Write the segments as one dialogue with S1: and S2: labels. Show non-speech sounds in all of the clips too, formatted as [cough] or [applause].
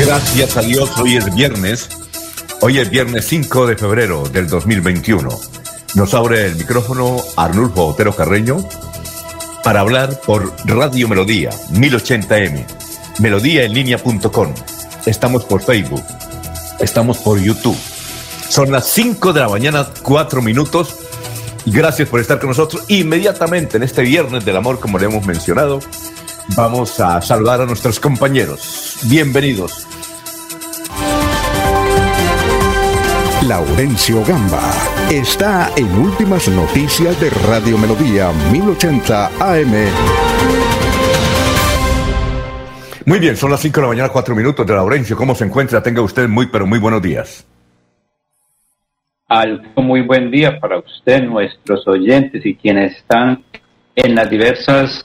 S1: Gracias a Dios, hoy es viernes. Hoy es viernes 5 de febrero del 2021. Nos abre el micrófono Arnulfo Otero Carreño para hablar por Radio Melodía 1080m, melodíaenlínea.com. Estamos por Facebook, estamos por YouTube. Son las 5 de la mañana, 4 minutos. Gracias por estar con nosotros. Inmediatamente en este viernes del amor, como le hemos mencionado, vamos a saludar a nuestros compañeros. Bienvenidos.
S2: Laurencio Gamba está en Últimas Noticias de Radio Melodía 1080 AM.
S1: Muy bien, son las 5 de la mañana, 4 minutos de Laurencio. ¿Cómo se encuentra? Tenga usted muy, pero muy buenos días.
S3: Algo muy buen día para usted, nuestros oyentes y quienes están en las diversas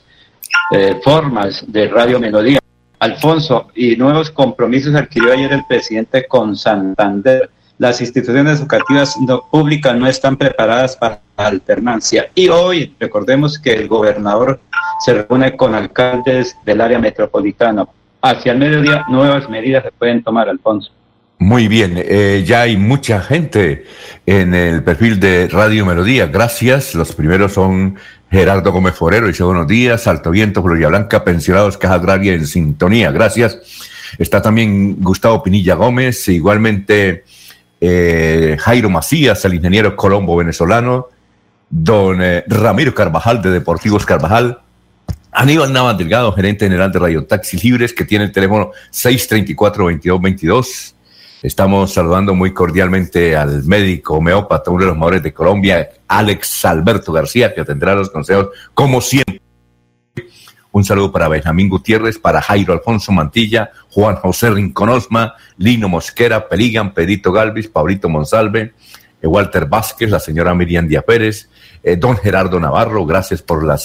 S3: eh, formas de Radio Melodía. Alfonso, y nuevos compromisos adquirió ayer el presidente con Santander las instituciones educativas no, públicas no están preparadas para la alternancia. Y hoy recordemos que el gobernador se reúne con alcaldes del área metropolitana. Hacia el mediodía nuevas medidas se pueden tomar, Alfonso.
S1: Muy bien, eh, ya hay mucha gente en el perfil de Radio Melodía. Gracias. Los primeros son Gerardo Gómez Forero, dice buenos días. Alto Viento, Florida Blanca, Pensionados, Caja Agraria en sintonía. Gracias. Está también Gustavo Pinilla Gómez, igualmente eh, Jairo Macías, el ingeniero colombo venezolano, don eh, Ramiro Carvajal de Deportivos Carvajal, Aníbal Navas Delgado, gerente general de Radio Taxi Libres, que tiene el teléfono 634-2222. Estamos saludando muy cordialmente al médico homeópata, uno de los mejores de Colombia, Alex Alberto García, que tendrá los consejos como siempre un saludo para Benjamín Gutiérrez, para Jairo Alfonso Mantilla, Juan José Rinconosma, Lino Mosquera, Peligan, Pedito Galvis, Pablito Monsalve, eh, Walter Vázquez, la señora Miriam Díaz Pérez, eh, don Gerardo Navarro, gracias por la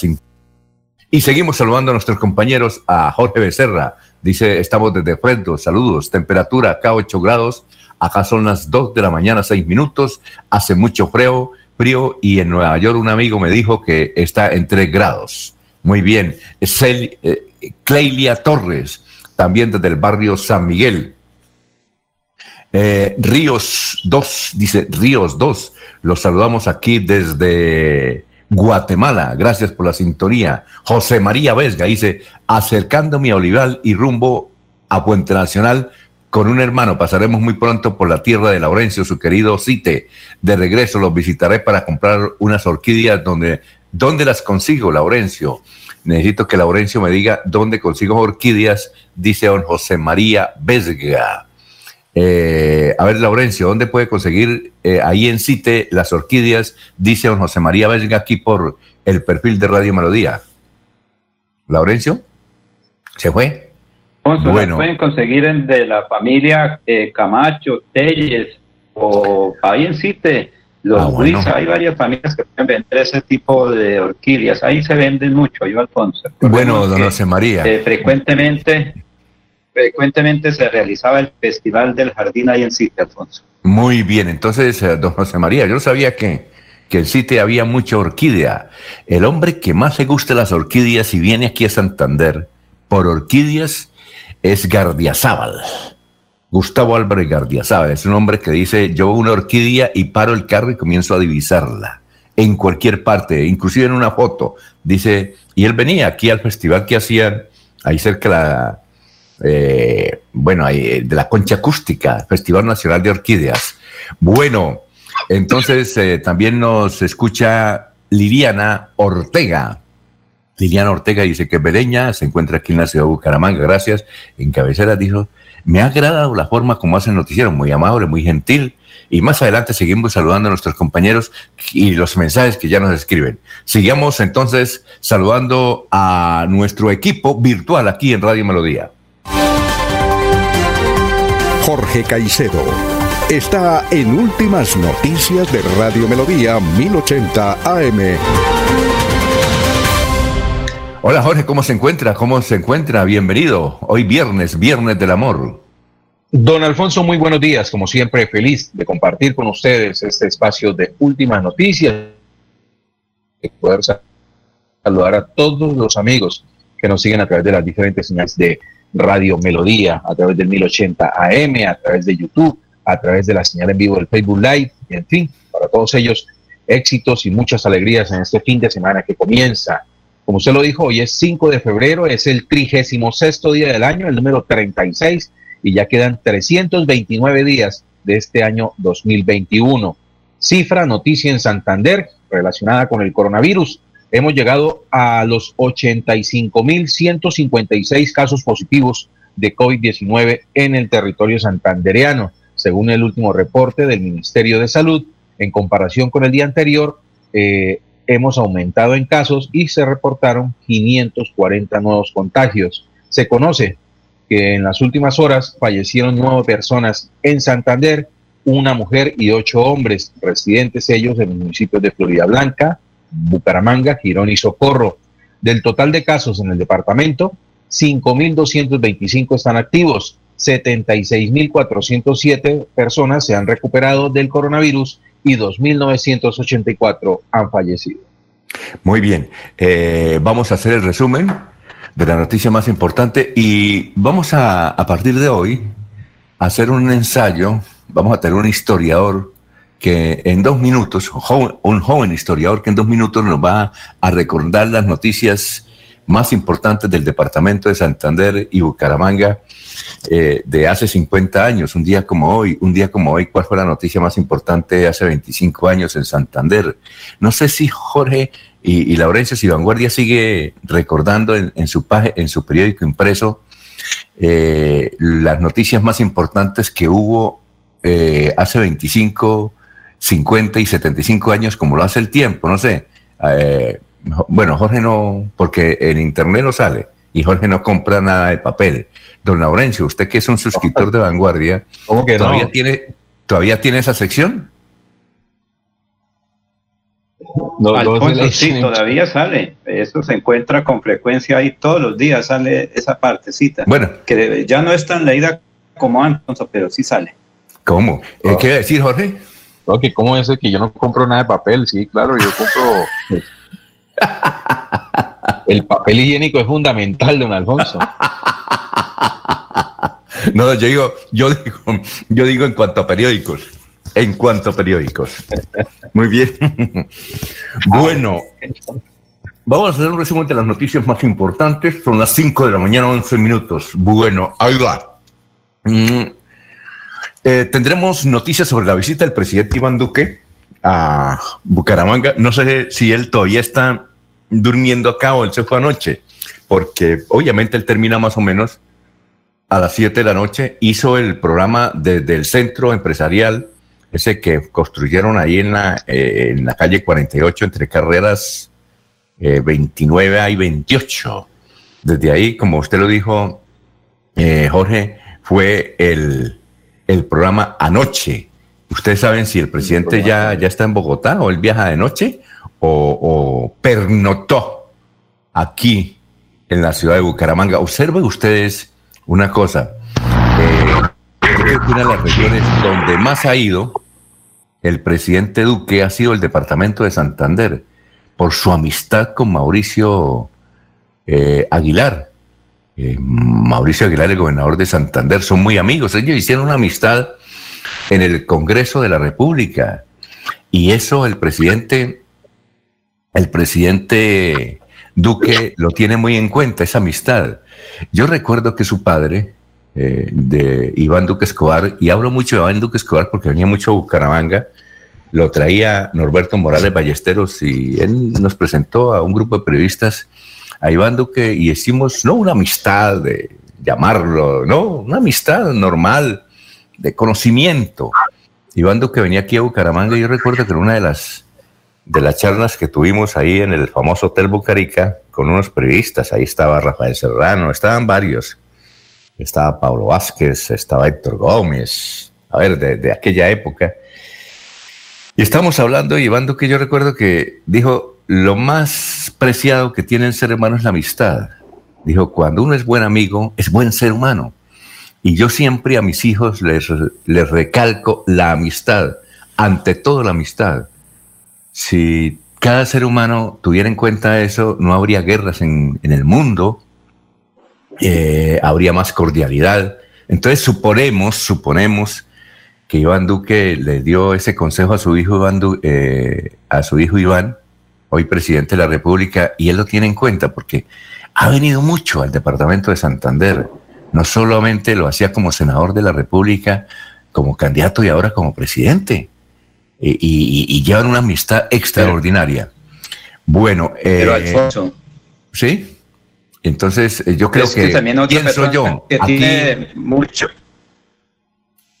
S1: Y seguimos saludando a nuestros compañeros, a Jorge Becerra, dice, estamos desde Fresno, saludos, temperatura acá 8 grados, acá son las 2 de la mañana, 6 minutos, hace mucho frío, frío y en Nueva York un amigo me dijo que está en 3 grados. Muy bien. Cel, eh, Cleilia Torres, también desde el barrio San Miguel. Eh, Ríos 2, dice Ríos 2, los saludamos aquí desde Guatemala, gracias por la sintonía. José María Vesga dice, acercándome a Olival y rumbo a Puente Nacional con un hermano, pasaremos muy pronto por la tierra de Laurencio, su querido Cite. De regreso los visitaré para comprar unas orquídeas donde ¿Dónde las consigo, Laurencio? Necesito que Laurencio me diga dónde consigo orquídeas, dice don José María Vesga. Eh, a ver, Laurencio, ¿dónde puede conseguir eh, ahí en CITE las orquídeas? Dice don José María Vesga aquí por el perfil de Radio Melodía. ¿Laurencio? ¿Se fue?
S3: bueno. pueden conseguir de la familia eh, Camacho, Telles o ahí en CITE los ah, hay varias familias que pueden vender ese tipo de orquídeas. Ahí se venden mucho, yo Alfonso.
S1: Bueno, don José María.
S3: Eh, frecuentemente, frecuentemente se realizaba el Festival del Jardín ahí en Cite, Alfonso.
S1: Muy bien, entonces, eh, don José María, yo sabía que, que en Cite había mucha orquídea. El hombre que más le gusta las orquídeas y viene aquí a Santander por orquídeas es Gardiazabal. Gustavo Álvarez Gardia, ¿sabes? Es un hombre que dice, yo una orquídea y paro el carro y comienzo a divisarla en cualquier parte, inclusive en una foto. Dice, y él venía aquí al festival que hacían ahí cerca eh, bueno, de la Concha Acústica, Festival Nacional de Orquídeas. Bueno, entonces también nos escucha Liliana Ortega. Liliana Ortega dice que Bereña se encuentra aquí en la ciudad de Bucaramanga, gracias. En cabecera dijo, me ha agradado la forma como hacen noticiero, muy amable, muy gentil. Y más adelante seguimos saludando a nuestros compañeros y los mensajes que ya nos escriben. Sigamos entonces saludando a nuestro equipo virtual aquí en Radio Melodía.
S2: Jorge Caicedo está en Últimas Noticias de Radio Melodía 1080 AM.
S1: Hola Jorge, ¿cómo se encuentra? ¿Cómo se encuentra? Bienvenido. Hoy viernes, viernes del amor.
S4: Don Alfonso, muy buenos días. Como siempre, feliz de compartir con ustedes este espacio de Últimas Noticias. De poder saludar a todos los amigos que nos siguen a través de las diferentes señales de Radio Melodía, a través del 1080 AM, a través de YouTube a través de la señal en vivo del Facebook Live. Y en fin, para todos ellos, éxitos y muchas alegrías en este fin de semana que comienza. Como usted lo dijo, hoy es 5 de febrero, es el 36 día del año, el número 36, y ya quedan 329 días de este año 2021. Cifra, noticia en Santander relacionada con el coronavirus. Hemos llegado a los 85.156 casos positivos de COVID-19 en el territorio santandereano según el último reporte del Ministerio de Salud, en comparación con el día anterior, eh, hemos aumentado en casos y se reportaron 540 nuevos contagios. Se conoce que en las últimas horas fallecieron nueve personas en Santander, una mujer y ocho hombres, residentes ellos en los municipios de Florida Blanca, Bucaramanga, Girón y Socorro. Del total de casos en el departamento, 5.225 están activos, 76.407 personas se han recuperado del coronavirus y 2.984 han fallecido.
S1: Muy bien, eh, vamos a hacer el resumen de la noticia más importante y vamos a, a partir de hoy, a hacer un ensayo, vamos a tener un historiador que en dos minutos, un joven historiador que en dos minutos nos va a recordar las noticias más importantes del departamento de Santander y Bucaramanga eh, de hace 50 años, un día como hoy, un día como hoy, ¿cuál fue la noticia más importante hace 25 años en Santander? No sé si Jorge y, y Laurencio, si Vanguardia sigue recordando en, su, en su periódico impreso eh, las noticias más importantes que hubo eh, hace 25, 50 y 75 años, como lo hace el tiempo, no sé. bueno, Jorge no, porque en internet no sale y Jorge no compra nada de papel. Don Laurencio, usted que es un suscriptor de vanguardia, [laughs] ¿cómo que todavía tiene todavía tiene esa sección?
S3: No, Alfonso, sí, todavía sale. Eso se encuentra con frecuencia ahí todos los días sale esa partecita. Bueno, que ya no es tan leída como antes, pero sí sale.
S1: ¿Cómo? Eh, ¿Qué decir, Jorge?
S4: ¿Cómo es que yo no compro nada de papel? Sí, claro, yo compro. [laughs] El papel higiénico es fundamental, don Alfonso. [laughs]
S1: No, yo digo, yo digo, yo digo en cuanto a periódicos. En cuanto a periódicos. Muy bien. Bueno, vamos a hacer un resumen de las noticias más importantes. Son las 5 de la mañana, 11 minutos. Bueno, ahí va. Mm, eh, tendremos noticias sobre la visita del presidente Iván Duque a Bucaramanga. No sé si él todavía está durmiendo acá o él se fue anoche, porque obviamente él termina más o menos a las 7 de la noche, hizo el programa desde el centro empresarial, ese que construyeron ahí en la, eh, en la calle 48 entre carreras 29 eh, y 28. Desde ahí, como usted lo dijo, eh, Jorge, fue el, el programa anoche. ¿Ustedes saben si el presidente ya, ya está en Bogotá o él viaja de noche o, pernotó aquí en la ciudad de Bucaramanga. Observen ustedes una cosa. Eh, una de las regiones donde más ha ido el presidente Duque ha sido el departamento de Santander por su amistad con Mauricio eh, Aguilar. Eh, Mauricio Aguilar, el gobernador de Santander, son muy amigos. Ellos hicieron una amistad en el Congreso de la República. Y eso el presidente el presidente Duque lo tiene muy en cuenta, esa amistad. Yo recuerdo que su padre, eh, de Iván Duque Escobar, y hablo mucho de Iván Duque Escobar porque venía mucho a Bucaramanga, lo traía Norberto Morales Ballesteros y él nos presentó a un grupo de periodistas a Iván Duque y hicimos, no una amistad de llamarlo, no, una amistad normal de conocimiento. Iván Duque venía aquí a Bucaramanga y yo recuerdo que en una de las, de las charlas que tuvimos ahí en el famoso Hotel Bucarica con unos periodistas, ahí estaba Rafael Serrano, estaban varios, estaba Pablo Vázquez, estaba Héctor Gómez, a ver, de, de aquella época. Y estamos hablando y Iván Duque yo recuerdo que dijo, lo más preciado que tiene el ser humano es la amistad. Dijo, cuando uno es buen amigo, es buen ser humano. Y yo siempre a mis hijos les, les recalco la amistad, ante todo la amistad. Si cada ser humano tuviera en cuenta eso, no habría guerras en, el mundo, eh, habría más cordialidad. Entonces suponemos, suponemos que Iván Duque le dio ese consejo a su hijo Iván, eh, a su hijo Iván, hoy presidente de la República, y él lo tiene en cuenta porque ha venido mucho al departamento de Santander no solamente lo hacía como senador de la República, como candidato y ahora como presidente. Y, llevan una amistad extraordinaria. bueno,
S3: pero eh, Alfonso.
S1: Sí. Entonces, eh, yo creo que,
S3: también pienso yo, que aquí, tiene mucho.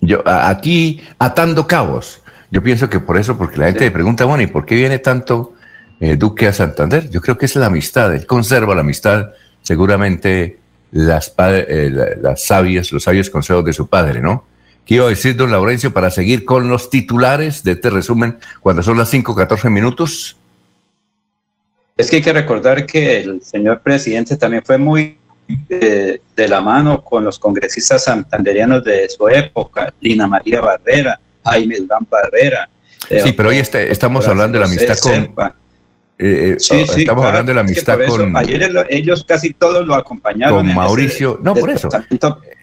S1: Yo, aquí, atando cabos. Yo pienso que por eso, porque la gente le pregunta, bueno, ¿y por qué viene tanto eh, Duque a Santander? Yo creo que es la amistad, él conserva la amistad, seguramente las, eh, las sabias, los sabios consejos de su padre, ¿no? Quiero decir, don Laurencio, para seguir con los titulares de este resumen, cuando son las 5.14 minutos.
S3: Es que hay que recordar que el señor presidente también fue muy eh, de la mano con los congresistas santanderianos de su época, Lina María Barrera, Jaime Durán Barrera.
S1: sí, pero hoy este, estamos hablando de la amistad con,
S3: eh, eh, estamos hablando de la amistad con. Ayer ellos casi todos lo acompañaron.
S1: Con Mauricio. no, por eso.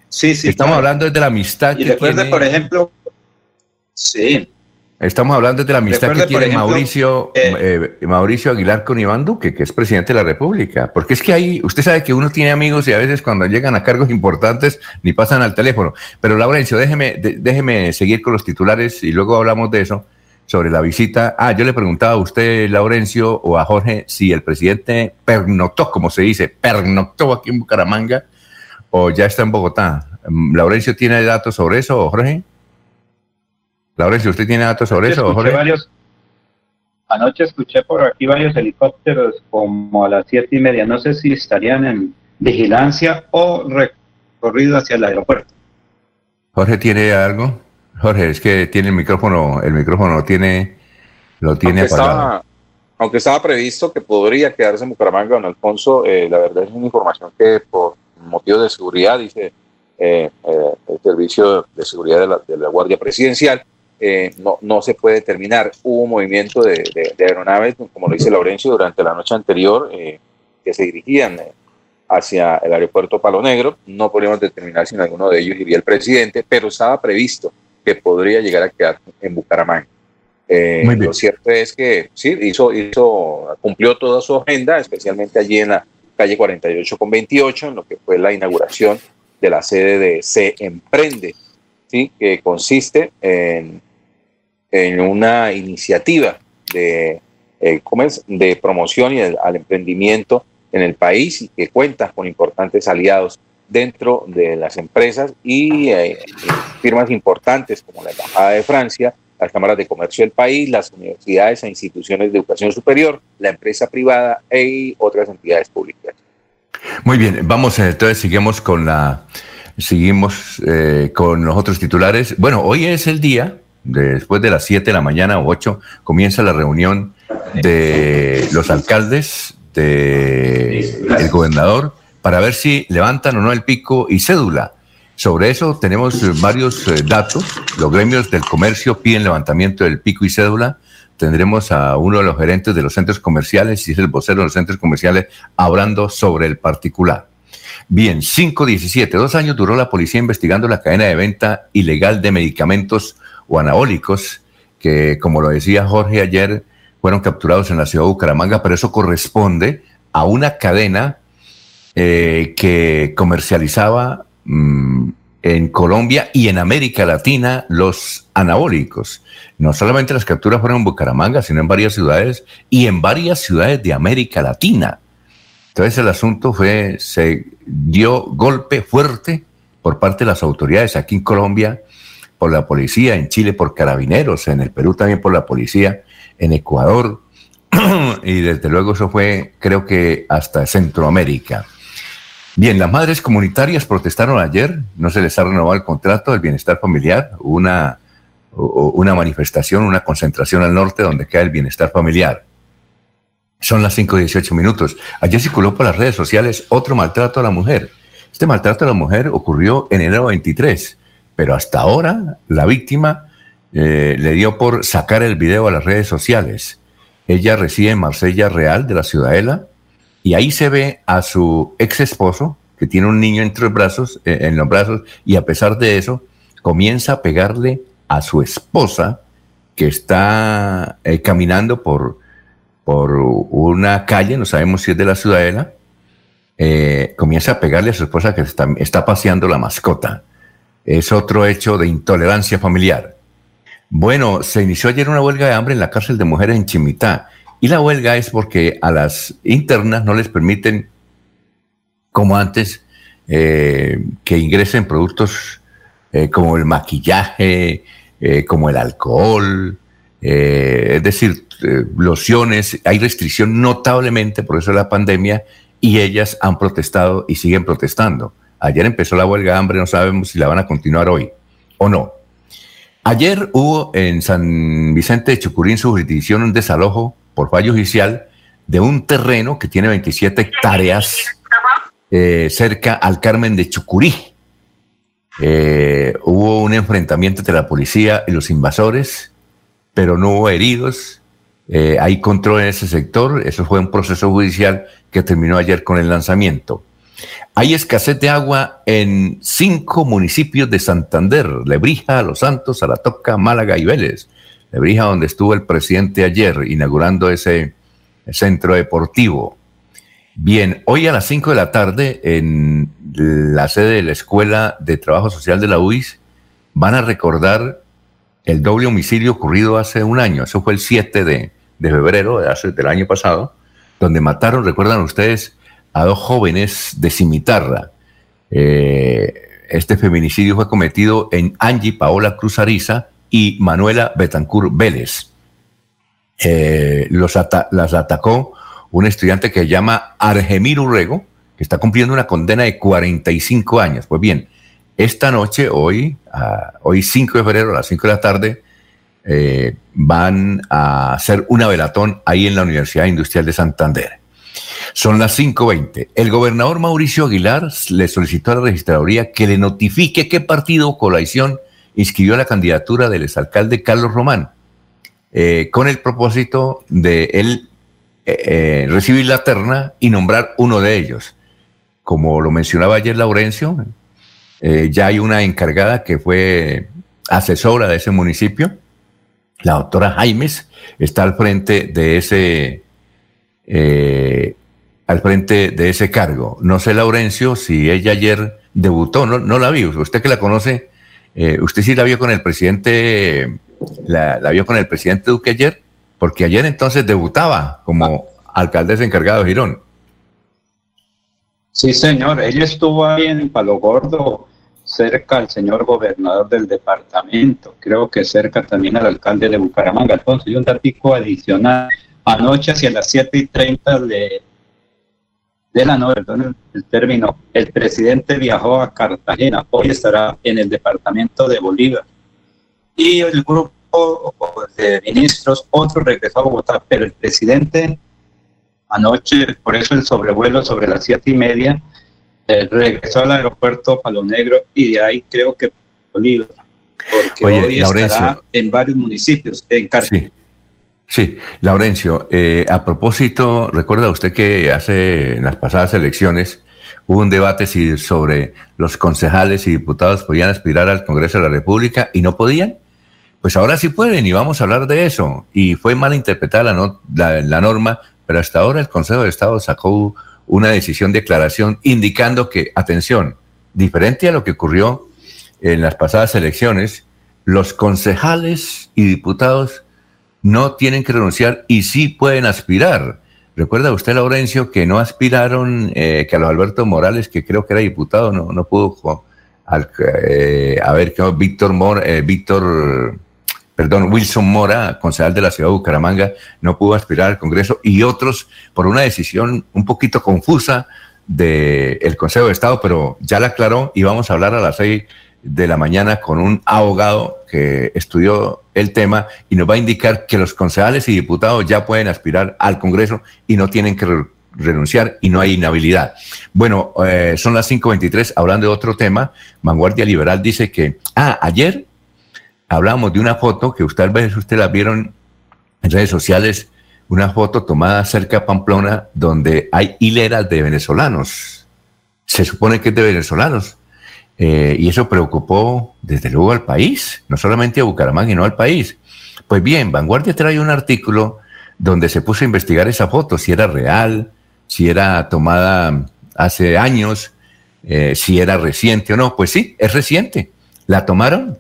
S1: Sí, sí. Estamos hablando de la amistad
S3: y que recuerde, por ejemplo. Sí.
S1: Estamos hablando de la amistad que tiene Mauricio, eh, Mauricio Aguilar con Iván Duque, que es presidente de la República. Porque es que ahí, usted sabe que uno tiene amigos y a veces cuando llegan a cargos importantes ni pasan al teléfono. Pero Laurencio, déjeme, déjeme seguir con los titulares y luego hablamos de eso sobre la visita. Ah, yo le preguntaba a usted, Laurencio, o a Jorge, si el presidente pernoctó, como se dice, pernoctó aquí en Bucaramanga o ya está en Bogotá. Mm, ¿Laurencio tiene datos sobre eso, Jorge? Laurencio, ¿usted tiene datos sobre eso, Jorge?
S3: anoche escuché por aquí varios helicópteros como a las siete y media. No sé si estarían en vigilancia o recorrido hacia el aeropuerto.
S1: Jorge, ¿tiene algo? Jorge, es que tiene el micrófono, el micrófono tiene, lo tiene
S4: aunque apagado. Estaba, aunque estaba previsto que podría quedarse en Bucaramanga, don Alfonso, eh, la verdad es una información que por motivos de seguridad, dice eh, eh, el Servicio de Seguridad de la, de la Guardia Presidencial, no, no se puede terminar. Hubo un movimiento de, de, aeronaves, como lo dice Laurencio, durante la noche anterior, que se dirigían hacia el aeropuerto Palo Negro. No podríamos determinar si en alguno de ellos iría el presidente, pero estaba previsto que podría llegar a quedar en Bucaramanga. Eh, lo cierto es que sí, hizo, hizo, cumplió toda su agenda, especialmente allí en la calle 48 con 28, en lo que fue la inauguración de la sede de Se Emprende, ¿sí? que consiste en, en una iniciativa de, eh, de promoción y al emprendimiento en el país y que cuenta con importantes aliados dentro de las empresas y eh, firmas importantes como la Embajada de Francia, las cámaras de comercio del país, las universidades e instituciones de educación superior, la empresa privada y otras entidades públicas.
S1: Muy bien, vamos entonces seguimos con la seguimos eh, con los otros titulares. Bueno, hoy es el día después de las 7 de la mañana o 8 comienza la reunión de los alcaldes, de el gobernador para ver si levantan o no el pico y cédula. Sobre eso tenemos eh, varios eh, datos. Los gremios del comercio piden levantamiento del pico y cédula. Tendremos a uno de los gerentes de los centros comerciales, y es el vocero de los centros comerciales, hablando sobre el particular. Bien, 517. Dos años duró la policía investigando la cadena de venta ilegal de medicamentos o anabólicos, que, como lo decía Jorge ayer, fueron capturados en la ciudad de Bucaramanga, pero eso corresponde a una cadena eh, que comercializaba mm, en Colombia y en América Latina los anabólicos. No solamente las capturas fueron en Bucaramanga, sino en varias ciudades y en varias ciudades de América Latina. Entonces el asunto fue, se dio golpe fuerte por parte de las autoridades aquí en Colombia, por la policía, en Chile por carabineros, en el Perú también por la policía, en Ecuador, [clears throat] y desde luego eso fue, creo que hasta Centroamérica. Bien, las madres comunitarias protestaron ayer, no se les ha renovado el contrato del bienestar familiar, una, una manifestación, una concentración al norte donde queda el bienestar familiar. Son las 5.18 minutos. Ayer circuló por las redes sociales otro maltrato a la mujer. Este maltrato a la mujer ocurrió en enero 23, pero hasta ahora la víctima eh, le dio por sacar el video a las redes sociales. Ella reside en Marsella Real de la Ciudadela y ahí se ve a su ex esposo que tiene un niño entre los brazos, eh, en los brazos y a pesar de eso comienza a pegarle a su esposa que está eh, caminando por, por una calle, no sabemos si es de la Ciudadela, comienza a pegarle a su esposa que está, está paseando la mascota. Es otro hecho de intolerancia familiar. Bueno, se inició ayer una huelga de hambre en la cárcel de mujeres en Chimitá. Y la huelga es porque a las internas no les permiten, como antes, eh, que ingresen productos eh, como el maquillaje, eh, como el alcohol, es decir, lociones. Hay restricción notablemente por eso de la pandemia y ellas han protestado y siguen protestando. Ayer empezó la huelga de hambre, no sabemos si la van a continuar hoy o no. Ayer hubo en San Vicente de Chucurín, su jurisdicción, un desalojo por fallo judicial de un terreno que tiene 27 hectáreas eh, cerca al Carmen de Chucurí. Eh, hubo un enfrentamiento entre la policía y los invasores, pero no hubo heridos. Eh, hay control en ese sector. Eso fue un proceso judicial que terminó ayer con el lanzamiento. Hay escasez de agua en cinco municipios de Santander, Lebrija, Los Santos, Aratoca, Málaga y Vélez. Lebrija, donde estuvo el presidente ayer inaugurando ese centro deportivo. Bien, hoy a las 5 de la tarde en la sede de la Escuela de Trabajo Social de la UIS van a recordar el doble homicidio ocurrido hace un año. Eso fue el 7 de, febrero de hace, del año pasado, donde mataron, recuerdan ustedes, a dos jóvenes de Cimitarra. Eh, este feminicidio fue cometido en Angie Paola Cruz Ariza y Manuela Betancur Vélez. Eh, los las atacó un estudiante que se llama Argemir Urrego, que está cumpliendo una condena de 45 años. Pues bien, esta noche, hoy, hoy 5 de febrero a las 5 de la tarde, eh, van a hacer una velatón ahí en la Universidad Industrial de Santander. Son las 5.20. El gobernador Mauricio Aguilar le solicitó a la registraduría que le notifique qué partido o coalición inscribió la candidatura del exalcalde Carlos Román, eh, con el propósito de él eh, eh, recibir la terna y nombrar uno de ellos. Como lo mencionaba ayer Laurencio, ya hay una encargada que fue asesora de ese municipio, la doctora Jaimes, está al frente de ese al frente de ese cargo. No sé, Laurencio, si ella ayer debutó, no, no la vi. Usted que la conoce, eh, usted sí la vio con el presidente, la, vio con el presidente Duque ayer, porque ayer entonces debutaba como alcaldesa encargado de Girón.
S3: Sí, señor, ella estuvo ahí en Palo Gordo, cerca al señor gobernador del departamento, creo que cerca también al alcalde de Bucaramanga. Entonces, y un dato adicional. Anoche, hacia las 7 y 30 de de la noche, el término, el presidente viajó a Cartagena, hoy estará en el departamento de Bolívar. Y el grupo de ministros, otro regresó a Bogotá, pero el presidente anoche, por eso el sobrevuelo sobre las siete y media, eh, regresó al aeropuerto Palo Negro y de ahí creo que Bolívar, porque hoy estará en varios municipios, en Cartagena.
S1: Sí, Laurencio, eh, a propósito, recuerda usted que hace en las pasadas elecciones hubo un debate si sobre los concejales y diputados podían aspirar al Congreso de la República y no podían. Pues ahora sí pueden y vamos a hablar de eso. Y fue mal interpretada la, la, norma pero hasta ahora el Consejo de Estado sacó una decisión, declaración, indicando que, atención, diferente a lo que ocurrió en las pasadas elecciones, los concejales y diputados no tienen que renunciar y sí pueden aspirar. ¿Recuerda usted, Laurencio, que no aspiraron, eh, que a los Alberto Morales, que creo que era diputado, no, no pudo al, eh, a ver, Víctor Mor, eh, Víctor, perdón, Wilson Mora, concejal de la ciudad de Bucaramanga, no pudo aspirar al Congreso y otros por una decisión un poquito confusa del Consejo de Estado, pero ya la aclaró y vamos a hablar a las seis de la mañana con un abogado que estudió el tema y nos va a indicar que los concejales y diputados ya pueden aspirar al Congreso y no tienen que renunciar y no hay inhabilidad. Bueno, eh, son las 5.23, hablando de otro tema, Vanguardia Liberal dice que, ah, ayer hablamos de una foto que tal vez usted la vieron en redes sociales, una foto tomada cerca de Pamplona donde hay hileras de venezolanos. Se supone que es de venezolanos eh, y eso preocupó desde luego al país, no solamente a Bucaramanga, no al país. Pues bien, Vanguardia trae un artículo donde se puso a investigar esa foto, si era real, si era tomada hace años, eh, si era reciente o no. Pues sí, es reciente. La tomaron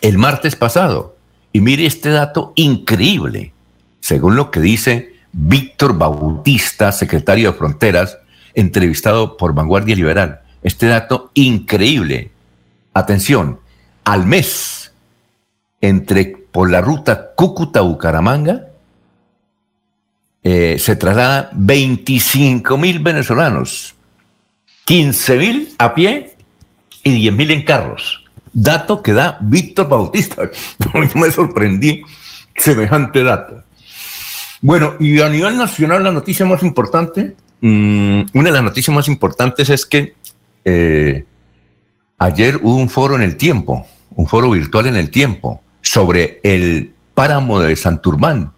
S1: el martes pasado. Y mire este dato increíble, según lo que dice Víctor Bautista, secretario de Fronteras, entrevistado por Vanguardia Liberal este dato increíble. Atención, al mes, entre por la ruta Cúcuta-Bucaramanga, eh, se trasladan 25 mil venezolanos, 15 mil a pie y 10 mil en carros. Dato que da Víctor Bautista. [laughs] Me sorprendí semejante dato. Bueno, y a nivel nacional la noticia más importante, mm, una de las noticias más importantes es que eh, ayer hubo un foro en el tiempo, un foro virtual en el tiempo, sobre el páramo de Santurmán.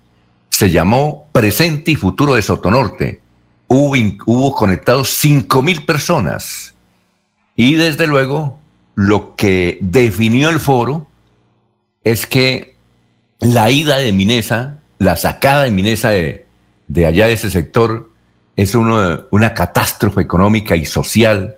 S1: Se llamó Presente y Futuro de Sotonorte. Hubo, hubo conectados 5 mil personas. Y desde luego, lo que definió el foro es que la ida de Minesa, la sacada de Minesa de allá de ese sector, es una catástrofe económica y social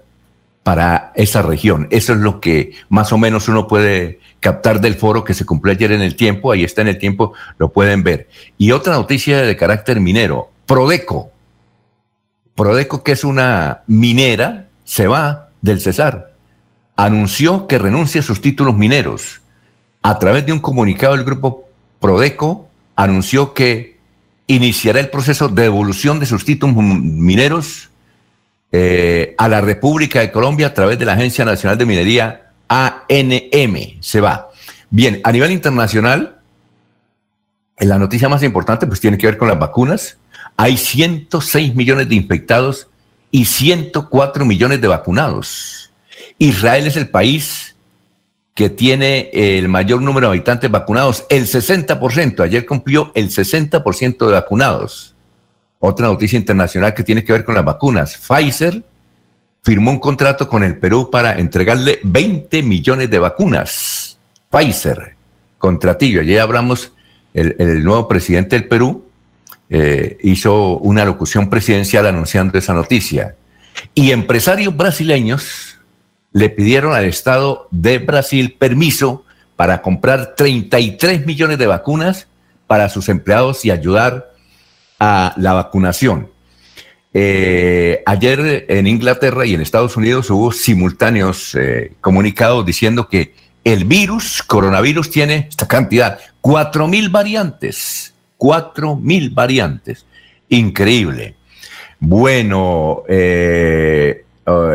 S1: para esa región. Eso es lo que más o menos uno puede captar del foro que se cumplió ayer en el tiempo, ahí está en el tiempo, lo pueden ver. Y otra noticia de carácter minero, Prodeco. Prodeco, que es una minera, se va del Cesar. Anunció que renuncia a sus títulos mineros. A través de un comunicado del grupo Prodeco, anunció que iniciará el proceso de devolución de sus títulos mineros eh, a la República de Colombia a través de la Agencia Nacional de Minería, ANM. Se va. Bien, a nivel internacional, la noticia más importante pues tiene que ver con las vacunas. Hay 106 millones de infectados y 104 millones de vacunados. Israel es el país que tiene el mayor número de habitantes vacunados, el 60%. Ayer cumplió el 60% de vacunados. Otra noticia internacional que tiene que ver con las vacunas. Pfizer firmó un contrato con el Perú para entregarle 20 millones de vacunas. Pfizer, contratillo. Ayer hablamos, el, nuevo presidente del Perú eh, hizo una locución presidencial anunciando esa noticia. Y empresarios brasileños le pidieron al Estado de Brasil permiso para comprar 33 millones de vacunas para sus empleados y ayudar a la vacunación. Eh, ayer en Inglaterra y en Estados Unidos hubo simultáneos eh, comunicados diciendo que el virus, coronavirus, tiene esta cantidad, cuatro mil variantes, cuatro mil variantes. Increíble. Bueno, eh,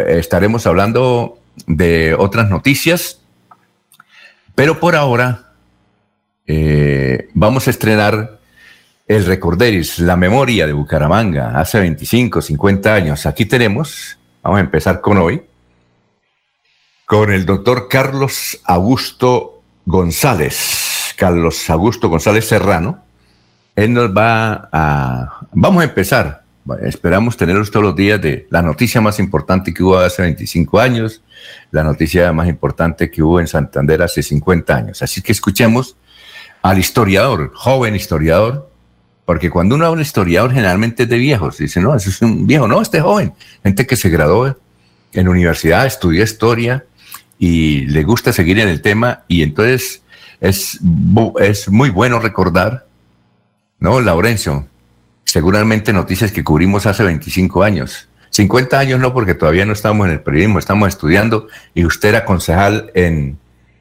S1: estaremos hablando de otras noticias, pero por ahora vamos a estrenar el Recorderis, la memoria de Bucaramanga, hace 25, 50 años. Aquí tenemos, vamos a empezar con hoy, con el doctor Carlos Augusto González, Carlos Augusto González Serrano. Él nos va a... Vamos a empezar. Esperamos tenerlos todos los días de la noticia más importante que hubo hace 25 años, la noticia más importante que hubo en Santander hace 50 años. Así que escuchemos al historiador, joven historiador, Porque cuando uno habla historiador, generalmente es de viejos. Dice, no, eso es un viejo. No, este joven. Gente que se graduó en universidad, estudió historia y le gusta seguir en el tema. Y entonces es, es muy bueno recordar, ¿no? Laurencio, seguramente noticias que cubrimos hace 25 años. 50 años no, porque todavía no estamos en el periodismo, estamos estudiando. Y usted era concejal en,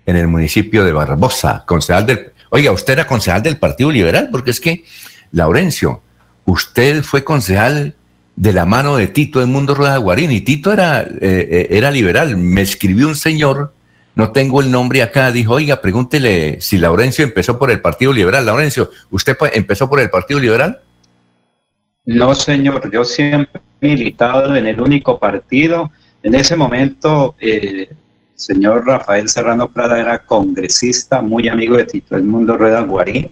S1: en el municipio de Barbosa, concejal del... Oiga, usted era concejal del Partido Liberal, porque es que Laurencio, usted fue concejal de la mano de Tito Mundo Rueda Guarín y Tito era, eh, eh, era liberal. Me escribió un señor, no tengo el nombre acá, dijo, oiga, pregúntele si Laurencio empezó por el Partido Liberal. Laurencio, ¿usted empezó por el Partido Liberal?
S3: No, señor, yo siempre he militado en el único partido. En ese momento, el eh, señor Rafael Serrano Prada era congresista, muy amigo de Tito Mundo Rueda Guarín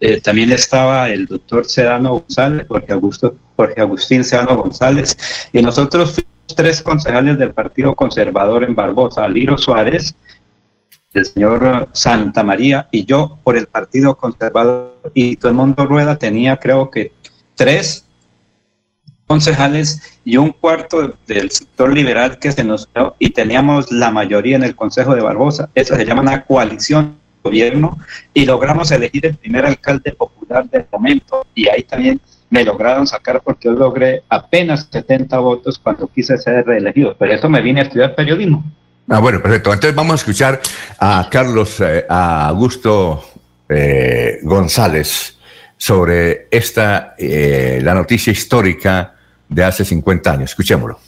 S3: eh, también estaba el doctor Sedano González, Jorge, Agustín Sedano González, y nosotros fuimos tres concejales del Partido Conservador en Barbosa, Liro Suárez, el señor Santa María y yo por el Partido Conservador, y todo el mundo rueda tenía creo que tres concejales y un cuarto del sector liberal que se nos dio y teníamos la mayoría en el Consejo de Barbosa. Eso se llama una coalición gobierno y logramos elegir el primer alcalde popular del momento y ahí también me lograron sacar porque yo logré apenas 70 votos cuando quise ser reelegido. Por eso me vine a estudiar periodismo.
S1: Ah, bueno, perfecto. Entonces vamos a escuchar a Carlos, eh, a Augusto eh, González sobre esta, eh, la noticia histórica de hace 50 años. Escuchémoslo.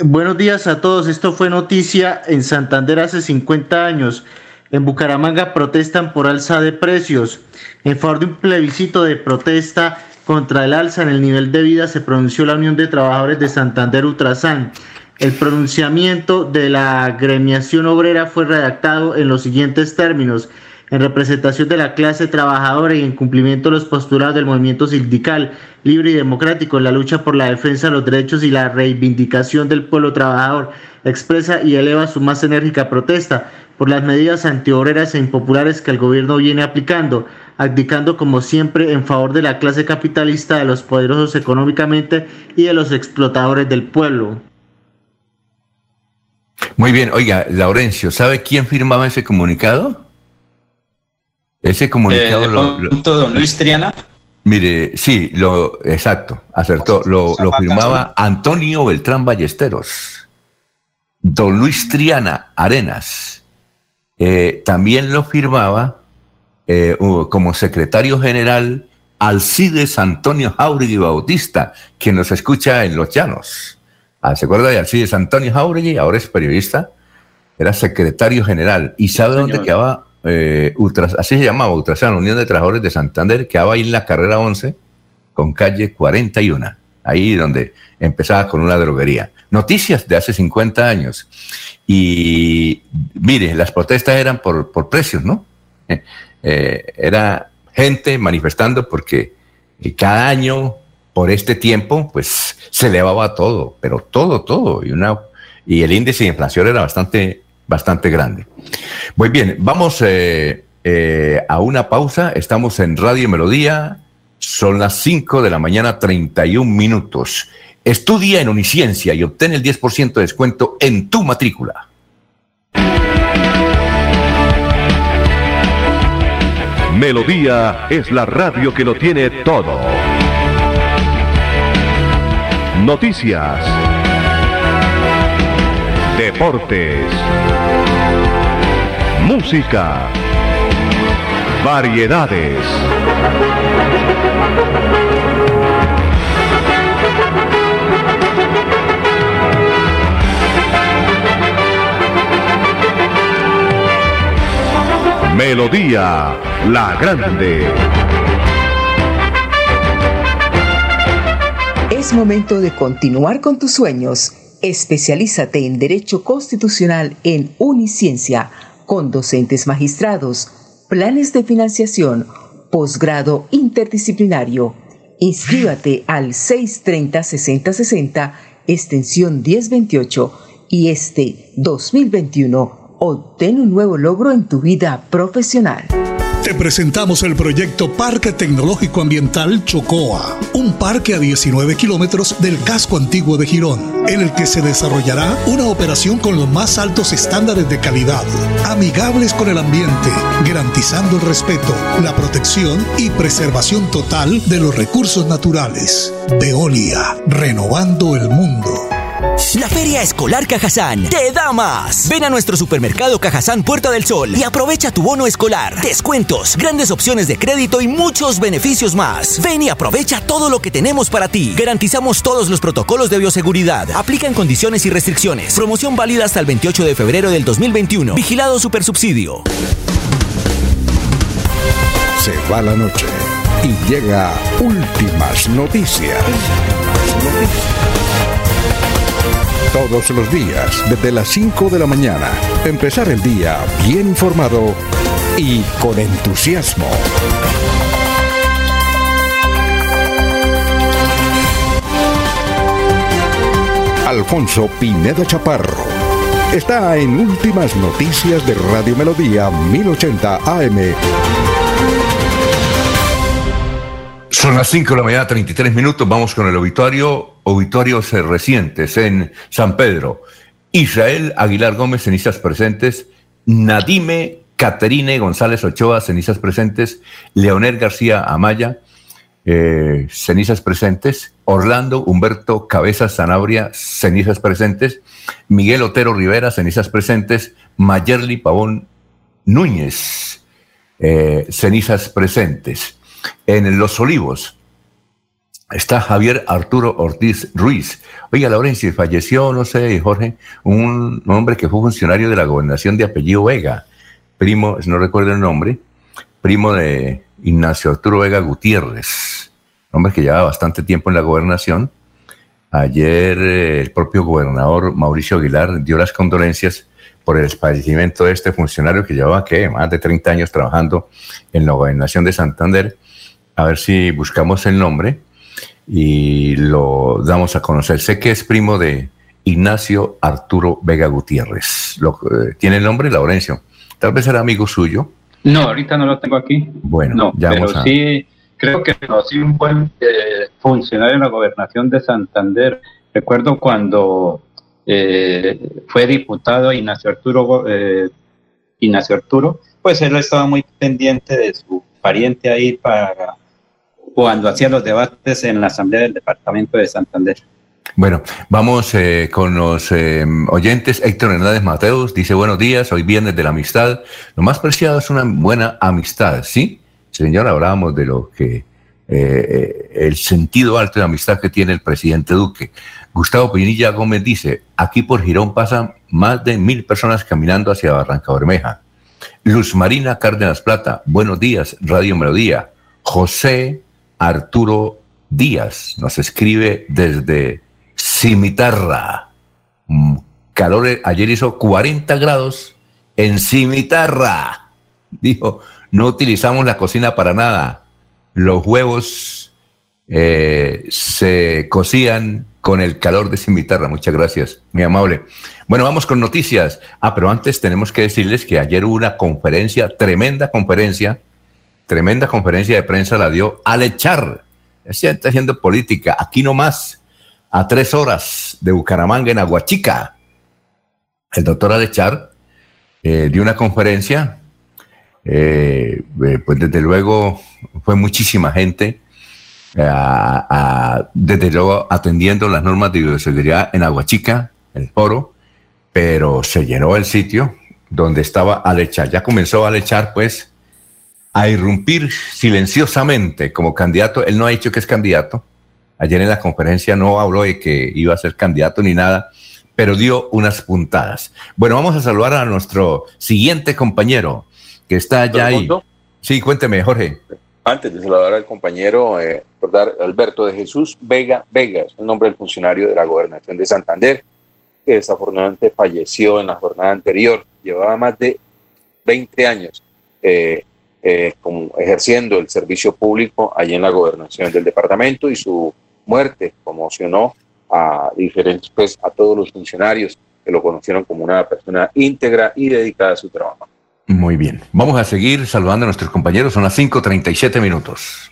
S5: Buenos días a todos. Esto fue noticia en Santander hace 50 años. En Bucaramanga protestan por alza de precios. En favor de un plebiscito de protesta contra el alza en el nivel de vida se pronunció la Unión de Trabajadores de Santander Ultrasan. El pronunciamiento de la gremiación obrera fue redactado en los siguientes términos en representación de la clase trabajadora y en cumplimiento de los postulados del movimiento sindical libre y democrático en la lucha por la defensa de los derechos y la reivindicación del pueblo trabajador, expresa y eleva su más enérgica protesta por las medidas antiobreras e impopulares que el gobierno viene aplicando, abdicando como siempre en favor de la clase capitalista, de los poderosos económicamente y de los explotadores del pueblo.
S1: Muy bien, oiga, Laurencio, ¿sabe quién firmaba ese comunicado? Ese comunicado.
S3: Eh, lo, don Luis Triana.
S1: Mire, sí, lo exacto, acertó. Lo, lo firmaba Antonio Beltrán Ballesteros. Don Luis Triana Arenas. Eh, también lo firmaba eh, como secretario general Alcides Antonio Jauregui Bautista, quien nos escucha en Los Llanos. Ah, ¿Se acuerda de Alcides Antonio Jauregui? Ahora es periodista. Era secretario general. ¿Y sabe dónde quedaba eh, así se llamaba, Ultrasan, Unión de Trabajadores de Santander, que va ahí en la carrera 11 con calle 41, ahí donde empezaba con una droguería. Noticias de hace 50 años. Y mire, las protestas eran por, por precios, ¿no? Eh, era gente manifestando porque cada año, por este tiempo, pues se elevaba todo, pero todo, todo. Y, una, y el índice de inflación era bastante bastante grande. Muy bien, vamos eh, eh, a una pausa. Estamos en Radio Melodía. Son las 5 de la mañana, 31 minutos. Estudia en Uniciencia y obtén el 10% de descuento en tu matrícula.
S2: Melodía es la radio que lo tiene todo. Noticias deportes, música, variedades. Melodía La Grande.
S6: Es momento de continuar con tus sueños Especialízate en Derecho Constitucional en Uniciencia, con docentes magistrados, planes de financiación, posgrado interdisciplinario. Inscríbate al 630-6060, extensión 1028, y este 2021 obtén un nuevo logro en tu vida profesional.
S7: Te presentamos el proyecto Parque Tecnológico Ambiental Chocoa, un parque a 19 kilómetros del casco antiguo de Girón, en el que se desarrollará una operación con los más altos estándares de calidad, amigables con el ambiente, garantizando el respeto, la protección y preservación total de los recursos naturales. Veolia, renovando el mundo.
S8: La Feria Escolar Cajazán te da más. Ven a nuestro supermercado Cajazán Puerta del Sol y aprovecha tu bono escolar, descuentos, grandes opciones de crédito y muchos beneficios más. Ven y aprovecha todo lo que tenemos para ti. Garantizamos todos los protocolos de bioseguridad. Aplican condiciones y restricciones. Promoción válida hasta el 28 de febrero del 2021. Vigilado Supersubsidio.
S2: Se va la noche y llega últimas noticias. Todos los días, desde las 5 de la mañana, empezar el día bien informado y con entusiasmo. Alfonso Pineda Chaparro está en Últimas Noticias de Radio Melodía 1080 AM.
S1: Son las 5 de la mañana, 33 minutos. Vamos con el obituario. Obituarios recientes en San Pedro. Israel Aguilar Gómez, cenizas presentes. Nadime Caterine González Ochoa, cenizas presentes. Leonel García Amaya, eh, cenizas presentes. Orlando Humberto Cabeza Zanabria, cenizas presentes. Miguel Otero Rivera, cenizas presentes. Mayerly Pavón Núñez, eh, cenizas presentes. En Los Olivos está Javier Arturo Ortiz Ruiz. Oiga, Laurencia, falleció, no sé, Jorge, un hombre que fue funcionario de la gobernación de apellido Vega, primo, no recuerdo el nombre, primo de Ignacio Arturo Vega Gutiérrez, hombre que llevaba bastante tiempo en la gobernación. Ayer eh, el propio gobernador Mauricio Aguilar dio las condolencias por el fallecimiento de este funcionario que llevaba ¿qué? más de 30 años trabajando en la gobernación de Santander a ver si buscamos el nombre y lo damos a conocer. Sé que es primo de Ignacio Arturo Vega Gutiérrez. Lo, eh, ¿Tiene el nombre, Laurencio? Tal vez era amigo suyo.
S3: No, ahorita no lo tengo aquí.
S1: Bueno,
S3: no, pero sí creo que conocí un buen eh, funcionario en la gobernación de Santander. Recuerdo cuando eh, fue diputado Ignacio Arturo, Ignacio Arturo, pues él estaba muy pendiente de su pariente ahí para cuando hacía los debates en la Asamblea del Departamento de Santander.
S1: Bueno, vamos eh, con los eh, oyentes. Héctor Hernández Mateos dice buenos días, hoy viernes de la amistad. Lo más preciado es una buena amistad, ¿sí? Señor, hablábamos de lo que eh, el sentido alto de amistad que tiene el presidente Duque. Gustavo Pinilla Gómez dice, aquí por Girón pasan más de mil personas caminando hacia Barranca Bermeja. Luz Marina Cárdenas Plata, buenos días, Radio Melodía. José Arturo Díaz nos escribe desde Cimitarra. Mm, calor, ayer hizo 40 grados en Cimitarra. Dijo, no utilizamos la cocina para nada. Los huevos eh, se cocían con el calor de Cimitarra. Muchas gracias, muy amable. Bueno, vamos con noticias. Ah, pero antes tenemos que decirles que ayer hubo una conferencia, tremenda conferencia, tremenda conferencia de prensa la dio Alechar. Está haciendo política, aquí nomás, a tres horas de Bucaramanga, en Aguachica. El doctor Alechar eh, dio una conferencia, eh, eh, pues desde luego fue muchísima gente, desde luego atendiendo las normas de bioseguridad en Aguachica, el foro, pero se llenó el sitio donde estaba Alechar. Ya comenzó Alechar, pues, a irrumpir silenciosamente como candidato. Él no ha dicho que es candidato. Ayer en la conferencia no habló de que iba a ser candidato ni nada, pero dio unas puntadas. Bueno, vamos a saludar a nuestro siguiente compañero que está allá ahí. Sí, cuénteme, Jorge.
S4: Antes de saludar al compañero, eh, Alberto de Jesús Vega Vega, es el nombre del funcionario de la gobernación de Santander, que desafortunadamente falleció en la jornada anterior. Llevaba más de 20 años eh, eh, como ejerciendo el servicio público allí en la gobernación del departamento y su muerte conmocionó a diferentes, pues, a todos los funcionarios que lo conocieron como una persona íntegra y dedicada a su trabajo.
S1: Muy bien. Vamos a seguir saludando a nuestros compañeros. Son las 5.37 minutos.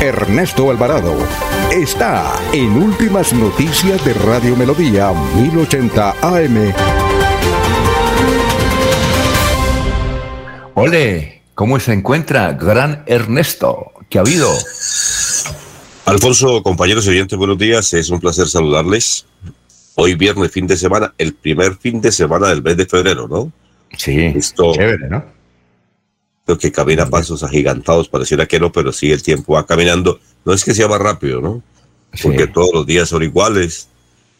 S2: Ernesto Alvarado está en Últimas Noticias de Radio Melodía 1080 AM.
S1: Ole, ¿cómo se encuentra gran Ernesto? ¿Qué ha habido?
S9: Alfonso, compañeros y oyentes, buenos días. Es un placer saludarles. Hoy viernes, fin de semana, el primer fin de semana del mes de febrero, ¿no?
S1: Sí,
S9: Esto,
S1: chévere, ¿no?
S9: Lo que camina a pasos agigantados, pareciera que no, pero sí el tiempo va caminando. No es que sea más rápido, ¿no? Porque
S1: Sí.
S9: todos los días son iguales,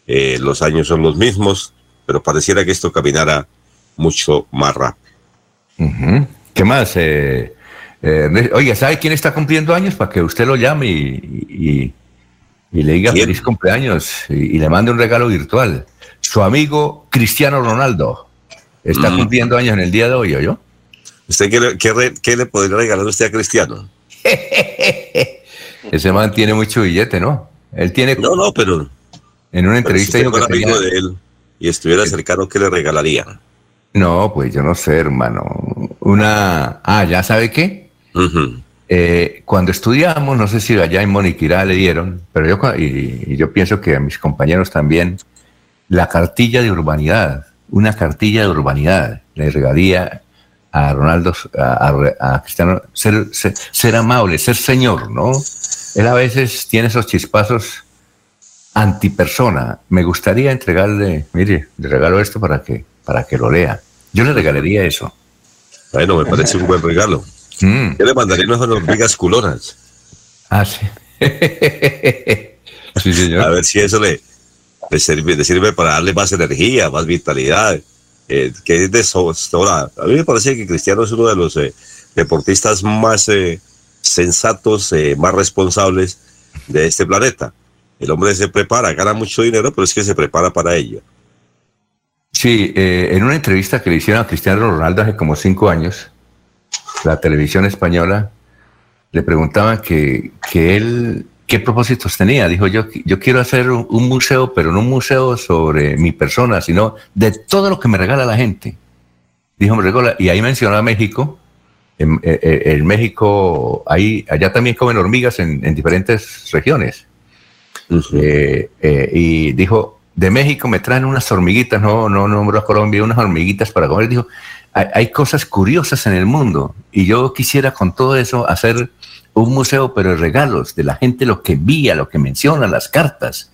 S9: eh, los años son los mismos, pero pareciera que esto caminara mucho más rápido.
S1: ¿Qué más? Eh, eh, oiga, ¿sabe quién está cumpliendo años? Para que usted lo llame y, y- y le diga
S9: ¿Quién?
S1: feliz cumpleaños y, y le mande un regalo virtual. Su amigo Cristiano Ronaldo está
S9: Mm.
S1: cumpliendo años en el día de hoy, ¿oyó?
S9: ¿Usted qué le, qué qué le podría regalar usted a Cristiano? [laughs]
S1: Ese man tiene mucho billete, ¿no? Él tiene.
S9: No, no, pero,
S1: En una
S9: si
S1: entrevista
S9: usted
S1: dijo que
S9: amigo de él y estuviera cercano, ¿qué le regalaría?
S1: No, pues yo no sé, hermano. Una. Ah, ¿ya sabe qué? Eh, cuando estudiamos, no sé si allá en Moniquirá le dieron, pero yo, y, y yo pienso que a mis compañeros también, la cartilla de urbanidad, una cartilla de urbanidad, le regalía a Ronaldo, a, a- a Cristiano, ser, ser, ser amable, ser señor, ¿no? Él a veces tiene esos chispazos antipersona. Me gustaría entregarle, mire, le regalo esto para que, para que lo lea. Yo le regalaría eso.
S9: Bueno, me parece un buen regalo.
S1: Mm.
S9: Yo le mandaría unas hormigas culonas.
S1: Ah, sí. [laughs] sí, señor.
S9: A ver si eso le, le sirve, le sirve para darle más energía, más vitalidad. eh, que es de so- sobra. A mí me parece que Cristiano es uno de los eh, deportistas más eh, sensatos, eh, más responsables de este planeta. El hombre se prepara, gana mucho dinero, pero es que se prepara para ello.
S1: Sí, eh, en una entrevista que le hicieron a Cristiano Ronaldo hace como cinco años, la televisión española le preguntaban que, que él qué propósitos tenía. Dijo yo, yo quiero hacer un, un museo, pero no un museo sobre mi persona, sino de todo lo que me regala la gente. Dijo, me regala, y ahí mencionó a México. En, eh, eh, en México, ahí, allá también comen hormigas en, en diferentes regiones. Eh, eh, y dijo, de México me traen unas hormiguitas, no, no nombró a Colombia, unas hormiguitas para comer. Dijo, hay, hay cosas curiosas en el mundo y yo quisiera con todo eso hacer un museo, pero de regalos, de la gente lo que envía, lo que menciona, las cartas.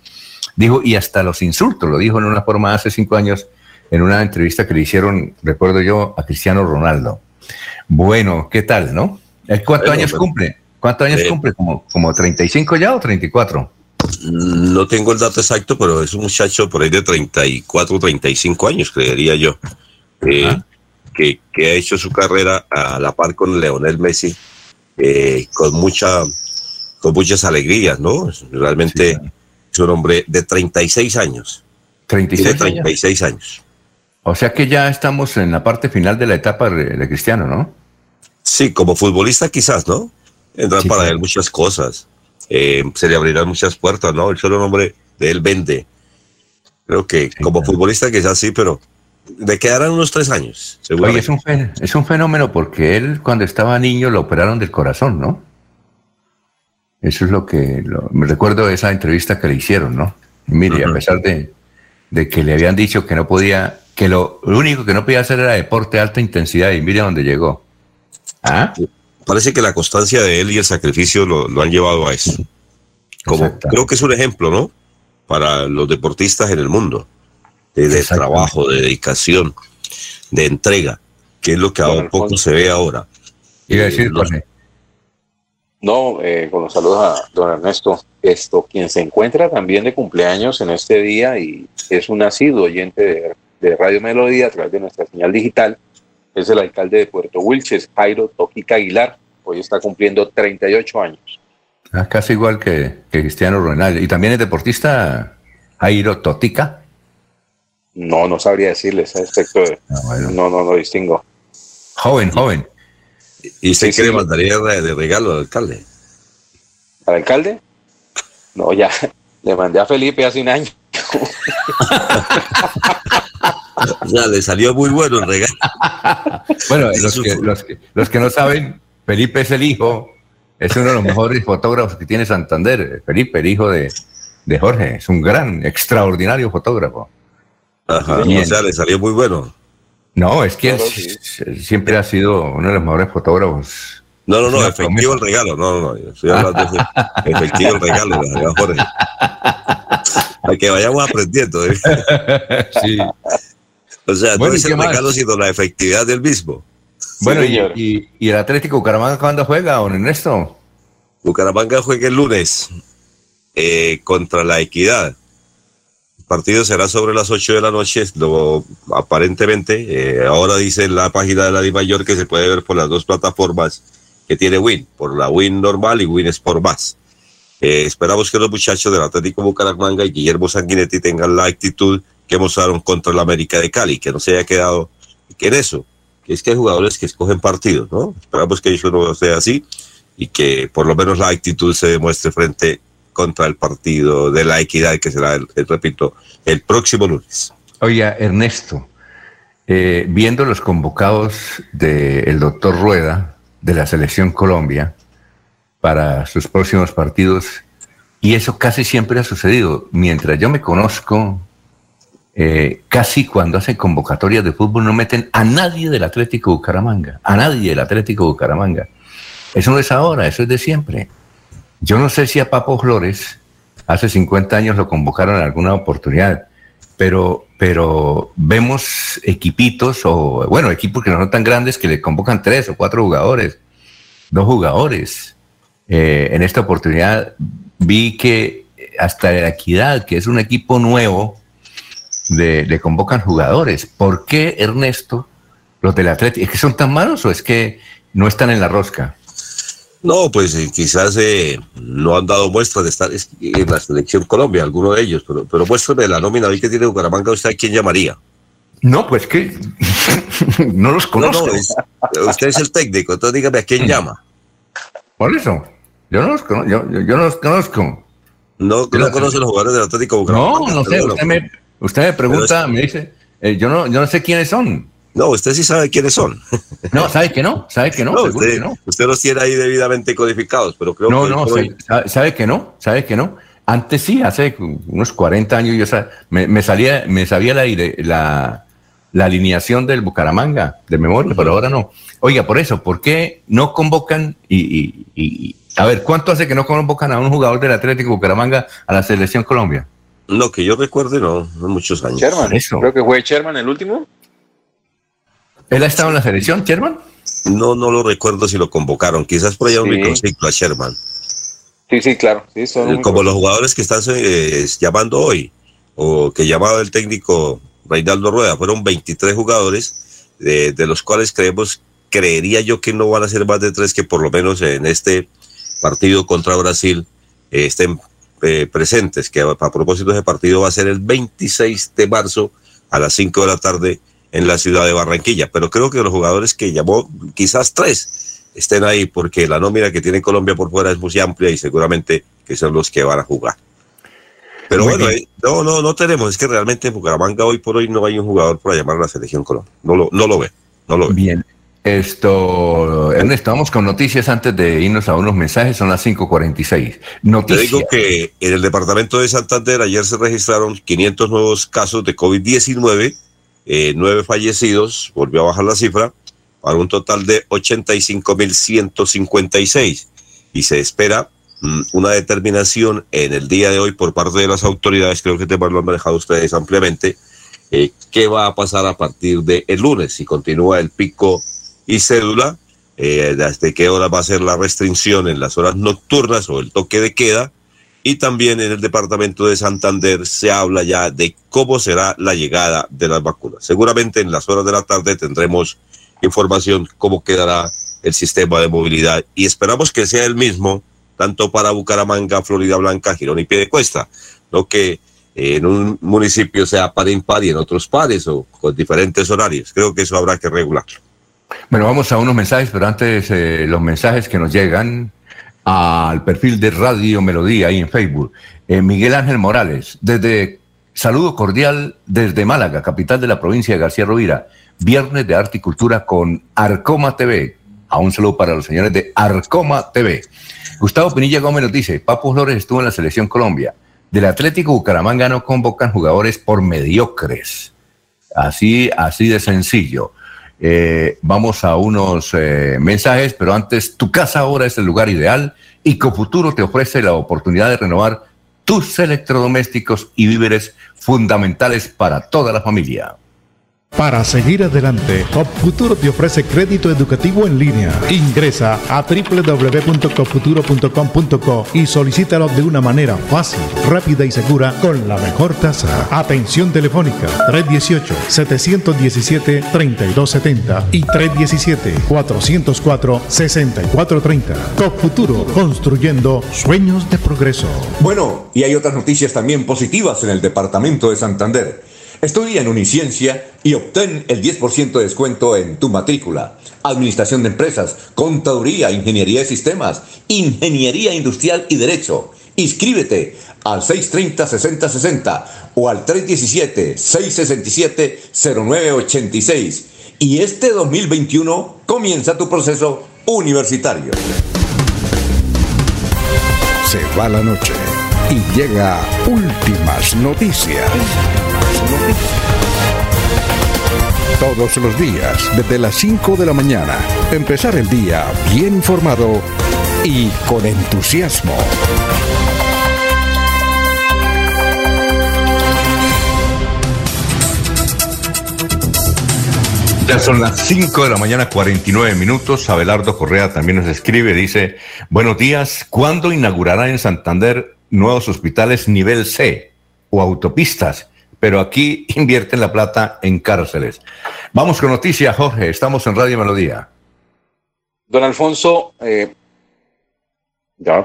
S1: Dijo, y hasta los insultos, lo dijo en una forma hace cinco años, en una entrevista que le hicieron, recuerdo yo, a Cristiano Ronaldo. Bueno, ¿qué tal, no? ¿Él ¿Cuántos
S9: Bueno,
S1: años
S9: pero-
S1: cumple? ¿Cuántos años
S9: Eh,
S1: cumple? ¿Como, ¿Como 35 ya o 34?
S9: No tengo el dato exacto, pero es un muchacho por ahí de 34, 35 años, creería yo, eh, que, que ha hecho su carrera a la par con Leonel Messi, eh, con, mucha, con muchas alegrías, ¿no? Realmente
S1: Sí,
S9: es un hombre de 36 años. Tiene
S1: 36 años.
S9: 36 años.
S1: O sea que ya estamos en la parte final de la etapa de, de Cristiano, ¿no?
S9: Sí, como futbolista quizás, ¿no? Vendrán
S1: Sí,
S9: para él muchas cosas. Eh, se le abrirán muchas puertas, ¿no? El solo nombre de él vende. Creo que
S1: Sí,
S9: como
S1: claro.
S9: futbolista quizás sí, pero le quedarán unos tres años,
S1: Oye, es un, es un fenómeno porque él cuando estaba niño lo operaron del corazón, ¿no? Eso es lo que... lo- me recuerdo esa entrevista que le hicieron, ¿no? Y mire, a
S9: Ujú.
S1: pesar de, de que le habían dicho que no podía, que lo, lo único que no podía hacer era deporte de alta intensidad y mire a dónde llegó. ¿Ah?
S9: Parece que la constancia de él y el sacrificio lo, lo han llevado a eso. Como, creo que es un ejemplo, ¿no? Para los deportistas en el mundo, de, trabajo, de dedicación, de entrega, que es lo que a un poco
S4: Alfonso.
S9: se ve ahora.
S1: Iba a
S9: Eh,
S1: decir,
S9: los-.
S4: No, eh, con los saludos a don Ernesto. Esto, quien se encuentra también de cumpleaños en este día y es un asiduo oyente de, de Radio Melodía a través de nuestra señal digital, es el alcalde de Puerto Wilches, Jairo Toquica Aguilar. Hoy está cumpliendo 38 años.
S1: Ah, casi igual que, que Cristiano Ronaldo. Y también es deportista Jairo Totica.
S4: No, no sabría decirles a respecto de...
S1: Ah, bueno.
S4: No, no, no distingo.
S1: Joven, joven.
S9: ¿Y
S4: Sí,
S9: qué
S4: sí.
S9: le mandaría de de regalo al alcalde?
S4: ¿Al alcalde? No, ya [laughs] le mandé a Felipe hace un año. [laughs] [laughs]
S9: o sea, le salió muy bueno el regalo. [laughs]
S1: bueno, los que, los, que, los que no saben, Felipe es el hijo, es uno de los mejores fotógrafos que tiene Santander. Felipe, el hijo de, de Jorge, es un gran, extraordinario fotógrafo.
S9: Ajá, o sea, le salió muy bueno.
S1: No, es que siempre ha sido uno de los mejores fotógrafos.
S9: No, no, no, efectivo el regalo. No, no, no. Estoy hablando de efectivo el regalo, Jorge. [laughs] Para que vayamos aprendiendo. ¿eh? Sí. O sea, no es el regalo, sino la efectividad del mismo.
S1: Bueno, y, y, el Atlético Bucaramanga cuándo juega, don Ernesto?
S9: Bucaramanga juega el lunes eh, contra la Equidad. El partido será sobre las 8 de la noche, lo, aparentemente. Eh, ahora dice la página de la Di Mayor que se puede ver por las dos plataformas que tiene Win, por la Win normal y Win Sport Más. Eh, esperamos que los muchachos del Atlético Bucaramanga y Guillermo Sanguinetti tengan la actitud que mostraron contra el América de Cali, que no se haya quedado en eso, que es que hay jugadores que escogen partidos, ¿no? Esperamos que eso no sea así y que por lo menos la actitud se demuestre frente contra el partido de la equidad, que será, el, repito, el próximo lunes.
S1: Oye, Ernesto, eh, viendo los convocados del doctor Rueda de la Selección Colombia para sus próximos partidos, y eso casi siempre ha sucedido. Mientras yo me conozco, eh, casi cuando hacen convocatorias de fútbol no meten a nadie del Atlético Bucaramanga, a nadie del Atlético Bucaramanga. Eso no es ahora, eso es de siempre. Yo no sé si a Papo Flores hace 50 años lo convocaron en alguna oportunidad, pero, pero vemos equipitos o, bueno, equipos que no son tan grandes que le convocan tres o cuatro jugadores, dos jugadores. Eh, en esta oportunidad vi que hasta la Equidad, que es un equipo nuevo, le convocan jugadores. ¿Por qué, Ernesto, los del Atlético, es que son tan malos o es que no están en la rosca?
S9: No, pues eh, quizás eh, no han dado muestras de estar en la selección Colombia, alguno de ellos, pero, pero muéstrame la nómina hoy que tiene Bucaramanga, ¿usted a quién llamaría?
S1: No, pues que [laughs] no los conozco.
S9: usted es el técnico, entonces dígame a quién llama.
S1: Por eso, yo no los conozco. Yo, yo, no los conozco.
S9: No, no conoce los jugadores del Atlético
S1: Bucaramanga. No, no sé, usted me, usted me pregunta, me dice, eh, yo, no, yo no sé quiénes son.
S9: No, usted sí sabe quiénes son.
S1: No, sabe que no, sabe que no.
S9: usted, los tiene ahí debidamente codificados, pero creo
S1: que. No, no, sabe, que no, sabe que no. Antes sí, hace unos 40 años yo me, salía, me sabía la, la, la, alineación del Bucaramanga de memoria, pero ahora no. Oiga, por eso, ¿por qué no convocan y, y, a ver, ¿cuánto hace que no convocan a un jugador del Atlético Bucaramanga a la selección Colombia?
S9: No, que yo recuerde, no, no muchos años.
S4: Sherman, creo que fue Sherman el último.
S1: ¿Él ha estado en la selección, Sherman?
S9: No, no lo recuerdo si lo convocaron. Quizás por allá un microciclo a Sherman.
S4: Sí, sí, claro.
S9: Como los jugadores que están eh, llamando hoy, o que llamaba el técnico Reinaldo Rueda, fueron 23 jugadores, de los cuales creemos, creería yo que no van a ser más de tres que por lo menos en este partido contra Brasil eh, estén eh, presentes, que a, propósito de ese partido va a ser el 26 de marzo a las 5 de la tarde en la ciudad de Barranquilla. Pero creo que los jugadores que llamó, quizás tres, estén ahí porque la nómina que tiene Colombia por fuera es muy amplia y seguramente que son los que van a jugar. Pero bueno, eh, no, no, no tenemos, es que realmente en Bucaramanga hoy por hoy no hay un jugador para llamar a la selección Colombia. No lo, no lo ve, no lo ve.
S1: Bien. Esto, Ernesto, vamos con noticias antes de irnos a unos mensajes, son las 5.46.
S9: Te digo que en el departamento de Santander ayer se registraron 500 nuevos casos de COVID-19 eh, nueve fallecidos, volvió a bajar la cifra, para un total de 85.156. Y se espera mm, una determinación en el día de hoy por parte de las autoridades, creo que te lo han manejado ustedes ampliamente, eh, qué va a pasar a partir del el lunes, si continúa el pico y cédula, eh, desde qué hora va a ser la restricción en las horas nocturnas o el toque de queda, y también en el departamento de Santander se habla ya de cómo será la llegada de las vacunas. Seguramente en las horas de la tarde tendremos información cómo quedará el sistema de movilidad y esperamos que sea el mismo tanto para Bucaramanga, Florida Blanca, Girón y Piedecuesta, no que en un municipio sea par impar y en otros pares o con diferentes horarios. Creo que eso habrá que regularlo.
S1: Bueno, vamos a unos mensajes, pero antes eh, los mensajes que nos llegan al perfil de Radio Melodía ahí en Facebook. Eh, Miguel Ángel Morales, desde saludo cordial desde Málaga, capital de la provincia de García Rovira. Viernes de Arte y Cultura con Arcoma TV. A un saludo para los señores de Arcoma TV. Gustavo Pinilla Gómez nos dice, Papo Flores estuvo en la selección Colombia. Del Atlético Bucaramanga no convocan jugadores por mediocres. Así, así de sencillo. Eh, vamos a unos eh, mensajes, pero antes, tu casa ahora es el lugar ideal y Cofuturo te ofrece la oportunidad de renovar tus electrodomésticos y víveres fundamentales para toda la familia.
S10: Para seguir adelante, CopFuturo te ofrece crédito educativo en línea. Ingresa a www.copfuturo.com.co y solicítalo de una manera fácil, rápida y segura con la mejor tasa. Atención telefónica 318-717-3270 y 317-404-6430. CopFuturo, construyendo sueños de progreso.
S2: Bueno, y hay otras noticias también positivas en el departamento de Santander. Estudia en Uniciencia y obtén el 10% de descuento en tu matrícula. Administración de empresas, contaduría, ingeniería de sistemas, ingeniería industrial y derecho. Inscríbete al 630-6060 o al 317-667-0986. Y este 2021 comienza tu proceso universitario. Se va la noche y llega últimas noticias. Todos los días, desde las 5 de la mañana, empezar el día bien informado y con entusiasmo.
S1: Ya son las 5 de la mañana, 49 minutos. Abelardo Correa también nos escribe, dice, buenos días, ¿cuándo inaugurará en Santander nuevos hospitales nivel C o autopistas? Pero aquí [laughs] invierten la plata en cárceles. Vamos con noticias, Jorge, estamos en Radio Melodía.
S4: Don Alfonso, eh, ya,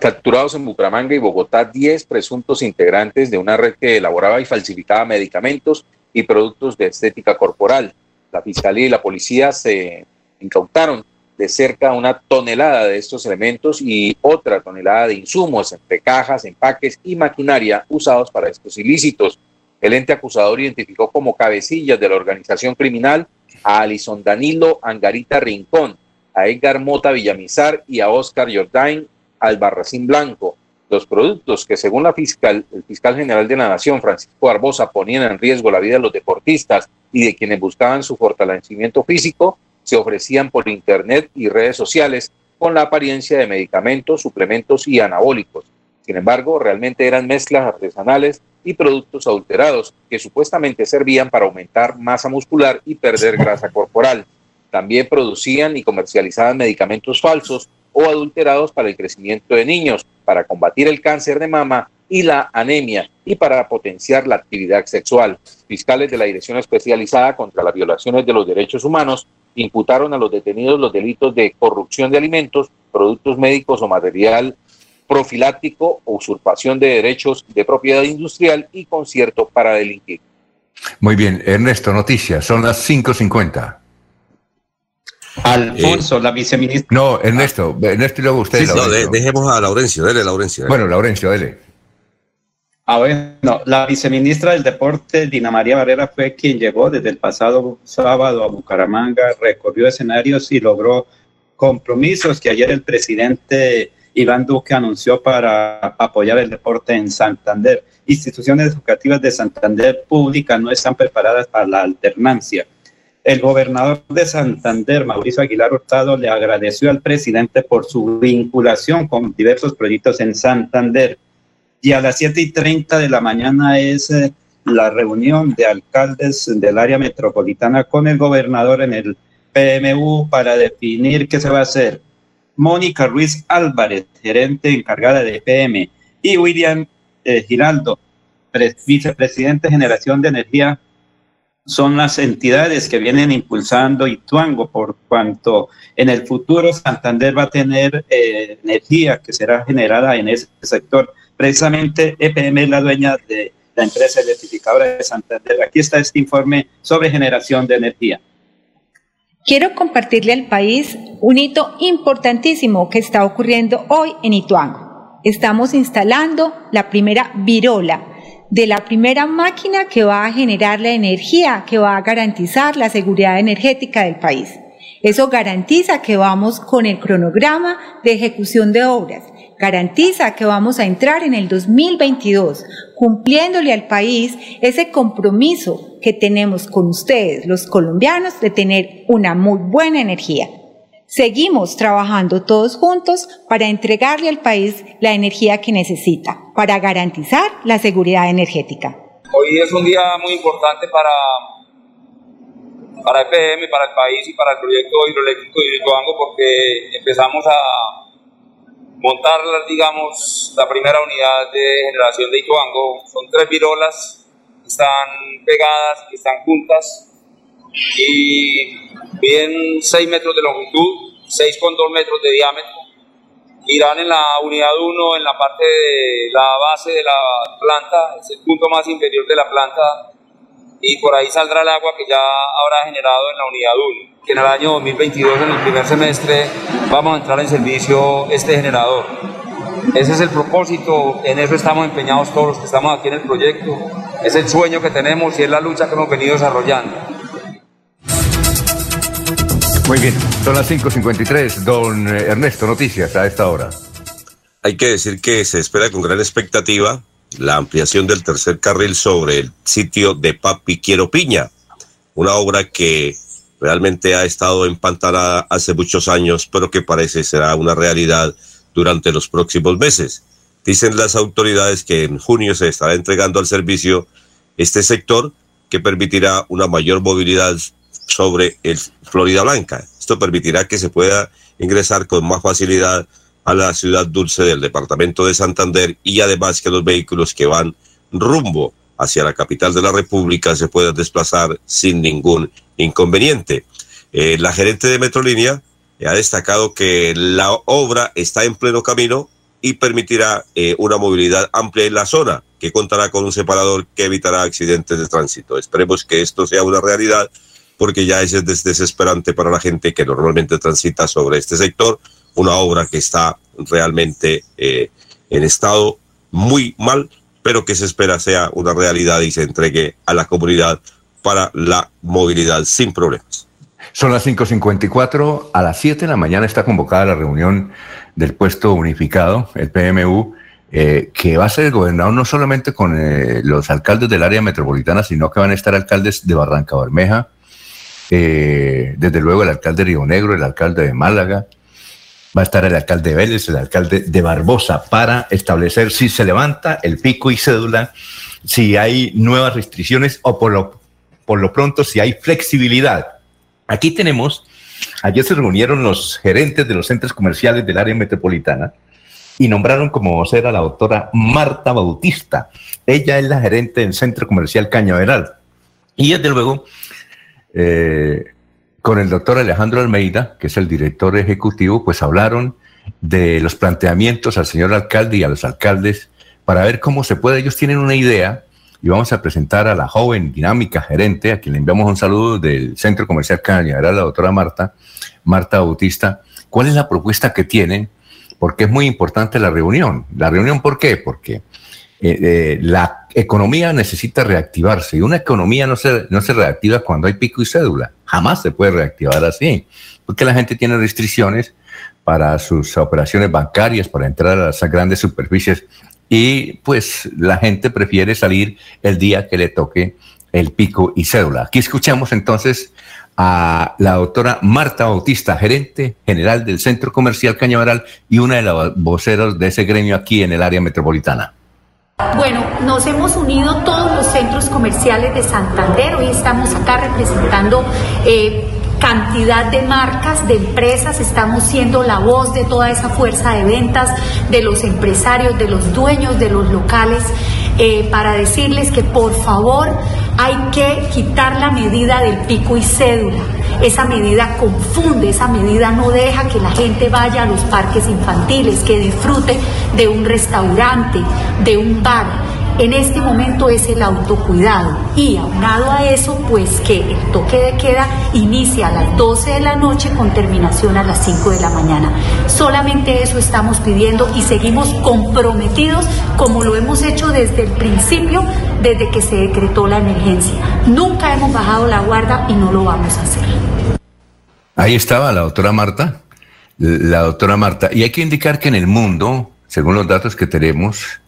S4: capturados en Bucaramanga y Bogotá 10 presuntos integrantes de una red que elaboraba y falsificaba medicamentos y productos de estética corporal la Fiscalía y la Policía se incautaron de cerca una tonelada de estos elementos y otra tonelada de insumos entre cajas, empaques y maquinaria usados para estos ilícitos. El ente acusador identificó como cabecillas de la organización criminal a Alison Danilo Angarita Rincón, a Edgar Mota Villamizar y a Oscar Jordain Albarracín Blanco. Los productos que según la fiscal, el fiscal general de la Nación, Francisco Barbosa, ponían en riesgo la vida de los deportistas y de quienes buscaban su fortalecimiento físico se ofrecían por Internet y redes sociales con la apariencia de medicamentos, suplementos y anabólicos. Sin embargo, realmente eran mezclas artesanales y productos adulterados que supuestamente servían para aumentar masa muscular y perder grasa corporal. También producían y comercializaban medicamentos falsos o adulterados para el crecimiento de niños, para combatir el cáncer de mama y la anemia y para potenciar la actividad sexual. Fiscales de la Dirección Especializada contra las Violaciones de los Derechos Humanos imputaron a los detenidos los delitos de corrupción de alimentos, productos médicos o material profiláctico, usurpación de derechos de propiedad industrial y concierto para delinquir.
S1: Muy bien, Ernesto, noticias, son las 5.50.
S3: Alfonso, la viceministra.
S1: No, Ernesto, Ernesto y luego usted.
S9: no, dejemos a Laurencio, dele, Laurencio.
S1: Bueno, Laurencio, dele.
S3: Ah, bueno, la viceministra del Deporte, Dina María Barrera, fue quien llegó desde el pasado sábado a Bucaramanga, recorrió escenarios y logró compromisos que ayer el presidente Iván Duque anunció para apoyar el deporte en Santander. Instituciones educativas de Santander públicas no están preparadas para la alternancia. El gobernador de Santander, Mauricio Aguilar Hurtado, le agradeció al presidente por su vinculación con diversos proyectos en Santander y a las 7 y 30 de la mañana es eh, la reunión de alcaldes del área metropolitana con el gobernador en el PMU para definir qué se va a hacer. Mónica Ruiz Álvarez, gerente encargada de PM, y William eh, Giraldo, vicepresidente de Generación de Energía, son las entidades que vienen impulsando Ituango, por cuanto en el futuro Santander va a tener eh, energía que será generada en ese sector Precisamente EPM es la dueña de la empresa electrificadora de Santander. Aquí está este informe sobre generación de energía.
S11: Quiero compartirle al país un hito importantísimo que está ocurriendo hoy en Ituango. Estamos instalando la primera virola de la primera máquina que va a generar la energía, que va a garantizar la seguridad energética del país. Eso garantiza que vamos con el cronograma de ejecución de obras, garantiza que vamos a entrar en el 2022 cumpliéndole al país ese compromiso que tenemos con ustedes, los colombianos, de tener una muy buena energía. Seguimos trabajando todos juntos para entregarle al país la energía que necesita, para garantizar la seguridad energética.
S12: Hoy es un día muy importante para, para EPM, para el país y para el proyecto hidroeléctrico de Ituango porque empezamos a montar, digamos, la primera unidad de generación de Ituango. Son tres virolas, están pegadas, están juntas y miden 6 metros de longitud, 6,2 metros de diámetro. Irán en la unidad 1, en la parte de la base de la planta, es el punto más inferior de la planta, y por ahí saldrá el agua que ya habrá generado en la unidad 1 que en el año 2022, en el primer semestre, vamos a entrar en servicio este generador. Ese es el propósito, en eso estamos empeñados todos los que estamos aquí en el proyecto, es el sueño que tenemos y es la lucha que hemos venido desarrollando.
S1: Muy bien, son las 5.53. Don Ernesto, noticias a esta hora.
S9: Hay que decir que se espera con gran expectativa la ampliación del tercer carril sobre el sitio de Papi Quiero Piña, una obra que realmente ha estado empantanada hace muchos años, pero que parece será una realidad durante los próximos meses. Dicen las autoridades que en junio se estará entregando al servicio este sector que permitirá una mayor movilidad sobre el Florida Blanca. Esto permitirá que se pueda ingresar con más facilidad a la ciudad dulce del departamento de Santander y además que los vehículos que van rumbo hacia la capital de la República se puedan desplazar sin ningún inconveniente. Eh, la gerente de Metrolínea ha destacado que la obra está en pleno camino y permitirá eh, una movilidad amplia en la zona, que contará con un separador que evitará accidentes de tránsito. Esperemos que esto sea una realidad, porque ya es desesperante para la gente que normalmente transita sobre este sector, una obra que está realmente eh, en estado muy mal pero que se espera sea una realidad y se entregue a la comunidad para la movilidad sin problemas.
S1: Son las 5.54, a las 7 de la mañana está convocada la reunión del puesto unificado, el PMU, eh, que va a ser gobernado no solamente con eh, los alcaldes del área metropolitana, sino que van a estar alcaldes de Barranca Bermeja, eh, desde luego el alcalde de Río Negro, el alcalde de Málaga, va a estar el alcalde de Vélez, el alcalde de Barbosa, para establecer si se levanta el pico y cédula, si hay nuevas restricciones o por lo, por lo pronto si hay flexibilidad. Aquí tenemos, ayer se reunieron los gerentes de los centros comerciales del área metropolitana y nombraron como vocera a la doctora Marta Bautista. Ella es la gerente del centro comercial Cañaveral. Y desde luego, eh, con el doctor Alejandro Almeida, que es el director ejecutivo, pues hablaron de los planteamientos al señor alcalde y a los alcaldes para ver cómo se puede. Ellos tienen una idea y vamos a presentar a la joven dinámica gerente, a quien le enviamos un saludo del Centro Comercial Cañaveral, la doctora Marta, Marta Bautista, cuál es la propuesta que tienen, porque es muy importante la reunión. La reunión, ¿por qué? Porque eh, eh, la economía necesita reactivarse y una economía no se, no se reactiva cuando hay pico y cédula. Jamás se puede reactivar así, porque la gente tiene restricciones para sus operaciones bancarias, para entrar a las grandes superficies y pues la gente prefiere salir el día que le toque el pico y cédula. Aquí escuchamos entonces a la doctora Marta Bautista, gerente general del Centro Comercial Cañaveral y una de las voceros de ese gremio aquí en el área metropolitana.
S13: Bueno, nos hemos unido todos los centros comerciales de Santander. Hoy estamos acá representando eh, cantidad de marcas, de empresas, estamos siendo la voz de toda esa fuerza de ventas, de los empresarios, de los dueños de los locales, eh, para decirles que por favor hay que quitar la medida del pico y cédula. Esa medida confunde, esa medida no deja que la gente vaya a los parques infantiles, que disfrute de un restaurante, de un bar en este momento es el autocuidado y aunado a eso, pues que el toque de queda inicia a las 12 de la noche con terminación a las 5 de la mañana. Solamente eso estamos pidiendo y seguimos comprometidos como lo hemos hecho desde el principio, desde que se decretó la emergencia. Nunca hemos bajado la guarda y no lo vamos a hacer.
S1: Ahí estaba la doctora Marta, la doctora Marta. Y hay que indicar que en el mundo, según los datos que tenemos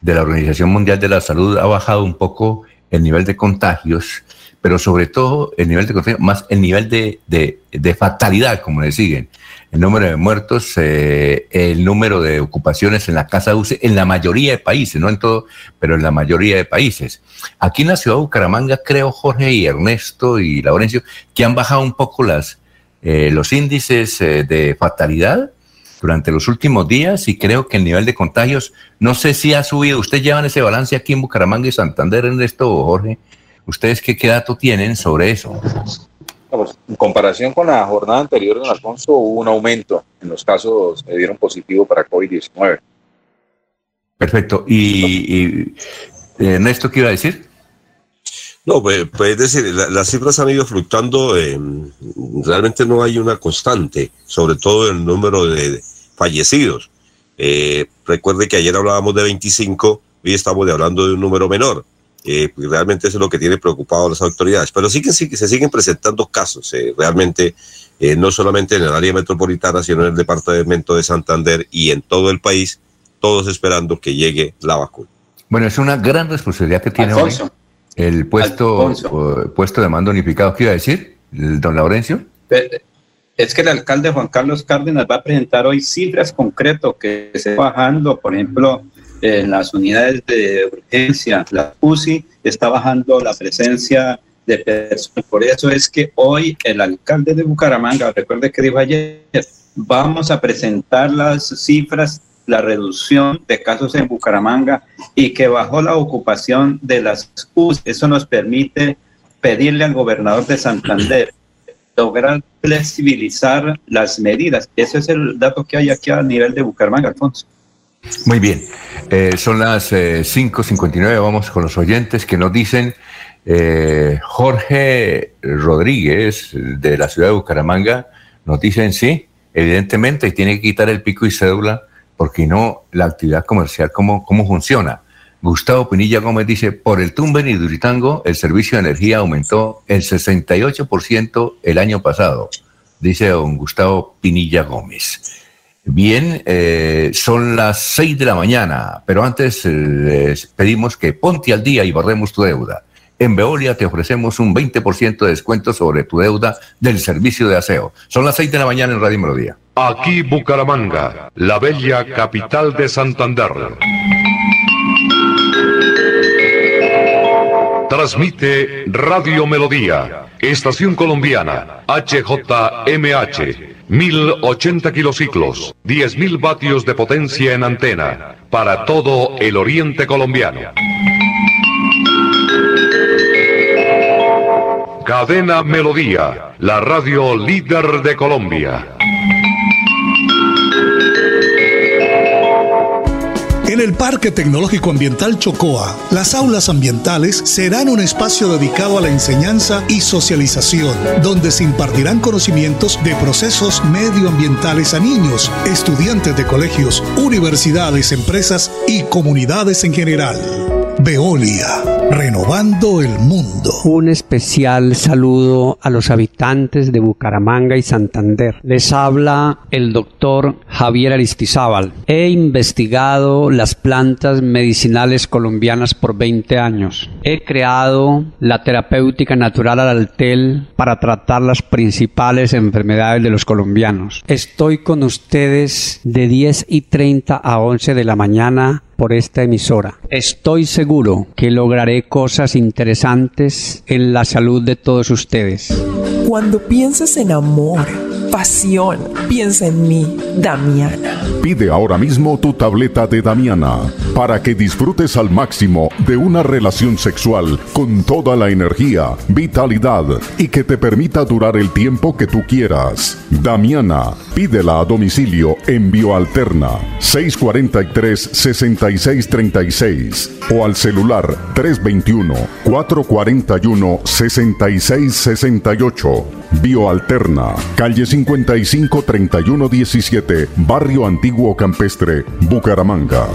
S1: de la Organización Mundial de la Salud, ha bajado un poco el nivel de contagios, pero sobre todo el nivel de contagios, más el nivel de, de, fatalidad, como le siguen. El número de muertos, eh, el número de ocupaciones en la casa de UCE, en la mayoría de países, no en todo, pero en la mayoría de países. Aquí en la ciudad de Bucaramanga, creo Jorge y Ernesto y Laurencio, que han bajado un poco las, eh, los índices eh, de fatalidad durante los últimos días y creo que el nivel de contagios, no sé si ha subido. ¿Ustedes llevan ese balance aquí en Bucaramanga y Santander, en esto, Jorge? ¿Ustedes qué, qué dato tienen sobre eso?
S4: Pues, en comparación con la jornada anterior, don Alfonso, hubo un aumento en los casos que dieron positivo para COVID-19.
S1: Perfecto. ¿Y, y Ernesto qué iba a decir?
S9: No, pues, pues decir, las cifras han ido fluctuando, eh, realmente no hay una constante, sobre todo el número de fallecidos. Eh, recuerde que ayer hablábamos de 25, hoy estamos hablando de un número menor. Eh, pues realmente eso es lo que tiene preocupado a las autoridades. Pero sí que, sí que se siguen presentando casos, eh, realmente, no solamente en el área metropolitana, sino en el departamento de Santander y en todo el país, todos esperando que llegue la vacuna.
S1: Bueno, es una gran responsabilidad que tiene hoy el puesto, puesto de mando unificado. ¿Qué iba a decir, don Laurencio?
S3: Es que el alcalde Juan Carlos Cárdenas va a presentar hoy cifras concretas que se está bajando, por ejemplo, en las unidades de urgencia, la UCI está bajando la presencia de personas. Por eso es que hoy el alcalde de Bucaramanga, recuerde que dijo ayer, vamos a presentar las cifras la reducción de casos en Bucaramanga y que bajó la ocupación de las UCI. Eso nos permite pedirle al gobernador de Santander lograr flexibilizar las medidas. Ese es el dato que hay aquí a nivel de Bucaramanga, Alfonso.
S1: Muy bien, eh, son las 5.59, eh, vamos con los oyentes que nos dicen, eh, Jorge Rodríguez de la ciudad de Bucaramanga, nos dicen, sí, evidentemente tiene que quitar el pico y cédula porque no la actividad comercial, cómo, cómo funciona. Gustavo Pinilla Gómez dice, por el Tumben y Duritango, el servicio de energía aumentó el 68% el año pasado, dice don Gustavo Pinilla Gómez. Bien, eh, son las 6 de la mañana, pero antes eh, les pedimos que ponte al día y borremos tu deuda. En Veolia te ofrecemos un 20% de descuento sobre tu deuda del servicio de aseo. Son las 6 de la mañana en Radio Melodía.
S14: Aquí Bucaramanga, la bella capital de Santander. Transmite Radio Melodía, Estación Colombiana, HJMH, 1080 kilociclos, 10.000 vatios de potencia en antena, para todo el oriente colombiano. Cadena Melodía, la radio líder de Colombia.
S7: En el Parque Tecnológico Ambiental Chocoa, las aulas ambientales serán un espacio dedicado a la enseñanza y socialización, donde se impartirán conocimientos de procesos medioambientales a niños, estudiantes de colegios, universidades, empresas y comunidades en general. Veolia, renovando el mundo.
S15: Un especial saludo a los habitantes de Bucaramanga y Santander. Les habla el doctor Javier Aristizábal. He investigado las plantas medicinales colombianas por 20 años. He creado la terapéutica natural al altel para tratar las principales enfermedades de los colombianos. Estoy con ustedes de 10 y 30 a 11 de la mañana por esta emisora. Estoy seguro que lograré cosas interesantes en la salud de todos ustedes.
S16: Cuando piensas en amor, pasión. Piensa en mí, Damiana.
S17: Pide ahora mismo tu tableta de Damiana para que disfrutes al máximo de una relación sexual con toda la energía, vitalidad y que te permita durar el tiempo que tú quieras. Damiana, pídela a domicilio en Bioalterna 643-6636 o al celular 321-441-6668. Bioalterna, calle 55 3117, Barrio Antiguo Campestre, Bucaramanga.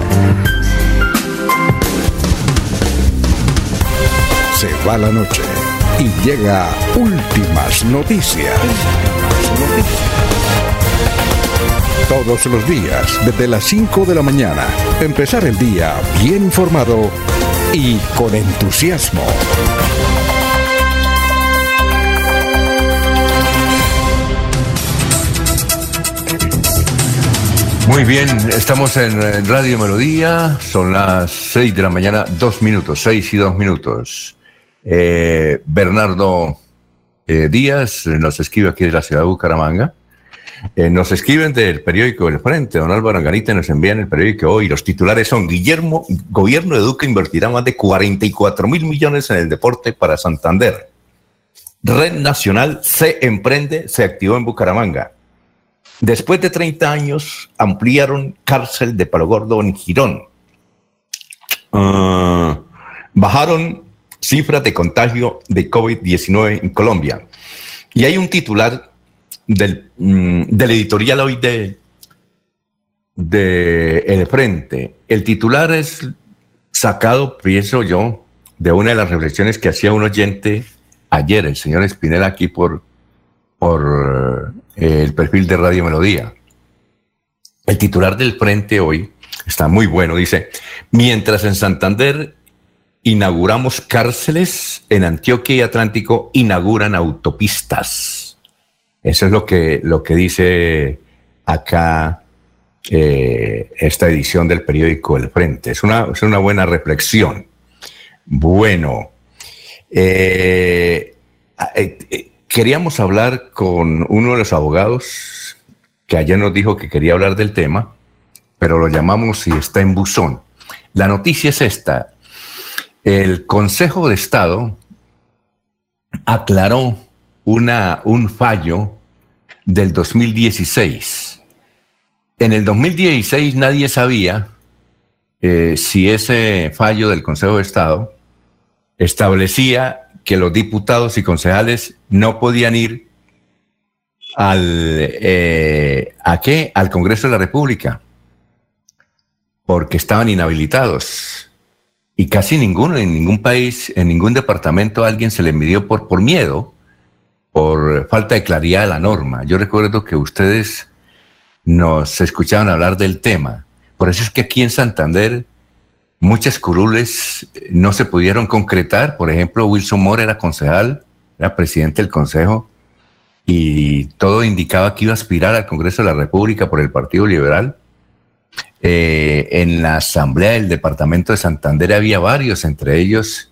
S18: Se va la noche y llega últimas noticias. Todos los días, desde las 5 de la mañana, empezar el día bien informado y con entusiasmo.
S1: Muy bien, estamos en Radio Melodía, son las 6 de la mañana, dos minutos, seis y dos minutos. Eh, Bernardo eh, Díaz nos escribe aquí de la ciudad de Bucaramanga. Eh, nos escriben del periódico El Frente, don Álvaro Angarita nos envían el periódico hoy. Los titulares son, Guillermo, gobierno de Duque invertirá más de 44 mil millones en el deporte para Santander. Red Nacional se emprende, se activó en Bucaramanga. Después de 30 años, ampliaron cárcel de Palo Gordo en Girón. Ah, bajaron cifras de contagio de COVID-19 en Colombia. Y hay un titular del, mm, del editorial hoy de, de El Frente. El titular es sacado, pienso yo, de una de las reflexiones que hacía un oyente ayer, el señor Espinel, aquí por, por el perfil de Radio Melodía. El titular del frente hoy está muy bueno, dice, mientras en Santander inauguramos cárceles, en Antioquia y Atlántico inauguran autopistas. Eso es lo que, lo que dice acá eh, esta edición del periódico El Frente. Es una, es una buena reflexión. Bueno, eh, queríamos hablar con uno de los abogados que ayer nos dijo que quería hablar del tema, pero lo llamamos y está en buzón. La noticia es esta. El Consejo de Estado aclaró una, un fallo del 2016. En el 2016 nadie sabía eh, si ese fallo del Consejo de Estado establecía que los diputados y concejales no podían ir al, eh, ¿a qué? Al Congreso de la República, porque estaban inhabilitados. Y casi ninguno, en ningún país, en ningún departamento, alguien se le midió por, por miedo, por falta de claridad de la norma. Yo recuerdo que ustedes nos escuchaban hablar del tema. Por eso es que aquí en Santander muchas curules no se pudieron concretar. Por ejemplo, Wilson Moore era concejal, era presidente del consejo, y todo indicaba que iba a aspirar al Congreso de la República por el Partido Liberal. Eh, en la Asamblea del Departamento de Santander había varios, entre ellos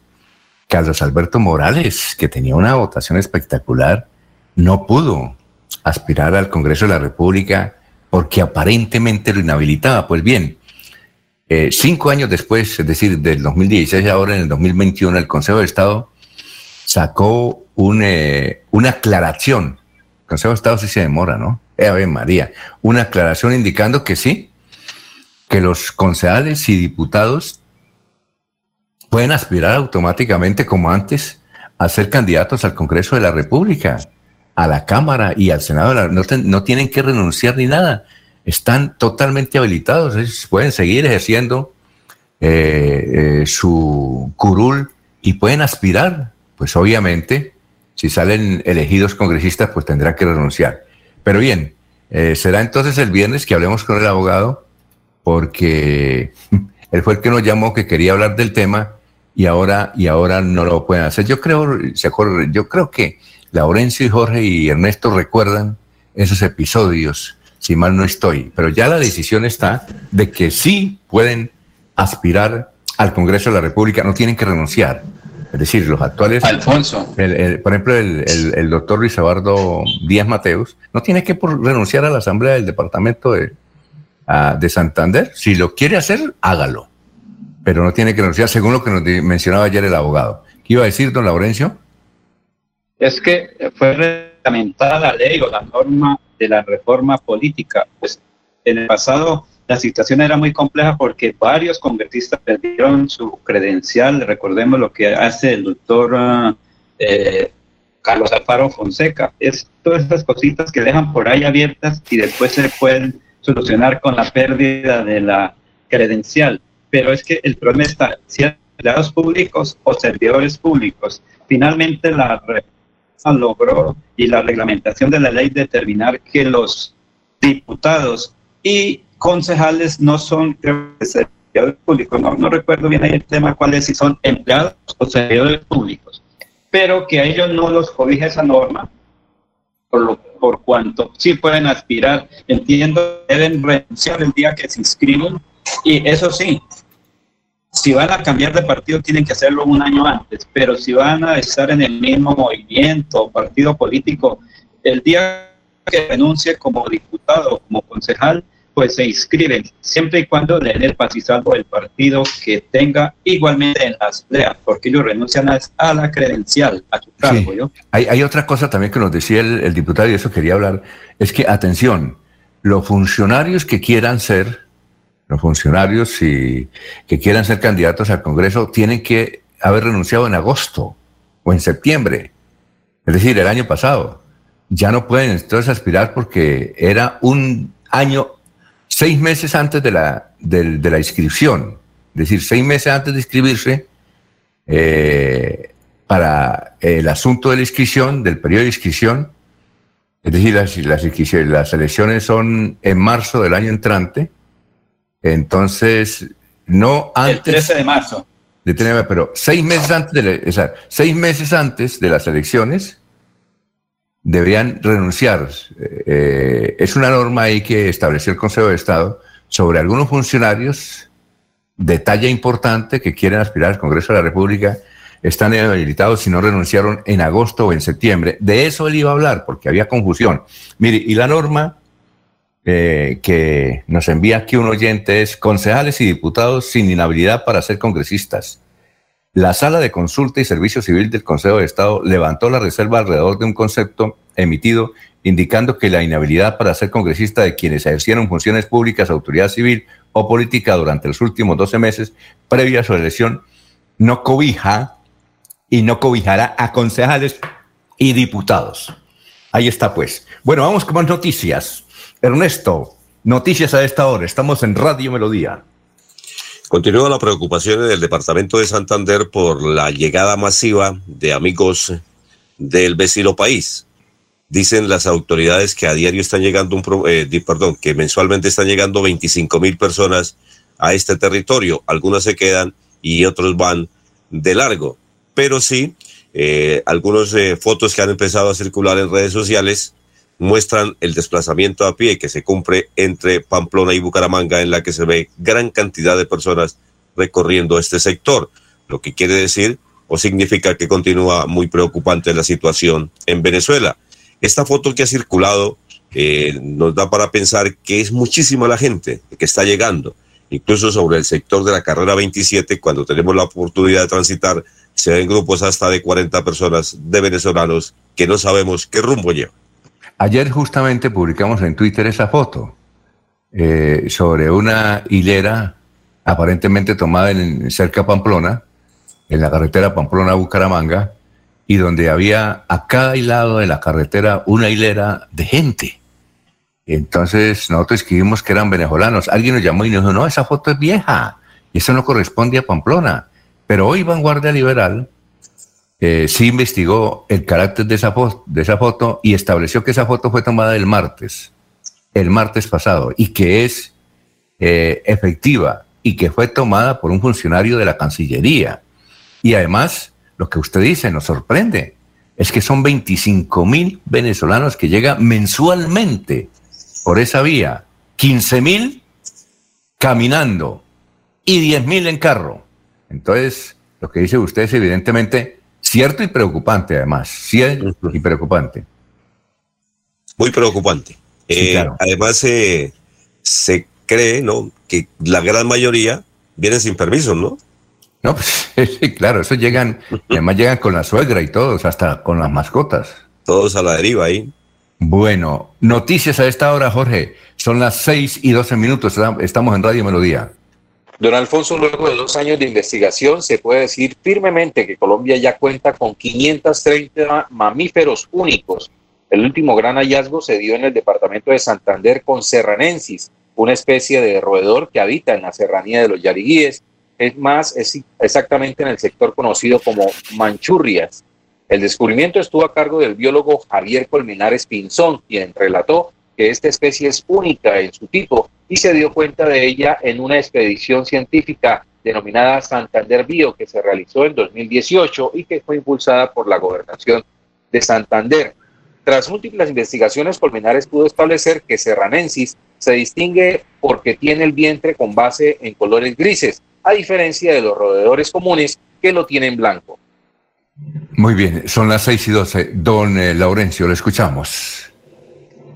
S1: Carlos Alberto Morales, que tenía una votación espectacular, no pudo aspirar al Congreso de la República porque aparentemente lo inhabilitaba. Pues bien, eh, cinco años después, es decir, del 2016, ahora en el 2021, el Consejo de Estado sacó eh, una aclaración. El Consejo de Estado sí se demora, ¿no? Eh, María. Una aclaración indicando que sí, que los concejales y diputados pueden aspirar automáticamente, como antes, a ser candidatos al Congreso de la República, a la Cámara y al Senado. no tienen que renunciar ni nada están totalmente habilitados, pueden seguir ejerciendo eh, eh, su curul y pueden aspirar, pues obviamente, si salen elegidos congresistas, pues tendrán que renunciar. Pero bien, eh, será entonces el viernes que hablemos con el abogado, porque [laughs] él fue el que nos llamó que quería hablar del tema y ahora, y ahora no lo pueden hacer. Yo creo, yo creo que Laurencio y Jorge y Ernesto recuerdan esos episodios si mal no estoy. Pero ya la decisión está de que sí pueden aspirar al Congreso de la República, no tienen que renunciar. Es decir, los actuales.
S3: Alfonso.
S1: por ejemplo, el, doctor Luis Eduardo Díaz Mateus no tiene que renunciar a la Asamblea del Departamento de, de Santander. Si lo quiere hacer, hágalo. Pero no tiene que renunciar, según lo que nos mencionaba ayer el abogado. ¿Qué iba a decir, don Laurencio?
S3: Es que fue reglamentada la ley o la norma de la reforma política. Pues en el pasado la situación era muy compleja porque varios congresistas perdieron su credencial. Recordemos lo que hace el doctor ah, eh, Carlos Alfaro Fonseca. Es todas esas cositas que dejan por ahí abiertas y después se pueden solucionar con la pérdida de la credencial. Pero es que el problema está, si empleados públicos o servidores públicos, finalmente la logró y la reglamentación de la ley determinar que los diputados y concejales no son servidores públicos, no, no recuerdo bien el tema cuál es, si son empleados o servidores públicos, pero que a ellos no los cobija esa norma, por, lo, por cuanto sí pueden aspirar, entiendo, deben renunciar el día que se inscriben, y eso sí, si van a cambiar de partido tienen que hacerlo un año antes, pero si van a estar en el mismo movimiento partido político, el día que renuncie como diputado, como concejal, pues se inscriben, siempre y cuando le den el pacisalvo del partido que tenga igualmente en la asamblea, porque ellos renuncian a, la credencial, a su cargo.
S1: Hay, hay, otra cosa también que nos decía el, diputado, y eso quería hablar, es que, atención, los funcionarios que quieran ser, los funcionarios que quieran ser candidatos al Congreso, tienen que haber renunciado en agosto o en septiembre, es decir, el año pasado. Ya no pueden entonces aspirar porque era un año seis meses antes de la, de, la inscripción, es decir, seis meses antes de inscribirse, eh, para el asunto de la inscripción, del periodo de inscripción, es decir, las, las, las elecciones son en marzo del año entrante, entonces, no antes... El
S3: 13 de marzo.
S1: De tener, pero seis meses antes de, o sea, seis meses antes de las elecciones, deberían renunciar. Eh, es una norma ahí que estableció el Consejo de Estado sobre algunos funcionarios de talla importante que quieren aspirar al Congreso de la República, están inhabilitados si no renunciaron en agosto o en septiembre. De eso él iba a hablar, porque había confusión. Mire, y la norma eh, que nos envía aquí un oyente es concejales y diputados sin inhabilidad para ser congresistas la Sala de Consulta y Servicio Civil del Consejo de Estado levantó la reserva alrededor de un concepto emitido indicando que la inhabilidad para ser congresista de quienes ejercieron funciones públicas, autoridad civil o política durante los últimos 12 meses previa a su elección no cobija y no cobijará a concejales y diputados. Ahí está pues. Bueno, vamos con más noticias. Ernesto, noticias a esta hora. Estamos en Radio Melodía.
S9: Continúa la preocupación del departamento de Santander por la llegada masiva de amigos del vecino país. Dicen las autoridades que a diario están llegando un, eh, perdón, que mensualmente están llegando 25 mil personas a este territorio. Algunas se quedan y otros van de largo. Pero sí, eh, algunas eh, fotos que han empezado a circular en redes sociales muestran el desplazamiento a pie que se cumple entre Pamplona y Bucaramanga, en la que se ve gran cantidad de personas recorriendo este sector, lo que quiere decir o significa que continúa muy preocupante la situación en Venezuela. Esta foto que ha circulado eh, nos da para pensar que es muchísima la gente que está llegando, incluso sobre el sector de la carrera 27, cuando tenemos la oportunidad de transitar, se ven grupos hasta de 40 personas de venezolanos que no sabemos qué rumbo llevan.
S1: Ayer justamente publicamos en Twitter esa foto eh, sobre una hilera aparentemente tomada en, cerca de Pamplona, en la carretera Pamplona-Bucaramanga, y donde había a cada lado de la carretera una hilera de gente. Entonces nosotros escribimos que eran venezolanos. Alguien nos llamó y nos dijo, no, esa foto es vieja, y eso no corresponde a Pamplona. Pero hoy Vanguardia Liberal eh, sí investigó el carácter de esa, de esa foto y estableció que esa foto fue tomada el martes, el martes pasado, y que es eh, efectiva y que fue tomada por un funcionario de la Cancillería. Y además, lo que usted dice nos sorprende, es que son 25 mil venezolanos que llegan mensualmente por esa vía, 15 mil caminando y 10 mil en carro. Entonces, lo que dice usted es evidentemente cierto y preocupante, además. Cierto y preocupante.
S9: Muy preocupante.
S1: Sí,
S9: Eh. Además, eh, se cree ¿no? que la gran mayoría viene sin permiso, ¿no?
S1: No, pues [laughs] sí, claro, eso llegan, además llegan con la suegra y todos, hasta con las mascotas.
S9: Todos a la deriva ahí.
S1: Bueno, noticias a esta hora, Jorge. Son las 6 y 12 minutos, estamos en Radio Melodía.
S4: Don Alfonso, luego de dos años de investigación, se puede decir firmemente que Colombia ya cuenta con 530 mamíferos únicos. El último gran hallazgo se dio en el departamento de Santander con serranensis, una especie de roedor que habita en la serranía de los Yariguíes. Es más, es exactamente en el sector conocido como Manchurrias. El descubrimiento estuvo a cargo del biólogo Javier Colmenares Pinzón, quien relató que esta especie es única en su tipo y se dio cuenta de ella en una expedición científica denominada Santander Bio que se realizó en 2018 y que fue impulsada por la gobernación de Santander. Tras múltiples investigaciones, Colmenares pudo establecer que Serranensis se distingue porque tiene el vientre con base en colores grises, a diferencia de los roedores comunes que lo tienen blanco.
S1: Muy bien, son las 6 y 12. Don eh, Laurencio, lo escuchamos.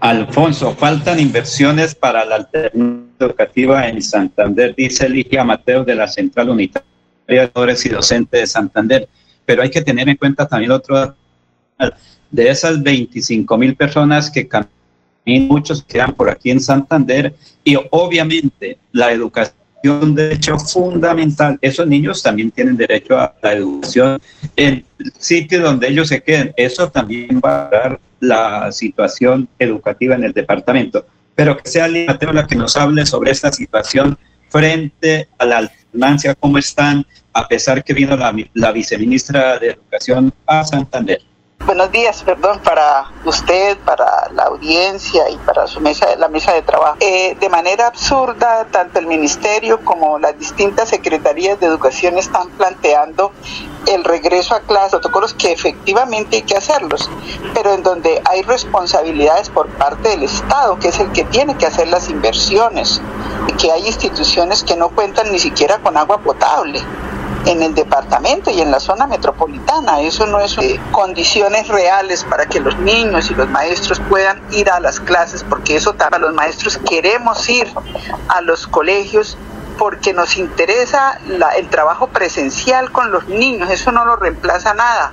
S3: Alfonso, faltan inversiones para la alternativa educativa en Santander, dice Ligia Mateo de la Central Unitaria de Docentes de Santander. Pero hay que tener en cuenta también otro de esas 25 mil personas que caminan, muchos quedan por aquí en Santander y obviamente la educación un derecho fundamental. Esos niños también tienen derecho a la educación en sitios donde ellos se queden. Eso también va a dar la situación educativa en el departamento. Pero que sea Lidia Mateo la que nos hable sobre esta situación frente a la alternancia, cómo están, a pesar que vino la, la viceministra de Educación a Santander.
S19: Buenos días, perdón, para usted, para la audiencia y para su mesa, la mesa de trabajo. Eh, de manera absurda, tanto el Ministerio como las distintas secretarías de educación están planteando el regreso a clases, protocolos que efectivamente hay que hacerlos, pero en donde hay responsabilidades por parte del Estado, que es el que tiene que hacer las inversiones, que hay instituciones que no cuentan ni siquiera con agua potable en el departamento y en la zona metropolitana. Eso no es eh, condiciones reales para que los niños y los maestros puedan ir a las clases, porque eso para los maestros queremos ir a los colegios porque nos interesa la, el trabajo presencial con los niños, eso no lo reemplaza nada,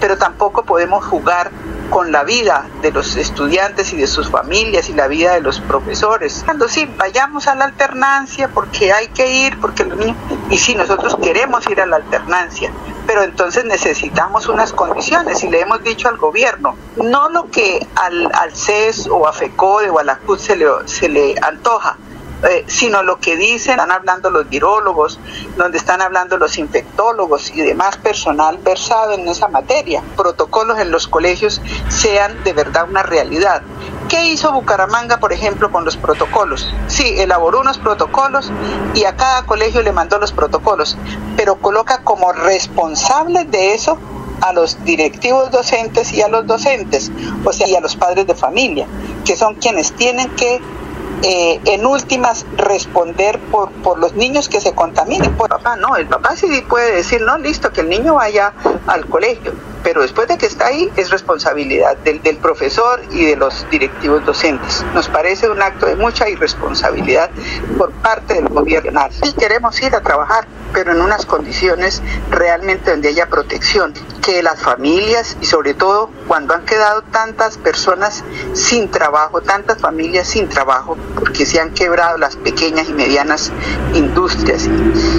S19: pero tampoco podemos jugar con la vida de los estudiantes y de sus familias y la vida de los profesores. Cuando sí, vayamos a la alternancia porque hay que ir, porque los niños, y sí, nosotros queremos ir a la alternancia, pero entonces necesitamos unas condiciones y le hemos dicho al gobierno, no lo que al, al CES o a FECODE o a la CUT se le, se le antoja, eh, sino lo que dicen, están hablando los virólogos, donde están hablando los infectólogos y demás personal versado en esa materia. Protocolos en los colegios sean de verdad una realidad. ¿Qué hizo Bucaramanga, por ejemplo, con los protocolos? Sí, elaboró unos protocolos y a cada colegio le mandó los protocolos, pero coloca como responsables de eso a los directivos docentes y a los docentes, o sea, y a los padres de familia, que son quienes tienen que eh, en últimas responder por, por los niños que se contaminen. Por papá no el papá sí puede decir no listo que el niño vaya al colegio pero después de que está ahí es responsabilidad del, del profesor y de los directivos docentes. Nos parece un acto de mucha irresponsabilidad por parte del gobierno. Sí queremos ir a trabajar pero en unas condiciones realmente donde haya protección que las familias y sobre todo cuando han quedado tantas personas sin trabajo tantas familias sin trabajo porque se han quebrado las pequeñas y medianas industrias,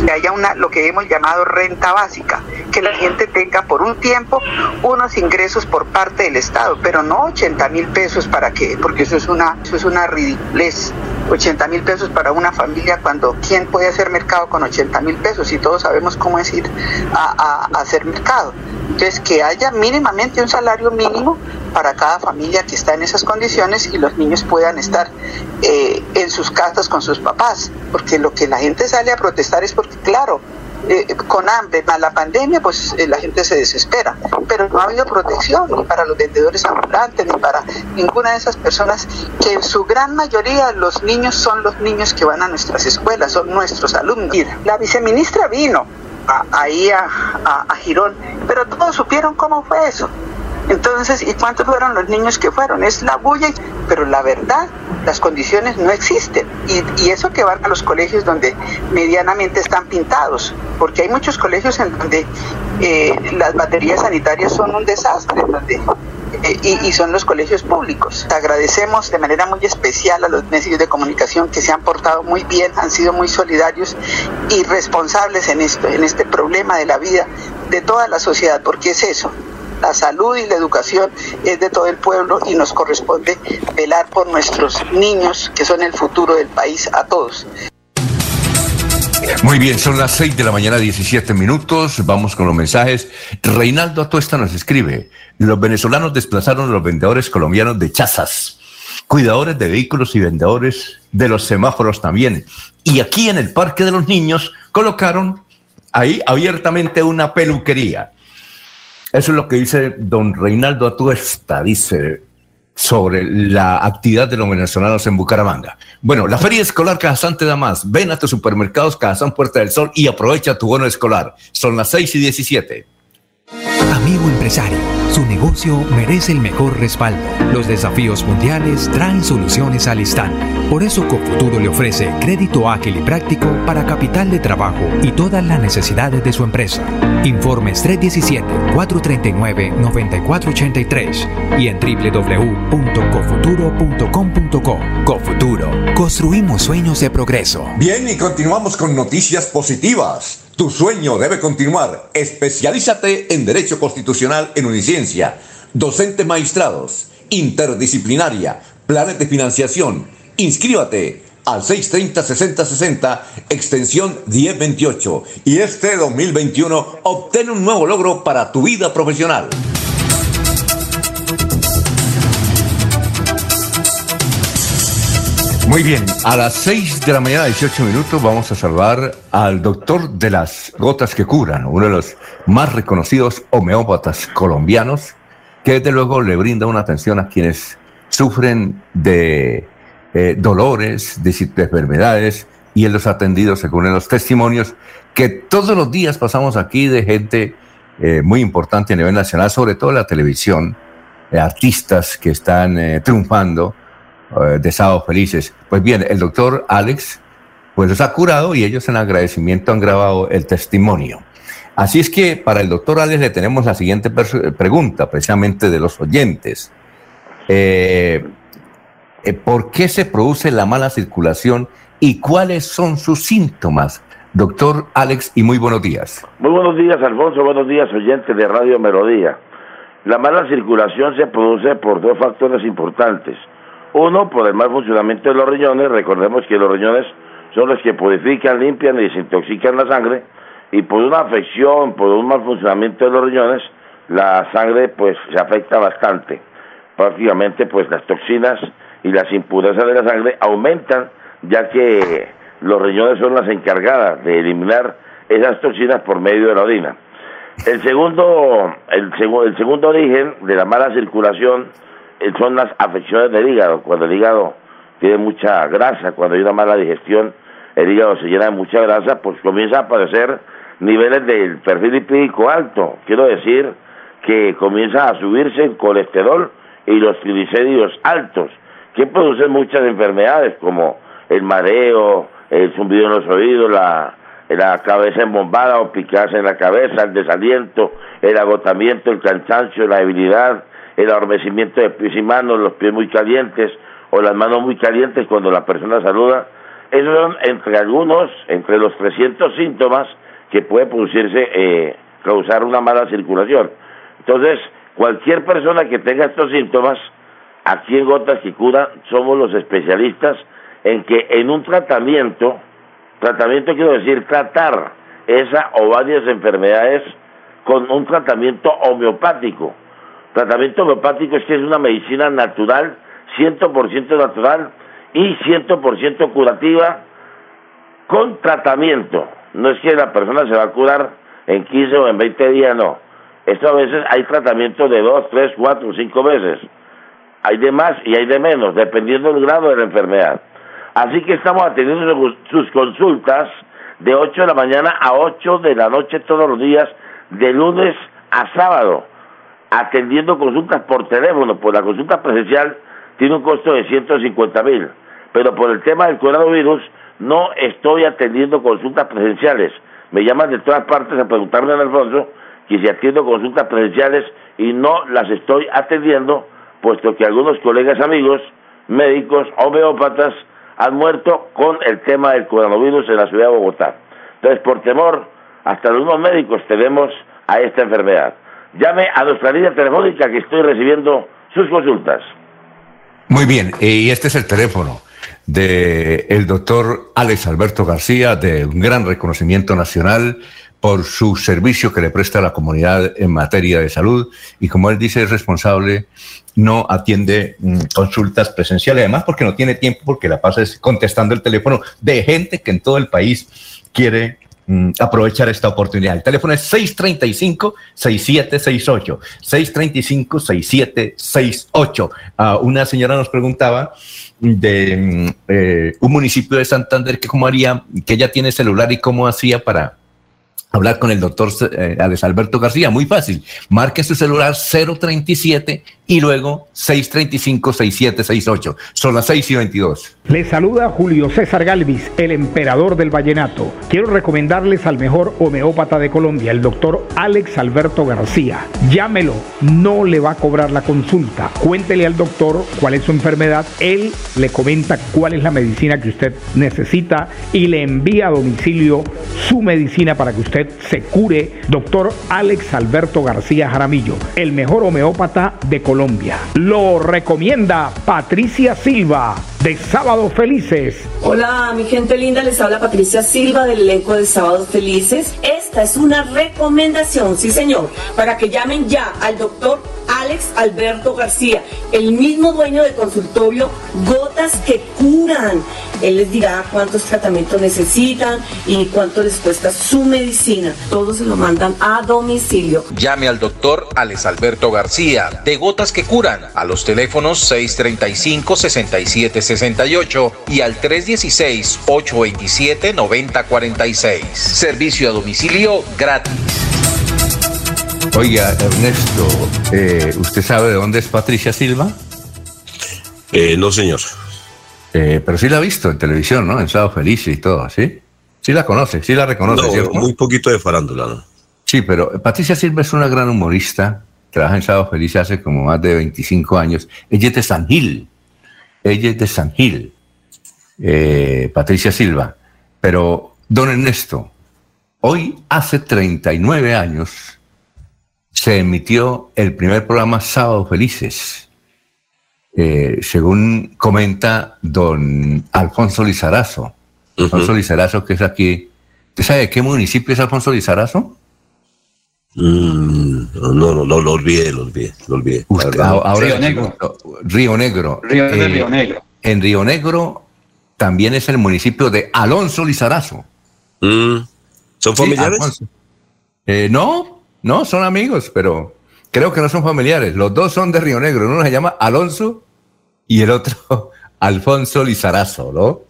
S19: que haya una lo que hemos llamado renta básica, que la gente tenga por un tiempo unos ingresos por parte del Estado, pero no 80 mil pesos para qué, porque eso es una, eso es una ridiculez. 80 mil pesos para una familia cuando quién puede hacer mercado con 80 mil pesos y todos sabemos cómo es ir a, a, hacer mercado. Entonces, que haya mínimamente un salario mínimo para cada familia que está en esas condiciones y los niños puedan estar eh, en sus casas con sus papás, porque lo que la gente sale a protestar es porque, claro, eh, con hambre, más la pandemia, pues eh, la gente se desespera, pero no ha habido protección ni para los vendedores ambulantes, ni para ninguna de esas personas, que en su gran mayoría los niños son los niños que van a nuestras escuelas, son nuestros alumnos. La viceministra vino ahí a, a Girón, pero todos supieron cómo fue eso. Entonces, ¿y cuántos fueron los niños que fueron? Es la bulla, pero la verdad, las condiciones no existen. Y, eso que van a los colegios donde medianamente están pintados, porque hay muchos colegios en donde eh, las baterías sanitarias son un desastre, eh, y, y, son los colegios públicos. Agradecemos de manera muy especial a los medios de comunicación que se han portado muy bien, han sido muy solidarios y responsables en esto, en este problema de la vida de toda la sociedad, porque es eso, la salud y la educación es de todo el pueblo y nos corresponde velar por nuestros niños, que son el futuro del país, a todos.
S1: Muy bien, son las 6 de la mañana, 17 minutos. Vamos con los mensajes. Reinaldo Atuesta nos escribe: Los venezolanos desplazaron a los vendedores colombianos de chazas, cuidadores de vehículos y vendedores de los semáforos también. Y aquí en el Parque de los Niños colocaron ahí abiertamente una peluquería. Eso es lo que dice don Reinaldo Atuesta, dice sobre la actividad de los venezolanos en Bucaramanga. Bueno, la Feria Escolar Cajazán te da más. Ven a tus supermercados Cajazán Puerta del Sol y aprovecha tu bono escolar. Son las 6 y 17.
S20: Amigo empresario, su negocio merece el mejor respaldo. Los desafíos mundiales traen soluciones al instante. Por eso Cofuturo le ofrece crédito ágil y práctico para capital de trabajo y todas las necesidades de su empresa. Informes 317-439-9483 y en www.cofuturo.com.co. Cofuturo, construimos sueños de progreso.
S2: Bien, y continuamos con noticias positivas. Tu sueño debe continuar. Especialízate en Derecho Constitucional en Uniciencia. Docentes maestrados, interdisciplinaria, planes de financiación. Inscríbate al 630-6060, extensión 1028. Y este 2021 obtén un nuevo logro para tu vida profesional.
S1: Muy bien, a las 6 de la mañana, 18 minutos, vamos a salvar al doctor de las gotas que curan, uno de los más reconocidos homeópatas colombianos, que desde luego le brinda una atención a quienes sufren de eh, dolores, de, enfermedades, y en los atendidos, según los testimonios, que todos los días pasamos aquí de gente eh, muy importante a nivel nacional, sobre todo en la televisión, eh, artistas que están triunfando eh, de Sábado Felices. Pues bien, el doctor Alex pues los ha curado y ellos en agradecimiento han grabado el testimonio. Así es que para el doctor Alex le tenemos la siguiente pregunta, precisamente de los oyentes. Eh, eh, ¿Por qué se produce la mala circulación y cuáles son sus síntomas? Doctor Alex, y muy buenos días.
S21: Muy buenos días, Alfonso. Buenos días, oyentes de Radio Melodía. La mala circulación se produce por dos factores importantes. Uno, por el mal funcionamiento de los riñones, recordemos que los riñones son los que purifican, limpian y desintoxican la sangre, y por una afección, por un mal funcionamiento de los riñones, la sangre pues se afecta bastante. Prácticamente pues las toxinas y las impurezas de la sangre aumentan, ya que los riñones son las encargadas de eliminar esas toxinas por medio de la orina. El segundo, el, el segundo origen de la mala circulación son las afecciones del hígado. Cuando el hígado tiene mucha grasa, cuando hay una mala digestión, el hígado se llena de mucha grasa, pues comienza a aparecer niveles del perfil lipídico alto. Quiero decir que comienza a subirse el colesterol y los triglicéridos altos, que producen muchas enfermedades como el mareo, el zumbido en los oídos, la, la cabeza embombada o picadas en la cabeza, el desaliento, el agotamiento, el cansancio, la debilidad, el adormecimiento de pies y manos, los pies muy calientes o las manos muy calientes cuando la persona saluda. Esos son entre algunos, entre los 300 síntomas que puede producirse, eh, causar una mala circulación. Entonces, cualquier persona que tenga estos síntomas, aquí en Gotas que Cura somos los especialistas en que en un tratamiento, tratamiento quiero decir tratar esa o varias enfermedades con un tratamiento homeopático Tratamiento homeopático es que es una medicina natural, 100% natural y 100% curativa con tratamiento. No es que la persona se va a curar en 15 o en 20 días, no. Esto a veces hay tratamiento de 2, 3, 4, 5 meses. Hay de más y hay de menos, dependiendo del grado de la enfermedad. Así que estamos atendiendo sus consultas de 8 de la mañana a 8 de la noche todos los días, de lunes a sábado, atendiendo consultas por teléfono, pues la consulta presencial tiene un costo de 150 mil, pero por el tema del coronavirus no estoy atendiendo consultas presenciales. Me llaman de todas partes a preguntarme en Alfonso que si atiendo consultas presenciales y no las estoy atendiendo, puesto que algunos colegas amigos, médicos, homeópatas, han muerto con el tema del coronavirus en la ciudad de Bogotá. Entonces, por temor, hasta algunos médicos tenemos a esta enfermedad. Llame a nuestra línea telefónica que estoy recibiendo sus consultas.
S1: Muy bien, y este es el teléfono del el doctor Alex Alberto García, de un gran reconocimiento nacional por su servicio que le presta a la comunidad en materia de salud y como él dice es responsable, no atiende mm, consultas presenciales, además porque no tiene tiempo porque la pasa contestando el teléfono de gente que en todo el país quiere mm, aprovechar esta oportunidad. El teléfono es 635-6768. 635-6768. Uh, una señora nos preguntaba de mm, eh, un municipio de Santander que cómo haría, que ella tiene celular y cómo hacía para hablar con el doctor eh, Alex Alberto García. Muy fácil. Marque su celular 037 y luego 635-6768. Son las 6 y 22.
S22: Les saluda Julio César Galvis, el emperador del vallenato. Quiero recomendarles al mejor homeópata de Colombia, el doctor Alex Alberto García. Llámelo, no le va a cobrar la consulta. Cuéntele al doctor cuál es su enfermedad, él le comenta cuál es la medicina que usted necesita y le envía a domicilio su medicina para que usted se cure. Doctor Alex Alberto García Jaramillo, el mejor homeópata de. Colombia. Lo recomienda Patricia Silva de Sábados Felices.
S23: Hola, mi gente linda, les habla Patricia Silva del elenco de Sábados Felices. Esta es una recomendación, sí señor, para que llamen ya al doctor Alex Alberto García, el mismo dueño del consultorio Gotas que Curan. Él les dirá cuántos tratamientos necesitan y cuánto les cuesta su medicina. Todos se lo mandan a domicilio.
S24: Llame al doctor Alex Alberto García de Gotas que Curan a los teléfonos 635 67 68 y al 316-827-9046. Servicio a domicilio gratis.
S1: Oiga, Ernesto, eh, ¿usted sabe de dónde es Patricia Silva?
S9: Eh, no, señor.
S1: Eh, pero sí la ha visto en televisión, ¿no? En Sábado Feliz y todo, ¿sí? Sí la conoce, sí la reconoce,
S9: no, Muy poquito de farándula, ¿no?
S1: Sí, pero Patricia Silva es una gran humorista, trabaja en Sábado Feliz hace como más de 25 años. Ella es de San Gil, ella es de San Gil, eh, Patricia Silva. Pero, don Ernesto, hoy hace 39 años se emitió el primer programa Sábado Felices. Eh, según comenta don Alfonso Lizarazo. Alfonso Lizarazo, que es aquí. ¿Usted sabe de qué municipio es Alfonso Lizarazo?
S9: Mm, no, no, no, lo olvidé, lo olvidé, lo olvidé.
S1: Río, Negro. Río Negro.
S3: Río, eh, Río Negro.
S1: En Río Negro también es el municipio de Alonso Lizarazo.
S9: Mm, ¿Son familiares?
S1: Eh, no, no, son amigos, pero creo que no son familiares. Los dos son de Río Negro. Uno se llama Alonso y el otro [laughs] Alfonso Lizarazo, ¿no?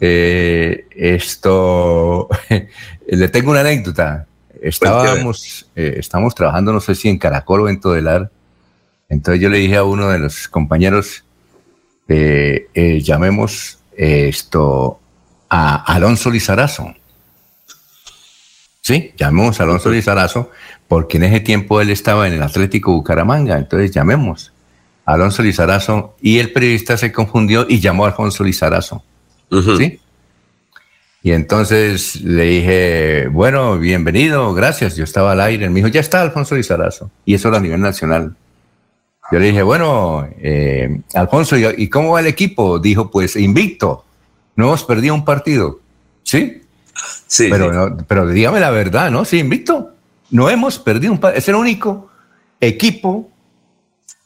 S1: Eh, esto, [laughs] le tengo una anécdota. Estábamos, eh, estamos trabajando, no sé si en Caracol o en Todelar. Entonces yo le dije a uno de los compañeros, eh, eh, llamemos esto a Alonso Lizarazo. Sí, llamemos a Alonso Lizarazo, porque en ese tiempo él estaba en el Atlético Bucaramanga. Entonces llamemos a Alonso Lizarazo y el periodista se confundió y llamó a Alfonso Lizarazo. ¿Sí? Y entonces le dije, bueno, bienvenido, gracias. Yo estaba al aire. Me dijo, ya está Alfonso Lizarazo. Y eso era a nivel nacional. Yo le dije, bueno, eh, Alfonso, ¿y cómo va el equipo? Dijo, pues invicto. No hemos perdido un partido. ¿Sí?
S9: Sí.
S1: Pero, pero dígame la verdad, ¿no? Sí, invicto. No hemos perdido un partido. Es el único equipo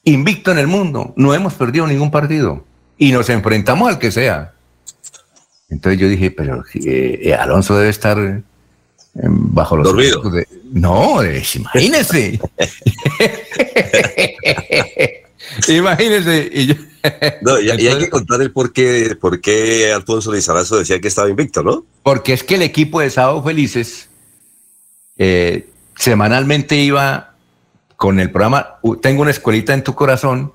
S1: invicto en el mundo. No hemos perdido ningún partido. Y nos enfrentamos al que sea. Entonces yo dije, pero eh, eh, Alonso debe estar eh, bajo los...
S9: Dormido.
S1: No, imagínese. [laughs] imagínese. Y yo, [laughs]
S9: No, y, y hay que contar el por qué, por qué Alfonso Lizarazo decía que estaba invicto, ¿no?
S1: Porque es que el equipo de Sábado Felices eh, semanalmente iba con el programa Tengo una escuelita en tu corazón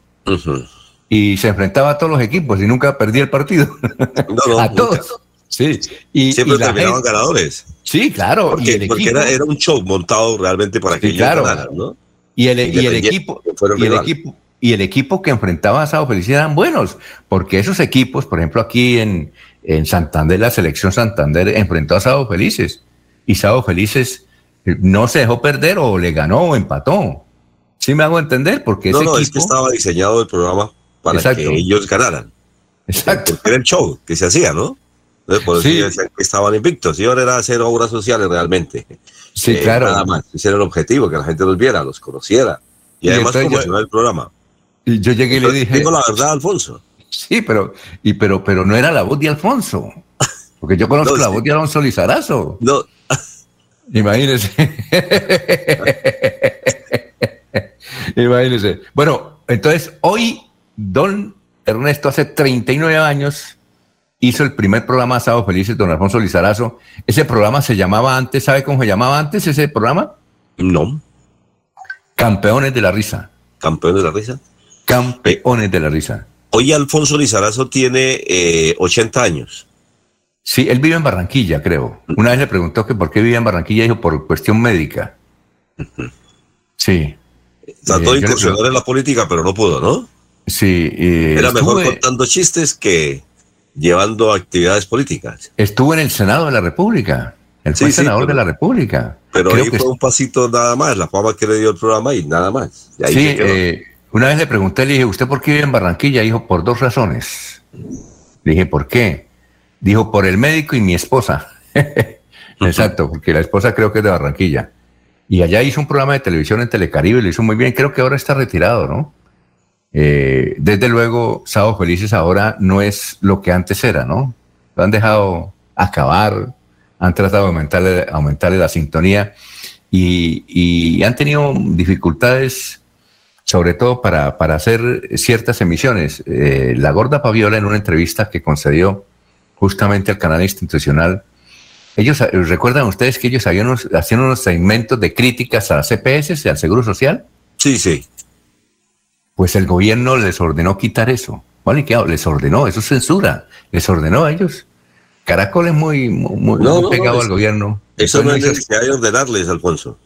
S1: y se enfrentaba a todos los equipos y nunca perdía el partido.
S9: no, [laughs]
S1: a
S9: nunca.
S1: todos. Sí. Y,
S9: Siempre
S1: y
S9: terminaban
S1: gente-
S9: ganadores.
S1: Sí, claro.
S9: Porque,
S1: y el
S9: porque
S1: equipo,
S9: era, era un show montado realmente para que
S1: Sí, claro.
S9: ganaran, ¿no?
S1: y el, y el equipo y el equipo y el equipo que enfrentaba a Sábado Felices eran buenos, porque esos equipos, por ejemplo, aquí en, en Santander, la selección Santander enfrentó a Sábado Felices y Sábado Felices eh, no se dejó perder o le ganó o empató. ¿Sí me hago entender? Porque
S9: No,
S1: ese
S9: no, es
S1: equipo,
S9: que estaba diseñado el programa para
S1: Exacto.
S9: que ellos ganaran.
S1: Exacto.
S9: Porque era el show que se hacía, ¿no? Entonces, por eso
S1: Sí.
S9: decían que estaban invictos. Y ahora era hacer obras sociales realmente.
S1: Sí,
S9: Eh,
S1: claro.
S9: Nada más. Ese era el objetivo, que la gente los viera, los conociera. Y,
S1: Y
S9: además promocionar el programa.
S1: y yo llegué y le dije,
S9: Digo la verdad, Alfonso.
S1: sí, pero, y, pero, pero no era la voz de Alfonso, porque yo conozco [laughs]
S9: No,
S1: la
S9: sí.
S1: voz de Alonso Lizarazo.
S9: No. [laughs]
S1: Imagínese. [laughs] Imagínese. Bueno, entonces hoy don Ernesto hace 39 años hizo el primer programa Sábado Felices, don Alfonso Lizarazo. Ese programa se llamaba antes, ¿sabe cómo se llamaba antes ese programa?
S9: No.
S1: Campeones de la Risa.
S9: Campeones de la risa.
S1: Campeones de la Risa.
S9: Hoy Alfonso Lizarazo tiene eh, 80 años.
S1: Sí, él vive en Barranquilla, creo. Una vez le preguntó que por qué vivía en Barranquilla, dijo por cuestión médica. Sí.
S9: Trató
S1: Eh,
S9: de incursionar en la política, pero no pudo, ¿no?
S1: Sí. eh,
S9: Era mejor contando chistes que llevando actividades políticas.
S1: Estuvo en el Senado de la República. Él
S9: Sí,
S1: fue
S9: sí,
S1: senador
S9: pero-
S1: de la República.
S9: Pero
S1: Creo
S9: ahí
S1: que
S9: fue un pasito nada más, la fama que le dio el programa y nada más. Y ahí
S1: sí, eh, una vez le pregunté, le dije, ¿usted por qué vive en Barranquilla? Dijo, por dos razones. Le dije, ¿por qué? Dijo, por el médico y mi esposa. [laughs] Exacto, porque la esposa creo que es de Barranquilla. Y allá hizo un programa de televisión en Telecaribe, lo hizo muy bien. Creo que ahora está retirado, ¿no? Eh, desde luego, Sábado Felices ahora no es lo que antes era, ¿no? Lo han dejado acabar, han tratado de aumentarle, aumentarle la sintonía y, y han tenido dificultades, sobre todo para, para hacer ciertas emisiones. Eh, la Gorda Paviola, en una entrevista que concedió justamente al canal institucional, ellos eh, recuerdan ustedes que ellos habían unos- hacían unos segmentos de críticas a las CPS y al Seguro Social.
S9: Sí, sí.
S1: Pues el gobierno les ordenó quitar eso. ¿Vale? ¿Qué hago? Les ordenó, eso es censura. Les ordenó a ellos. Caracol es muy, muy, muy
S9: No,
S1: pegado
S9: no,
S1: al gobierno.
S9: Eso no hay
S1: hizo-
S9: necesidad de ordenarles, Alfonso.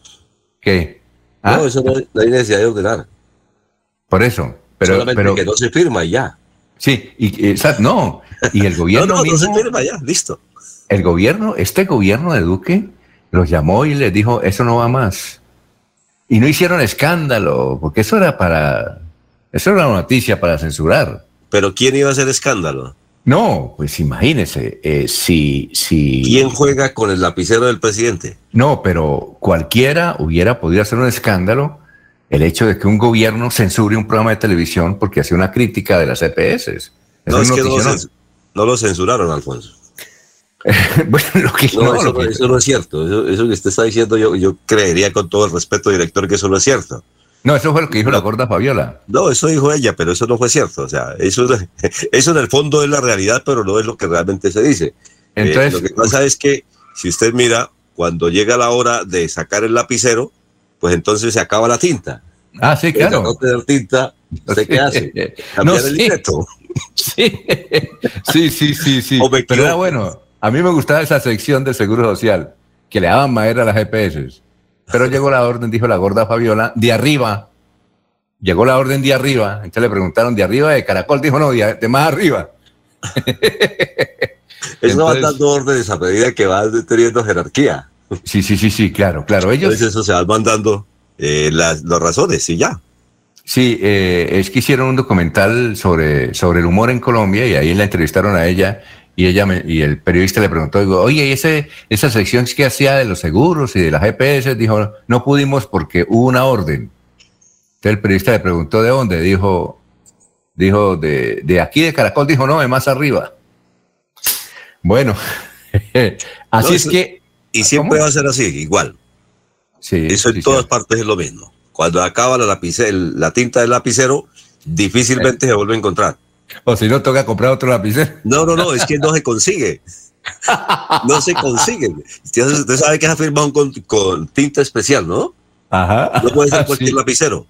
S1: ¿Qué? ¿Ah?
S9: No, eso no hay, hay necesidad de ordenar.
S1: Por eso. Pero,
S9: Solamente
S1: pero
S9: que no se firma y ya.
S1: sí, y, sa- no. Y el [laughs] gobierno
S9: no, no, no se firma ya, listo.
S1: el gobierno, este gobierno de Duque, los llamó y les dijo, eso no va más. Y no hicieron escándalo, porque eso era para, eso era una noticia para censurar.
S9: Pero ¿quién iba a hacer escándalo?
S1: No, pues imagínese, eh, si, si...
S9: ¿Quién juega con el lapicero del presidente?
S1: No, pero cualquiera hubiera podido hacer un escándalo el hecho de que un gobierno censure un programa de televisión porque hace una crítica de las EPS.
S9: No, es que no no lo censuraron, Alfonso. [laughs]
S1: bueno, lo que
S9: No,
S1: no,
S9: eso,
S1: lo
S9: no,
S1: que-
S9: eso no es cierto. Eso, eso que usted está diciendo, yo, yo creería con todo el respeto, director, que eso no es cierto.
S1: No, eso fue lo que dijo la gorda Fabiola.
S9: No, eso dijo ella, pero eso no fue cierto. O sea, eso, [laughs] eso en el fondo es la realidad, pero no es lo que realmente se dice. Eh,
S1: Entonces,
S9: lo que pasa es que, si usted mira, cuando llega la hora de sacar el lapicero, pues entonces se acaba la tinta.
S1: Ah, sí, claro.
S9: no tener tinta, ¿usted qué hace? [laughs] Cambiar
S1: No,
S9: el
S1: sí.
S9: libreto.
S1: Sí, sí, sí, sí, sí. [laughs] Pero era bueno. A mí me gustaba esa sección del Seguro Social, que le daban madera a las EPS. Pero llegó la orden, dijo la gorda Fabiola, de arriba. Llegó la orden de arriba. Entonces le preguntaron, ¿de arriba de Caracol? Dijo, no, de, de más arriba. [laughs]
S9: Eso va
S1: Entonces-
S9: dando órdenes a medida que va teniendo jerarquía.
S1: Sí, sí, sí, sí, claro, claro. Ellos,
S9: Entonces eso se van mandando eh, las, las razones y ya.
S1: Sí, eh, es que hicieron un documental sobre, sobre el humor en Colombia y ahí la entrevistaron a ella y ella me- y el periodista le preguntó, digo, oye, ¿y ese, esa sección que hacía de los seguros y de las GPS, dijo, no pudimos porque hubo una orden. Entonces el periodista le preguntó de dónde, dijo, dijo de, de aquí de Caracol, dijo, no, de más arriba. Bueno, [laughs] así
S9: No,
S1: es que...
S9: Y siempre
S1: ¿Cómo?
S9: va a ser así, igual.
S1: Sí,
S9: Eso en
S1: sí,
S9: todas
S1: sí.
S9: partes es lo mismo. Cuando acaba la, lapice- el- la tinta del lapicero, difícilmente se vuelve a encontrar.
S1: O si no, toca comprar otro lapicero.
S9: No, no, no, es que no se consigue. No se consigue. Usted, sabe que se ha firmado con, con tinta especial, ¿no?
S1: Ajá.
S9: No puede ser cualquier
S1: Sí.
S9: lapicero.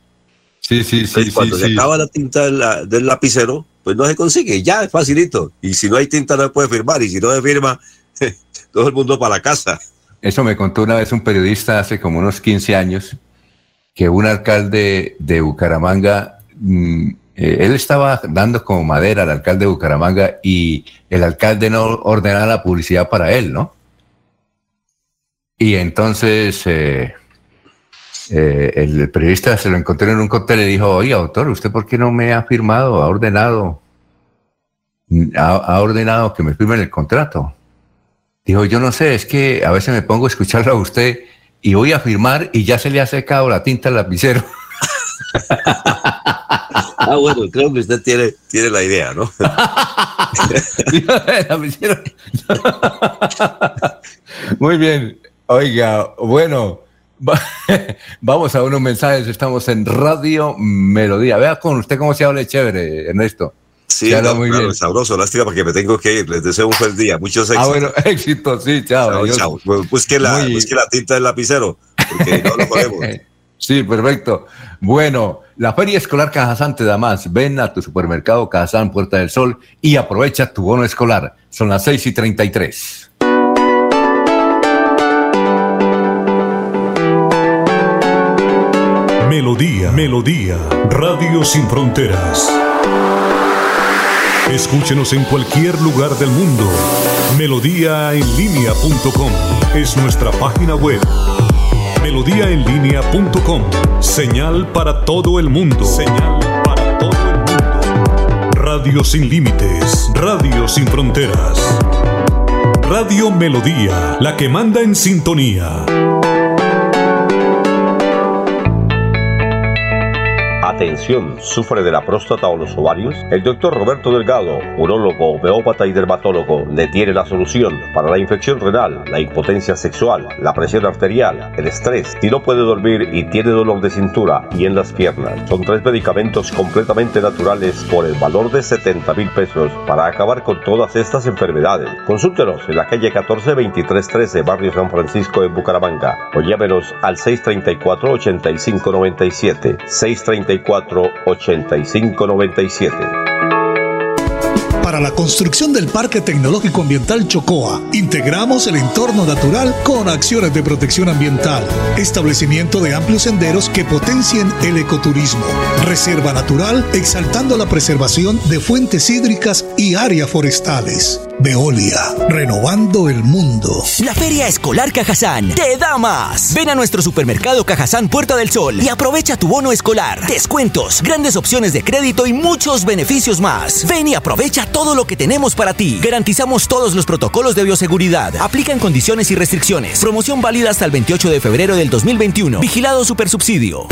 S1: Sí, sí, sí.
S9: Entonces, cuando
S1: sí,
S9: se
S1: sí.
S9: acaba la tinta del, del lapicero, pues no se consigue. Ya es facilito. Y si no hay tinta, no se puede firmar. Y si no se firma, [laughs] todo el mundo para la casa.
S1: Eso me contó una vez un periodista hace como unos 15 años, que un alcalde de Bucaramanga, mm, eh, él estaba dando como madera al alcalde de Bucaramanga y el alcalde no ordenaba la publicidad para él, ¿no? Y entonces eh, eh, el periodista se lo encontró en un cóctel y le dijo, oye, autor, ¿usted por qué no me ha firmado, ha ordenado, ha, ha ordenado que me firmen el contrato? Dijo, yo no sé, es que a veces me pongo a escucharlo a usted y voy a firmar y ya se le ha secado la tinta al lapicero. [laughs] [laughs]
S9: Ah, bueno, creo que usted tiene, tiene la idea, ¿no? [laughs]
S1: Muy bien. Oiga, bueno, va- [laughs] vamos a unos mensajes. Estamos en Radio Melodía. Vea con usted cómo se habla chévere, Ernesto.
S9: Sí, no,
S1: muy
S9: claro,
S1: bien.
S9: sabroso. Lástima porque me tengo que ir. Les deseo un feliz día. Muchos éxitos.
S1: Ah, bueno, éxito, sí, chao.
S9: Chao, Busque la,
S1: Muy-
S9: busque la tinta del lapicero, porque no lo podemos.
S1: Sí, perfecto. Bueno, la Feria Escolar Cajazán te da más. Ven a tu supermercado Cajazán Puerta del Sol y aprovecha tu bono escolar. Son las 6 y 33.
S25: Melodía, Melodía, Radio Sin Fronteras. Escúchenos en cualquier lugar del mundo. Melodíaenlínea.com es nuestra página web. Melodíaenlínea.com. Señal para todo el mundo. Señal para todo el mundo. Radio sin límites. Radio sin fronteras. Radio Melodía, la que manda en sintonía.
S9: Atención, ¿sufre de la próstata o los ovarios? El doctor Roberto Delgado, urólogo, homeópata y dermatólogo, le tiene la solución para la infección renal, la impotencia sexual, la presión arterial, el estrés, si no puede dormir y tiene dolor de cintura y en las piernas. Son tres medicamentos completamente naturales por el valor de 70 mil pesos para acabar con todas estas enfermedades. Consúltenos en la calle 14 2313, barrio San Francisco en Bucaramanga o llámenos al 634 8597 634 8597
S7: Para la construcción del Parque Tecnológico Ambiental Chocoa, integramos el entorno natural con acciones de protección ambiental, establecimiento de amplios senderos que potencien el ecoturismo, reserva natural exaltando la preservación de fuentes hídricas y áreas forestales. Veolia, renovando el mundo.
S26: La Feria Escolar Cajazán te da más. Ven a nuestro supermercado Cajazán Puerta del Sol y aprovecha tu bono escolar, descuentos, grandes opciones de crédito y muchos beneficios más. Ven y aprovecha todo lo que tenemos para ti. Garantizamos todos los protocolos de bioseguridad. Aplican condiciones y restricciones. Promoción válida hasta el 28 de febrero del 2021. Vigilado Supersubsidio.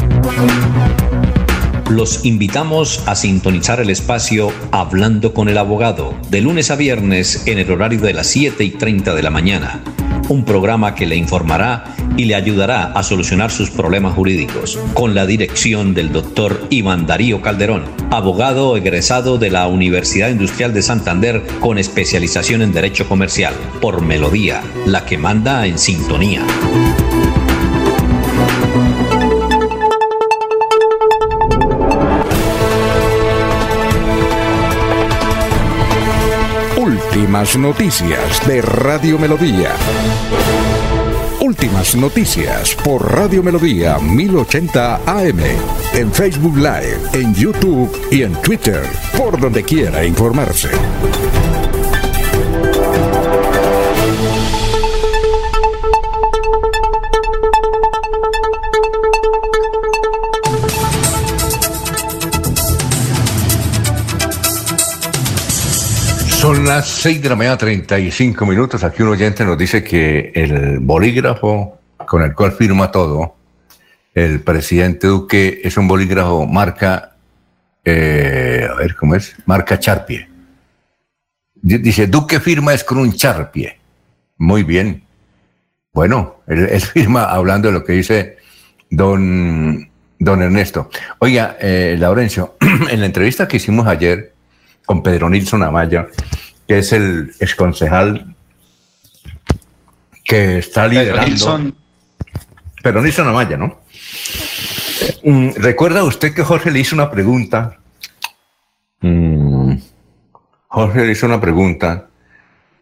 S27: Los invitamos a sintonizar el espacio Hablando con el Abogado, de lunes a viernes en el horario de las 7 y 30 de la mañana. Un programa que le informará y le ayudará a solucionar sus problemas jurídicos, con la dirección del doctor Iván Darío Calderón, abogado egresado de la Universidad Industrial de Santander con especialización en Derecho Comercial, por Melodía, la que manda en sintonía.
S18: Últimas noticias de Radio Melodía. Últimas noticias por Radio Melodía 1080 AM. En Facebook Live, en YouTube y en Twitter. Por donde quiera informarse.
S1: Son las 6 de la mañana, 35 minutos. Aquí un oyente nos dice que el bolígrafo con el cual firma todo, el presidente Duque, es un bolígrafo marca, eh, a ver cómo es, marca Charpie. Dice, Duque firma es con un Charpie. Muy bien. Bueno, él, él [laughs] firma hablando de lo que dice don, don Ernesto. Oiga, eh, Laurencio, [clears throat] en la entrevista que hicimos ayer con Pedro Nilsson Amaya, que es el exconcejal que está liderando. Pedro Nilsson Amaya, ¿no? Mm, ¿Recuerda usted que Jorge le hizo una pregunta? Mm, Jorge le hizo una pregunta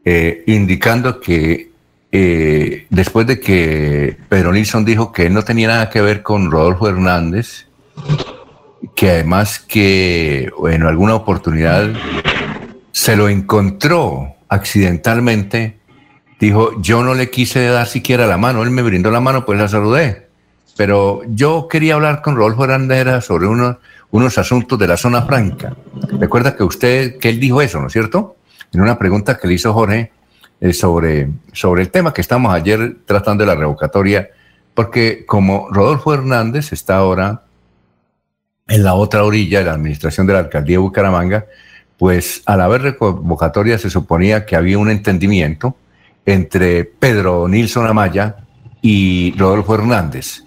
S1: eh, indicando que eh, después de que Pedro Nilsson dijo que no tenía nada que ver con Rodolfo Hernández, que además que en alguna oportunidad se lo encontró accidentalmente, dijo, yo no le quise dar siquiera la mano, él me brindó la mano, pues la saludé, pero yo quería hablar con Rodolfo Hernández sobre unos, unos asuntos de la zona franca. Recuerda que usted, que él dijo eso, ¿no es cierto? En una pregunta que le hizo Jorge eh, sobre, sobre el tema que estamos ayer tratando de la revocatoria, porque como Rodolfo Hernández está ahora en la otra orilla de la administración de la alcaldía de Bucaramanga, pues al haber revocatoria se suponía que había un entendimiento entre Pedro Nilsson Amaya y Rodolfo Hernández.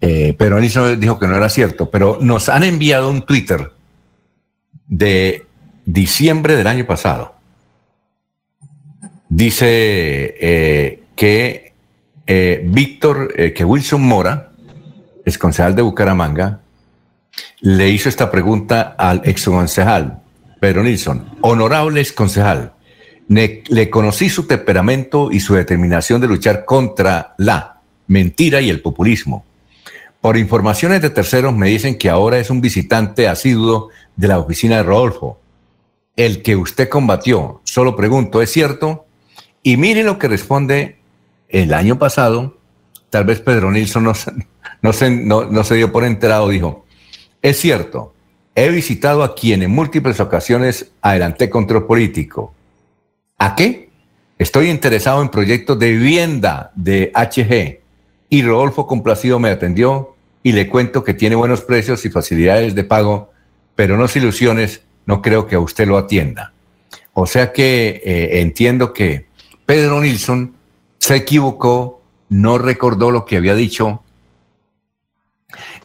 S1: Eh, Pedro Nilsson dijo que no era cierto, pero nos han enviado un Twitter de diciembre del año pasado dice eh, que eh, Víctor, eh, que Wilson Mora, ex concejal de Bucaramanga, le hizo esta pregunta al ex concejal Pedro Nilsson, honorable ex concejal, le conocí su temperamento y su determinación de luchar contra la mentira y el populismo. Por informaciones de terceros me dicen que ahora es un visitante asiduo de la oficina de Rodolfo. El que usted combatió, solo pregunto, ¿es cierto? Y mire lo que responde el año pasado, tal vez Pedro Nilsson no, se dio por enterado, dijo, es cierto, he visitado a quien en múltiples ocasiones adelanté control político. ¿A qué? Estoy interesado en proyectos de vivienda de HG y Rodolfo Complacido me atendió y le cuento que tiene buenos precios y facilidades de pago, pero no se ilusiones, no creo que a usted lo atienda. O sea que eh, entiendo que Pedro Nilsson se equivocó, no recordó lo que había dicho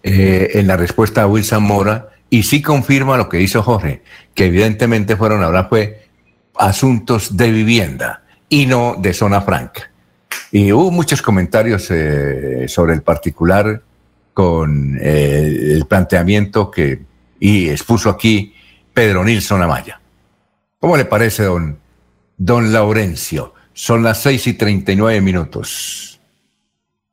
S1: eh, en la respuesta a Wilson Mora y sí confirma lo que hizo Jorge, que evidentemente fueron ahora fue asuntos de vivienda y no de zona franca. Y hubo muchos comentarios eh, sobre el particular con eh, el planteamiento que y expuso aquí Pedro Nilsson Amaya. ¿Cómo le parece, don, don Laurencio? Son las seis y treinta y nueve minutos.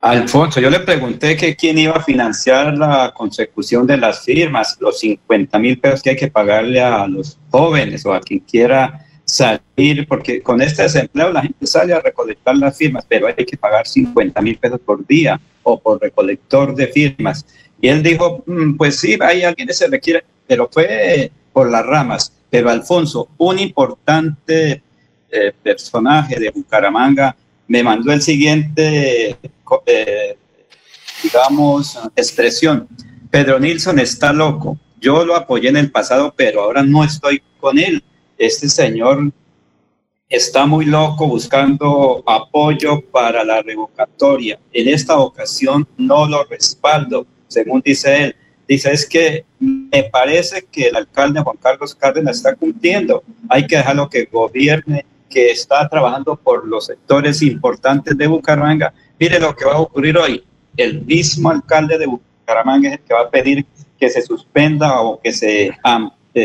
S3: Alfonso, yo le pregunté que quién iba a financiar la consecución de las firmas, los 50 mil pesos que hay que pagarle a los jóvenes o a quien quiera salir, porque con este desempleo la gente sale a recolectar las firmas, pero hay que pagar 50 mil pesos por día o por recolector de firmas. Y él dijo, mm, pues sí, hay alguien que se requiere, pero fue por las ramas. Pero Alfonso, un importante eh, personaje de Bucaramanga me mandó el siguiente, eh, digamos, expresión. Pedro Nilsson está loco. Yo lo apoyé en el pasado, pero ahora no estoy con él. Este señor está muy loco buscando apoyo para la revocatoria. En esta ocasión no lo respaldo, según dice él. Dice, es que me parece que el alcalde Juan Carlos Cárdenas está cumpliendo. Hay que dejarlo que gobierne que está trabajando por los sectores importantes de Bucaramanga. Mire lo que va a ocurrir hoy. El mismo alcalde de Bucaramanga es el que va a pedir que se suspenda o que se,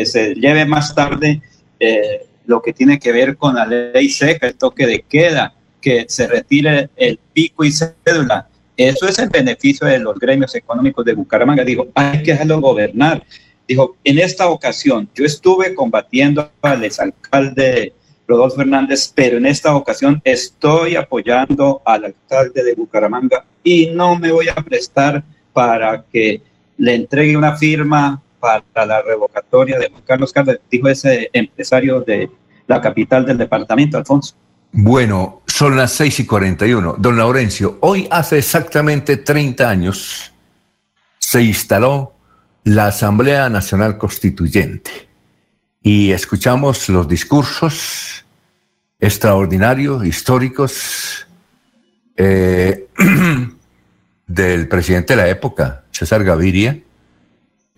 S3: se lleve más tarde eh, lo que tiene que ver con la ley seca, el toque de queda, que se retire el pico y cédula. Eso es en beneficio de los gremios económicos de Bucaramanga. Dijo, hay que dejarlo gobernar. Dijo, en esta ocasión yo estuve combatiendo al exalcalde Rodolfo Fernández, pero en esta ocasión estoy apoyando al alcalde de Bucaramanga y no me voy a prestar para que le entregue una firma para la revocatoria de Juan Carlos Cárdenas, dijo ese empresario de la capital del departamento, Alfonso.
S1: Bueno, son las 6 y 41. Don Laurencio, hoy hace exactamente 30 años se instaló la Asamblea Nacional Constituyente y escuchamos los discursos extraordinarios, históricos, eh, [clears throat] del presidente de la época, César Gaviria,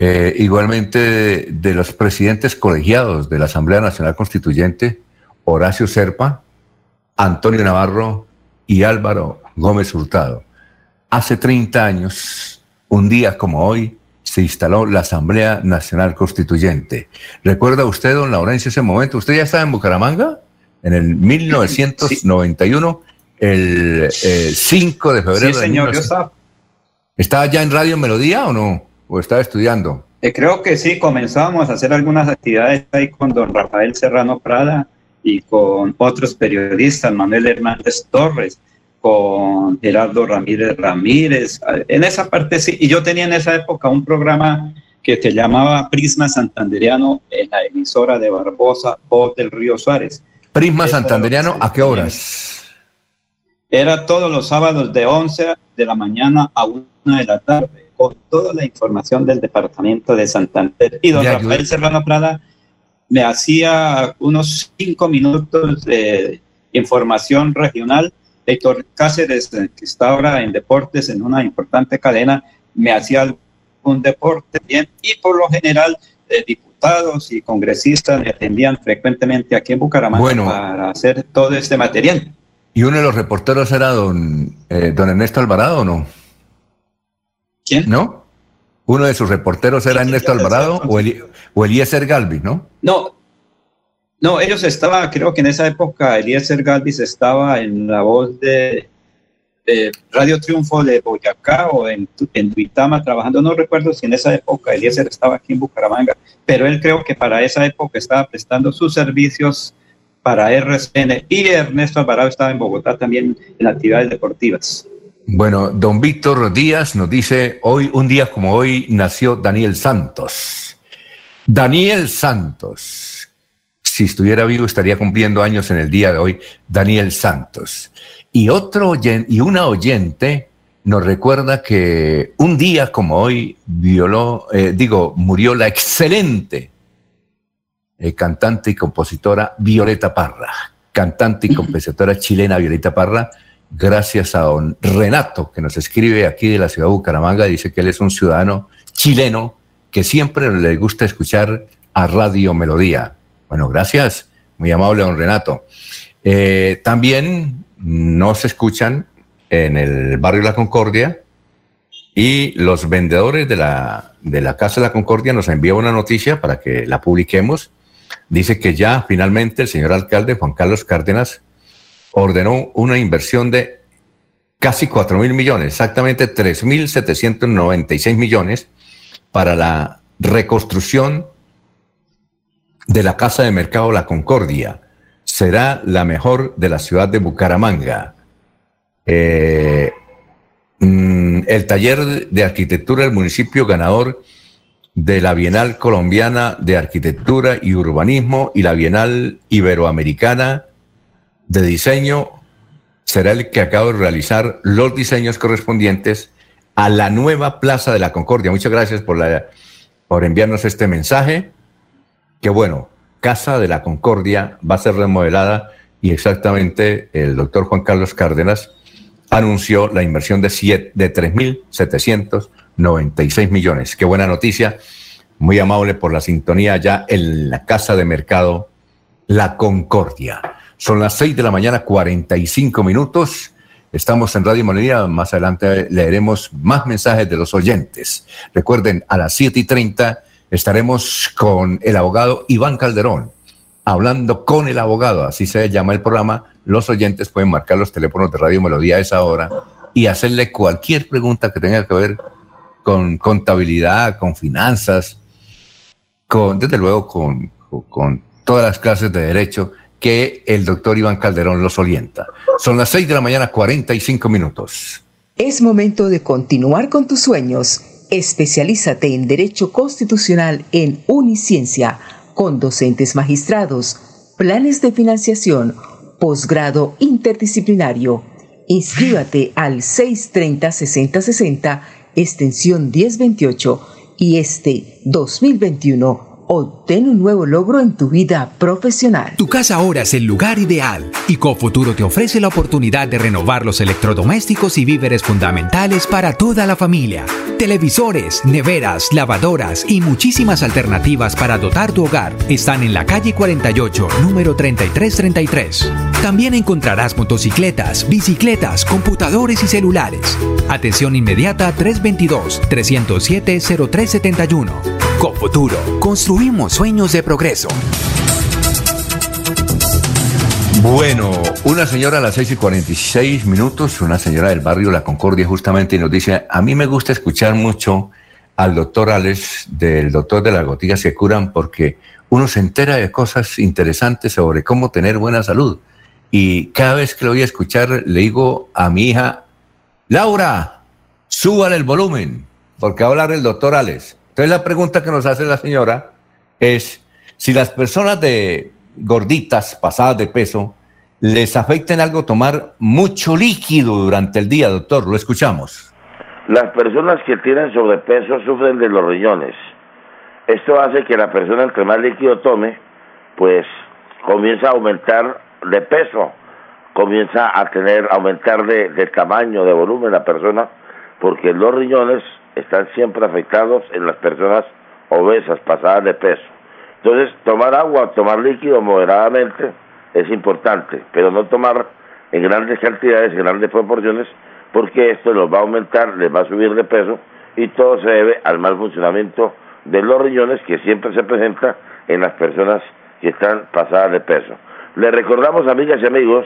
S1: Eh, igualmente de, de, los presidentes colegiados de la Asamblea Nacional Constituyente, Horacio Serpa, Antonio Navarro y Álvaro Gómez Hurtado. Hace 30 años, un día como hoy, se instaló la Asamblea Nacional Constituyente. ¿Recuerda usted, don Laurencio, ese momento? ¿Usted ya estaba en Bucaramanga? En el 1991, el 5 de febrero.
S3: Sí, señor, yo estaba.
S1: ¿Estaba ya en Radio Melodía o no? ¿O estaba estudiando?
S3: Eh, creo que sí, comenzábamos a hacer algunas actividades ahí con don Rafael Serrano Prada y con otros periodistas, Manuel Hernández Torres, con Gerardo Ramírez Ramírez. En esa parte sí, y yo tenía en esa época un programa que se llamaba Prisma Santanderiano en la emisora de Barbosa, Voz del Río Suárez.
S1: Prisma Santanderiano, ¿a qué horas?
S3: Era todos los sábados de 11 de la mañana a 1 de la tarde, con toda la información del departamento de Santander. Y don Rafael Serrano Prada me hacía unos cinco minutos de información regional. Héctor Cáceres, que está ahora en deportes en una importante cadena, me hacía un deporte bien y por lo general eh, diputados y congresistas me atendían frecuentemente aquí en Bucaramanga para hacer todo este material.
S1: ¿Y uno de los reporteros era don, eh, don Ernesto Alvarado o no?
S3: ¿Quién?
S1: ¿No? Uno de sus reporteros era Ernesto Alvarado o Eliezer Galvis, ¿no?
S3: No, no, ellos estaban, creo que en esa época Eliezer Galvis estaba en la voz de, Radio Triunfo de Boyacá o en, en Duitama trabajando, no recuerdo si en esa época Eliezer estaba aquí en Bucaramanga, pero él creo que para esa época estaba prestando sus servicios para RCN y Ernesto Alvarado estaba en Bogotá también en actividades deportivas.
S1: Bueno, don Víctor Díaz nos dice, hoy, un día como hoy, nació Daniel Santos. Daniel Santos, si estuviera vivo estaría cumpliendo años en el día de hoy, Daniel Santos. Y otro oyente, y una oyente nos recuerda que un día como hoy violó, eh, digo, murió la excelente eh, cantante y compositora Violeta Parra, cantante y [laughs] compositora chilena Violeta Parra, gracias a don Renato, que nos escribe aquí de la ciudad de Bucaramanga, dice que él es un ciudadano chileno que siempre le gusta escuchar a Radio Melodía. Bueno, gracias, muy amable don Renato. Eh, también nos escuchan en el barrio La Concordia y los vendedores de la, de la Casa de la Concordia nos envían una noticia para que la publiquemos. Dice que ya finalmente el señor alcalde Juan Carlos Cárdenas ordenó una inversión de casi 4 mil millones, exactamente 3 mil 796 millones para la reconstrucción de la Casa de Mercado La Concordia. Será la mejor de la ciudad de Bucaramanga. Eh, mm, el taller de arquitectura del municipio ganador de la Bienal Colombiana de Arquitectura y Urbanismo y la Bienal Iberoamericana de Diseño será el que acabo de realizar los diseños correspondientes a la nueva Plaza de la Concordia. Muchas gracias por, la, por enviarnos este mensaje. Que bueno, Casa de la Concordia va a ser remodelada y exactamente el doctor Juan Carlos Cárdenas anunció la inversión de, siete, de 3.796 millones. Qué buena noticia. Muy amable por la sintonía ya en la Casa de Mercado La Concordia. Son las 6 de la mañana, 45 minutos. Estamos en Radio Melodía. Más adelante leeremos más mensajes de los oyentes. Recuerden, a las 7 y 30 estaremos con el abogado Iván Calderón, hablando con el abogado, así se llama el programa. Los oyentes pueden marcar los teléfonos de Radio Melodía a esa hora y hacerle cualquier pregunta que tenga que ver con contabilidad, con finanzas, con, desde luego, con, todas las clases de derecho que el doctor Iván Calderón los orienta. Son las 6 de la mañana, 45 minutos.
S28: Es momento de continuar con tus sueños. Especialízate en Derecho Constitucional en Uniciencia, con docentes magistrados, planes de financiación, posgrado interdisciplinario. Inscríbate al 630-6060, extensión 1028, y este 2021 Obtén un nuevo logro en tu vida profesional.
S20: Tu casa ahora es el lugar ideal y Cofuturo te ofrece la oportunidad de renovar los electrodomésticos y víveres fundamentales para toda la familia. Televisores, neveras, lavadoras y muchísimas alternativas para dotar tu hogar están en la calle 48, número 3333. También encontrarás motocicletas, bicicletas, computadores y celulares. Atención inmediata 322-307-0371. Cofuturo, construimos sueños de progreso.
S1: Bueno, una señora a las 6 y 46 minutos, una señora del barrio La Concordia justamente, y nos dice, a mí me gusta escuchar mucho al doctor Alex, del doctor de las gotillas que curan, porque uno se entera de cosas interesantes sobre cómo tener buena salud. Y cada vez que lo voy a escuchar, le digo a mi hija, Laura, súbale el volumen, porque va a hablar el doctor Alex. Entonces la pregunta que nos hace la señora es si las personas de gorditas, pasadas de peso, les afecta en algo tomar mucho líquido durante el día, doctor. Lo escuchamos.
S21: Las personas que tienen sobrepeso sufren de los riñones. Esto hace que la persona entre más líquido tome, pues comienza a aumentar de peso, comienza a tener, aumentar de, de tamaño, de volumen la persona, porque los riñones están siempre afectados en las personas obesas, pasadas de peso. Entonces, tomar agua, tomar líquido moderadamente es importante, pero no tomar en grandes cantidades, en grandes proporciones, porque esto los va a aumentar, les va a subir de peso y todo se debe al mal funcionamiento de los riñones que siempre se presenta en las personas que están pasadas de peso. Les recordamos, amigas y amigos,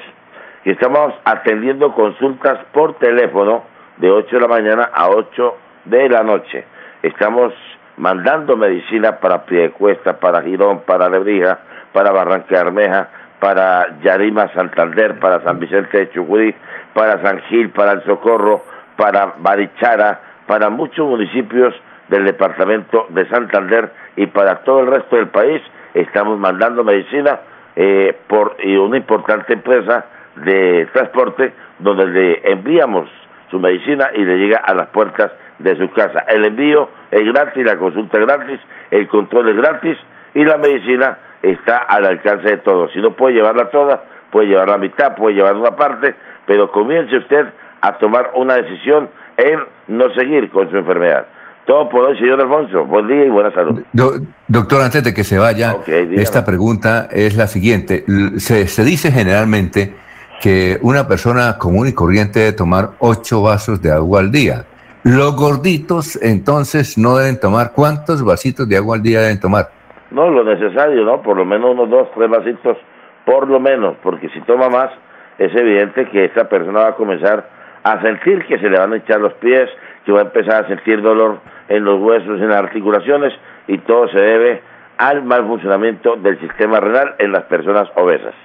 S21: que estamos atendiendo consultas por teléfono de 8 de la mañana a 8 de la noche. Estamos mandando medicina para Piedecuesta, para Girón, para Lebrija, para Barranca Armeja, para Yarima Santander, para San Vicente de Chucurí, para San Gil, para El Socorro, para Barichara, para muchos municipios del departamento de Santander y para todo el resto del país. Estamos mandando medicina eh, por y una importante empresa de transporte donde le enviamos su medicina y le llega a las puertas de su casa. El envío es gratis, la consulta es gratis, el control es gratis y la medicina está al alcance de todos. Si no puede llevarla toda, puede llevar la mitad, puede llevar una parte, pero comience usted a tomar una decisión en no seguir con su enfermedad. Todo por hoy, señor Alfonso. Buen día y buena salud.
S1: doctor, antes de que se vaya, esta pregunta es la siguiente. Se, se dice generalmente que una persona común y corriente debe tomar ocho vasos de agua al día. Los gorditos, entonces, no deben tomar. ¿Cuántos vasitos de agua al día deben tomar?
S21: No, lo necesario, ¿no? Por lo menos unos dos, tres vasitos, por lo menos, porque si toma más, es evidente que esta persona va a comenzar a sentir que se le van a echar los pies, que va a empezar a sentir dolor en los huesos, en las articulaciones, y todo se debe al mal funcionamiento del sistema renal en las personas obesas.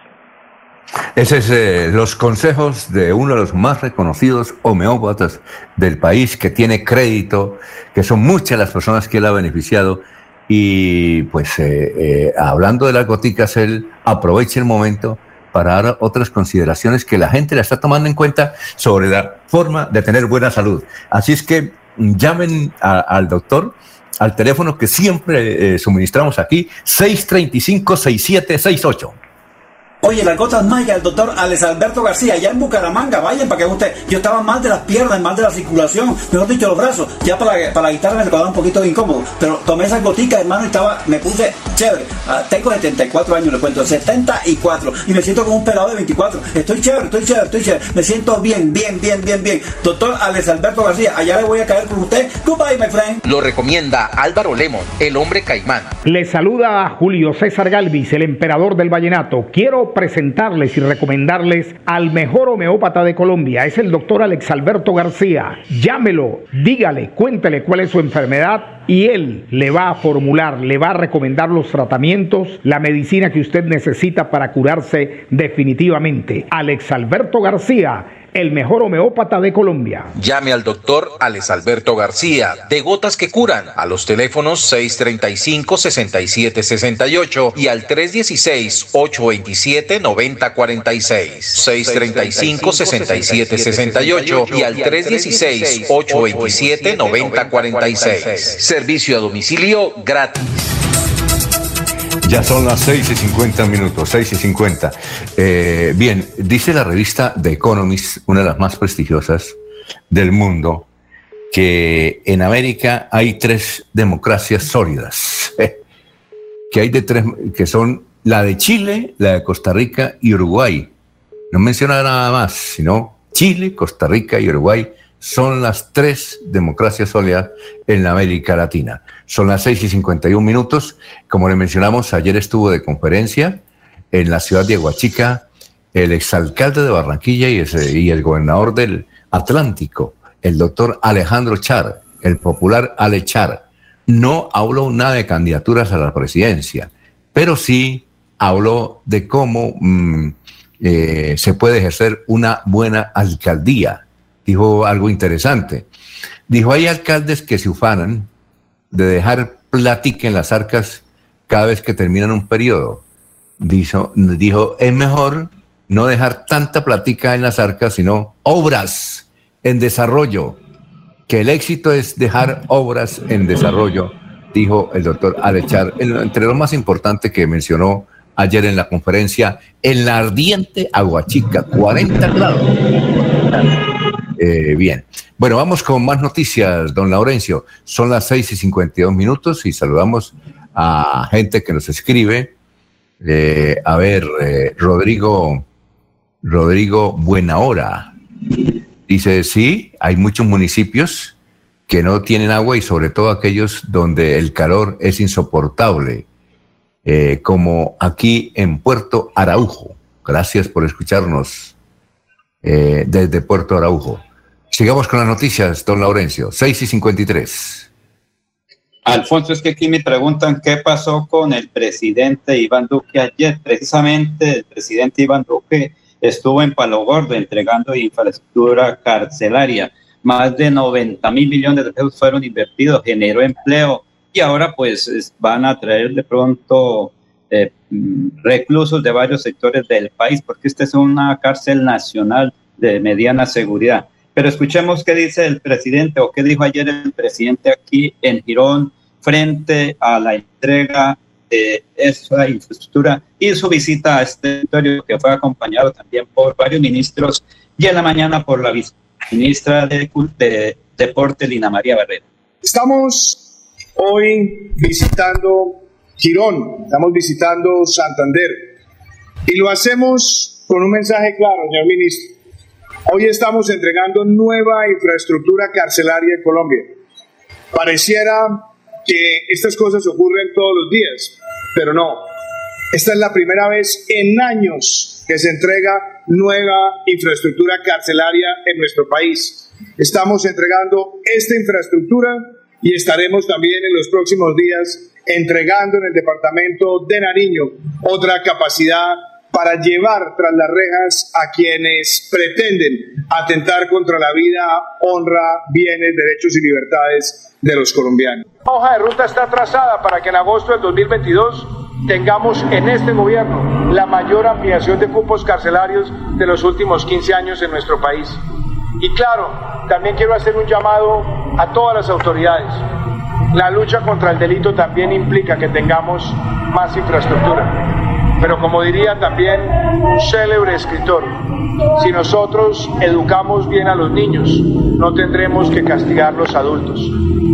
S1: Esos son eh, los consejos de uno de los más reconocidos homeópatas del país, que tiene crédito, que son muchas las personas que él ha beneficiado. Y pues eh, eh, hablando de las goticas, él aprovecha el momento para dar otras consideraciones que la gente la está tomando en cuenta sobre la forma de tener buena salud. Así es que llamen al doctor al teléfono que siempre suministramos aquí, 635-6768.
S29: Oye, las gotas mágicas del doctor Alex Alberto García, allá en Bucaramanga, vayan para que usted. Yo estaba mal de las piernas, mal de la circulación, mejor dicho, los brazos. Ya para, para la guitarra me quedaba un poquito incómodo. Pero tomé esas goticas, hermano, y estaba, me puse chévere. Ah, tengo 74 años, le cuento, 74. Y me siento como un pelado de 24. Estoy chévere, estoy chévere, estoy chévere. Me siento bien, bien, bien, bien, bien. Doctor Alex Alberto García, allá le voy a caer con usted. Goodbye, my friend.
S24: Lo recomienda Álvaro Lemon, el hombre caimán.
S22: Le saluda a Julio César Galvis, el emperador del vallenato. Presentarles y recomendarles al mejor homeópata de Colombia. Es el doctor Alex Alberto García. Llámelo, dígale, cuéntele cuál es su enfermedad y él le va a formular, le va a recomendar los tratamientos, la medicina que usted necesita para curarse definitivamente. Alex Alberto García el mejor homeópata de Colombia.
S24: Llame al doctor Alex Alberto García, de Gotas que Curan, a los teléfonos 635-6768 y al 316-827-9046. 635-6768 y al 316-827-9046. Servicio a domicilio gratis.
S1: Ya son las 6 y 50 minutos, 6 y 50. Eh, bien, dice la revista The Economist, una de las más prestigiosas del mundo, que en América hay tres democracias sólidas, [laughs] que hay de tres, que son la de Chile, la de Costa Rica y Uruguay. No menciona nada más, sino Chile, Costa Rica y Uruguay son las tres democracias sólidas en América Latina. Son las 6 y 51 minutos. Como le mencionamos, ayer estuvo de conferencia en la ciudad de Aguachica el exalcalde de Barranquilla y, y el gobernador del Atlántico, el doctor Alejandro Char, el popular Ale Char. No habló nada de candidaturas a la presidencia, pero sí habló de cómo mm, eh, se puede ejercer una buena alcaldía dijo algo interesante. Dijo, hay alcaldes que se ufanan de dejar plática en las arcas cada vez que terminan un periodo. Dijo, dijo, es mejor no dejar tanta plática en las arcas, sino obras en desarrollo, que el éxito es dejar obras en desarrollo, dijo el doctor Alechar, entre lo más importante que mencionó ayer en la conferencia, en la ardiente Aguachica, 40 grados. Eh, bien. Bueno, vamos con más noticias, don Laurencio. Son las 6 y 52 minutos y saludamos a gente que nos escribe. Eh, a ver, eh, Rodrigo, Rodrigo Buenahora. Dice, sí, hay muchos municipios que no tienen agua y sobre todo aquellos donde el calor es insoportable, como aquí en Puerto Araujo. Gracias por escucharnos desde Puerto Araujo. Sigamos con las noticias, don Laurencio, 6 y 53.
S3: Alfonso, es que aquí me preguntan qué pasó con el presidente Iván Duque ayer. Precisamente el presidente Iván Duque estuvo en Palo Gordo entregando infraestructura carcelaria. Más de 90 mil millones de pesos fueron invertidos, generó empleo y ahora pues van a traer de pronto eh, reclusos de varios sectores del país porque esta es una cárcel nacional de mediana seguridad. Pero escuchemos qué dice el presidente o qué dijo ayer el presidente aquí en Girón frente a la entrega de esa infraestructura y su visita a este territorio que fue acompañado también por varios ministros y en la mañana por la ministra de, de Deporte, Lina María Barrera.
S30: Estamos hoy visitando Girón, estamos visitando Santander y lo hacemos con un mensaje claro, señor ministro. Hoy estamos entregando nueva infraestructura carcelaria en Colombia. Pareciera que estas cosas ocurren todos los días, pero no. Esta es la primera vez en años que se entrega nueva infraestructura carcelaria en nuestro país. Estamos entregando esta infraestructura y estaremos también en los próximos días entregando en el departamento de Nariño otra capacidad para llevar tras las rejas a quienes pretenden atentar contra la vida, honra, bienes, derechos y libertades de los colombianos. La hoja de ruta está trazada para que en agosto del 2022 tengamos en este gobierno la mayor ampliación de cupos carcelarios de los últimos 15 años en nuestro país. Y claro, también quiero hacer un llamado a todas las autoridades. La lucha contra el delito también implica que tengamos más infraestructura pero como diría también un célebre escritor, si nosotros educamos bien a los niños, no tendremos que castigar a los adultos.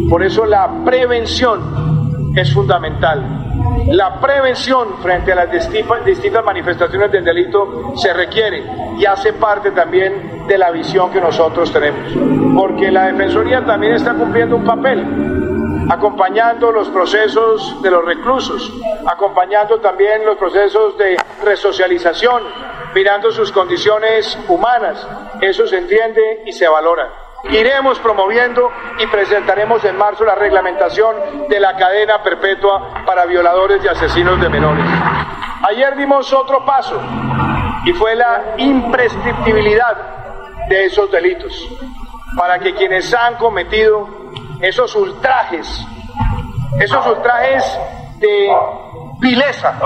S30: Por eso la prevención es fundamental. La prevención frente a las distintas manifestaciones del delito se requiere y hace parte también de la visión que nosotros tenemos. Porque la Defensoría también está cumpliendo un papel acompañando los procesos de los reclusos, acompañando también los procesos de resocialización, mirando sus condiciones humanas. Eso se entiende y se valora. Iremos promoviendo y presentaremos en marzo la reglamentación de la cadena perpetua para violadores y asesinos de menores. Ayer dimos otro paso y fue la imprescriptibilidad de esos delitos para que quienes han cometido esos ultrajes, esos ultrajes de vileza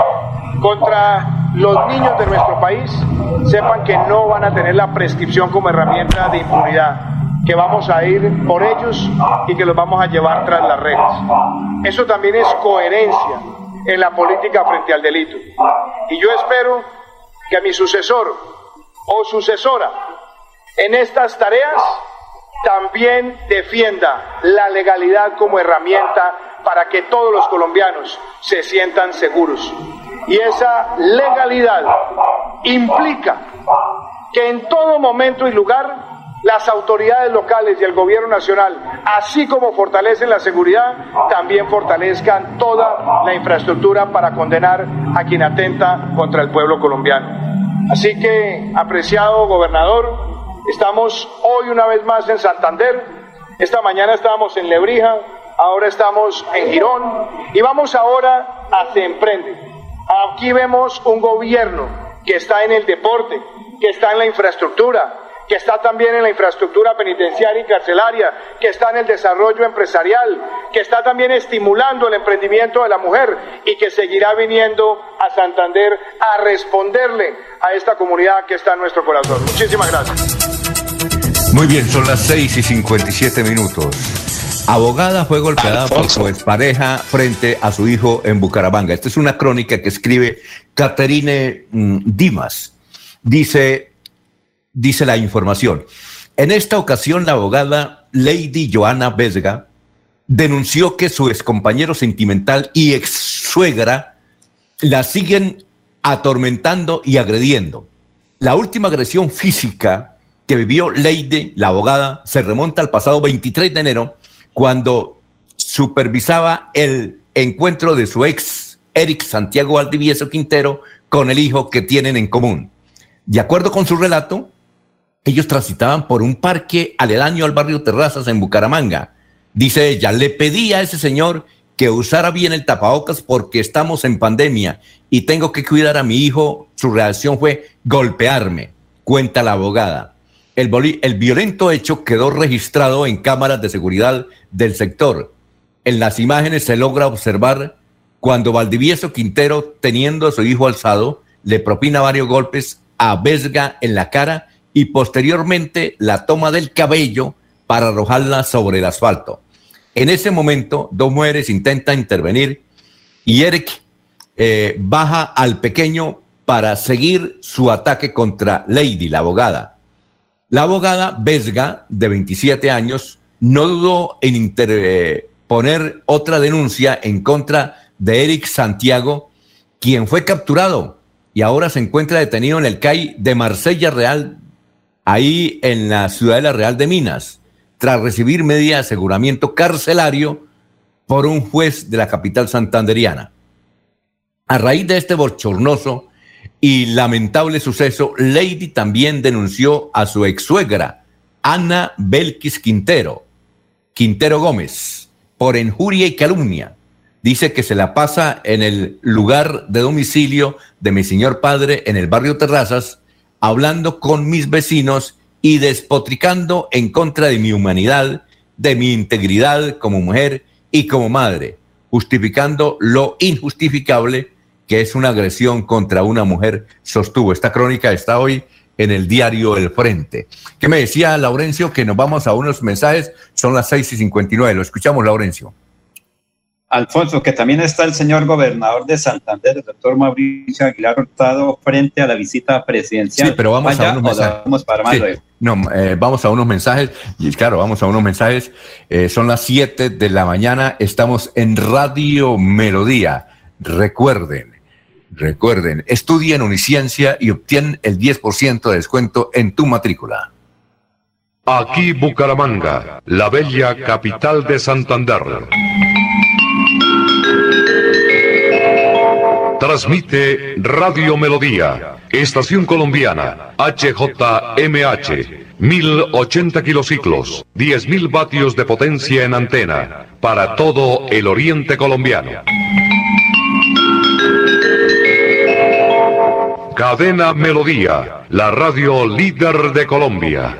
S30: contra los niños de nuestro país, sepan que no van a tener la prescripción como herramienta de impunidad, que vamos a ir por ellos y que los vamos a llevar tras las redes. Eso también es coherencia en la política frente al delito. Y yo espero que mi sucesor o sucesora en estas tareas también defienda la legalidad como herramienta para que todos los colombianos se sientan seguros. Y esa legalidad implica que en todo momento y lugar las autoridades locales y el gobierno nacional, así como fortalecen la seguridad, también fortalezcan toda la infraestructura para condenar a quien atenta contra el pueblo colombiano. Así que, apreciado gobernador, estamos hoy una vez más en Santander, esta mañana estábamos en Lebrija, ahora estamos en Girón y vamos ahora a Se Emprende. Aquí vemos un gobierno que está en el deporte, que está en la infraestructura, que está también en la infraestructura penitenciaria y carcelaria, que está en el desarrollo empresarial, que está también estimulando el emprendimiento de la mujer y que seguirá viniendo a Santander a responderle a esta comunidad que está en nuestro corazón. Muchísimas gracias.
S1: Muy bien, son las 6 y 57 minutos. Abogada fue golpeada por su expareja frente a su hijo en Bucaramanga. Esta es una crónica que escribe Caterine mm, Dimas. Dice, dice la información. En esta ocasión, la abogada Lady Joana Vesga denunció que su excompañero sentimental y ex suegra la siguen atormentando y agrediendo. La última agresión física que vivió Lady, la abogada, se remonta al pasado 23 de enero, cuando supervisaba el encuentro de su ex, Eric Santiago Valdivieso Quintero, con el hijo que tienen en común. De acuerdo con su relato, ellos transitaban por un parque aledaño al barrio Terrazas en Bucaramanga. Dice ella, le pedí a ese señor que usara bien el tapabocas porque estamos en pandemia y tengo que cuidar a mi hijo. Su reacción fue golpearme, cuenta la abogada. El, violento hecho quedó registrado en cámaras de seguridad del sector. En las imágenes se logra observar cuando Valdivieso Quintero, teniendo a su hijo alzado, le propina varios golpes a Vesga en la cara y posteriormente la toma del cabello para arrojarla sobre el asfalto. En ese momento, dos mujeres intentan intervenir y Eric eh, baja al pequeño para seguir su ataque contra Lady, la abogada. La abogada Vesga, de 27 años, no dudó en interponer otra denuncia en contra de Eric Santiago, quien fue capturado y ahora se encuentra detenido en el CAI de Marsella Real ahí en la Ciudadela Real de Minas, tras recibir media de aseguramiento carcelario por un juez de la capital santanderiana. A raíz de este bochornoso y lamentable suceso, Lady también denunció a su ex suegra, Ana Belkis Quintero, Quintero Gómez, por injuria y calumnia. Dice que se la pasa en el lugar de domicilio de mi señor padre en el barrio Terrazas hablando con mis vecinos y despotricando en contra de mi humanidad, de mi integridad como mujer y como madre, justificando lo injustificable que es una agresión contra una mujer, sostuvo. Esta crónica está hoy en el diario El Frente. ¿Qué me decía Laurencio? Que nos vamos a unos mensajes, son las seis y 59. Lo escuchamos, Laurencio.
S3: Alfonso, que también está el señor gobernador de Santander, el doctor Mauricio Aguilar Hurtado, frente a la visita presidencial.
S1: Sí, pero vamos a unos mensajes. Vamos, para no, eh, vamos a unos mensajes, y claro, vamos a unos mensajes. Eh, son las 7 de la mañana, estamos en Radio Melodía. Recuerden, recuerden, estudien Uniciencia y obtienen el 10% de descuento en tu matrícula.
S31: Aquí Bucaramanga, la bella capital de Santander. Transmite Radio Melodía, Estación Colombiana, HJMH, 1080 kilociclos, 10.000 vatios de potencia en antena, para todo el oriente colombiano. Cadena Melodía, la radio líder de Colombia.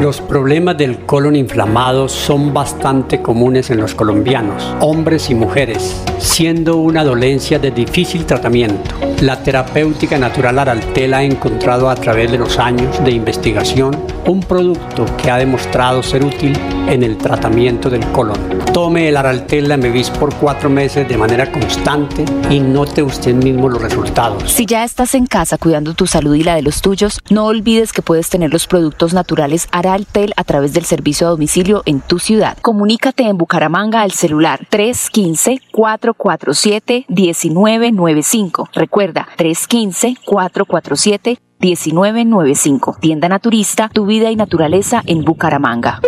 S32: Los problemas del colon inflamado son bastante comunes en los colombianos, hombres y mujeres, siendo una dolencia de difícil tratamiento La terapéutica natural Araltel ha encontrado a través de los años de investigación un producto que ha demostrado ser útil en el tratamiento del colon. Tome el Araltel Lamevis por cuatro meses de manera constante y note usted mismo los resultados.
S33: Si ya estás en casa cuidando tu salud y la de los tuyos, no olvides que puedes tener los productos naturales Araltel a través del servicio a domicilio en tu ciudad. Comunícate en Bucaramanga al celular 315-447-1995. Recuerda, 315-447-1995. Tienda Naturista, tu vida y naturaleza en Bucaramanga.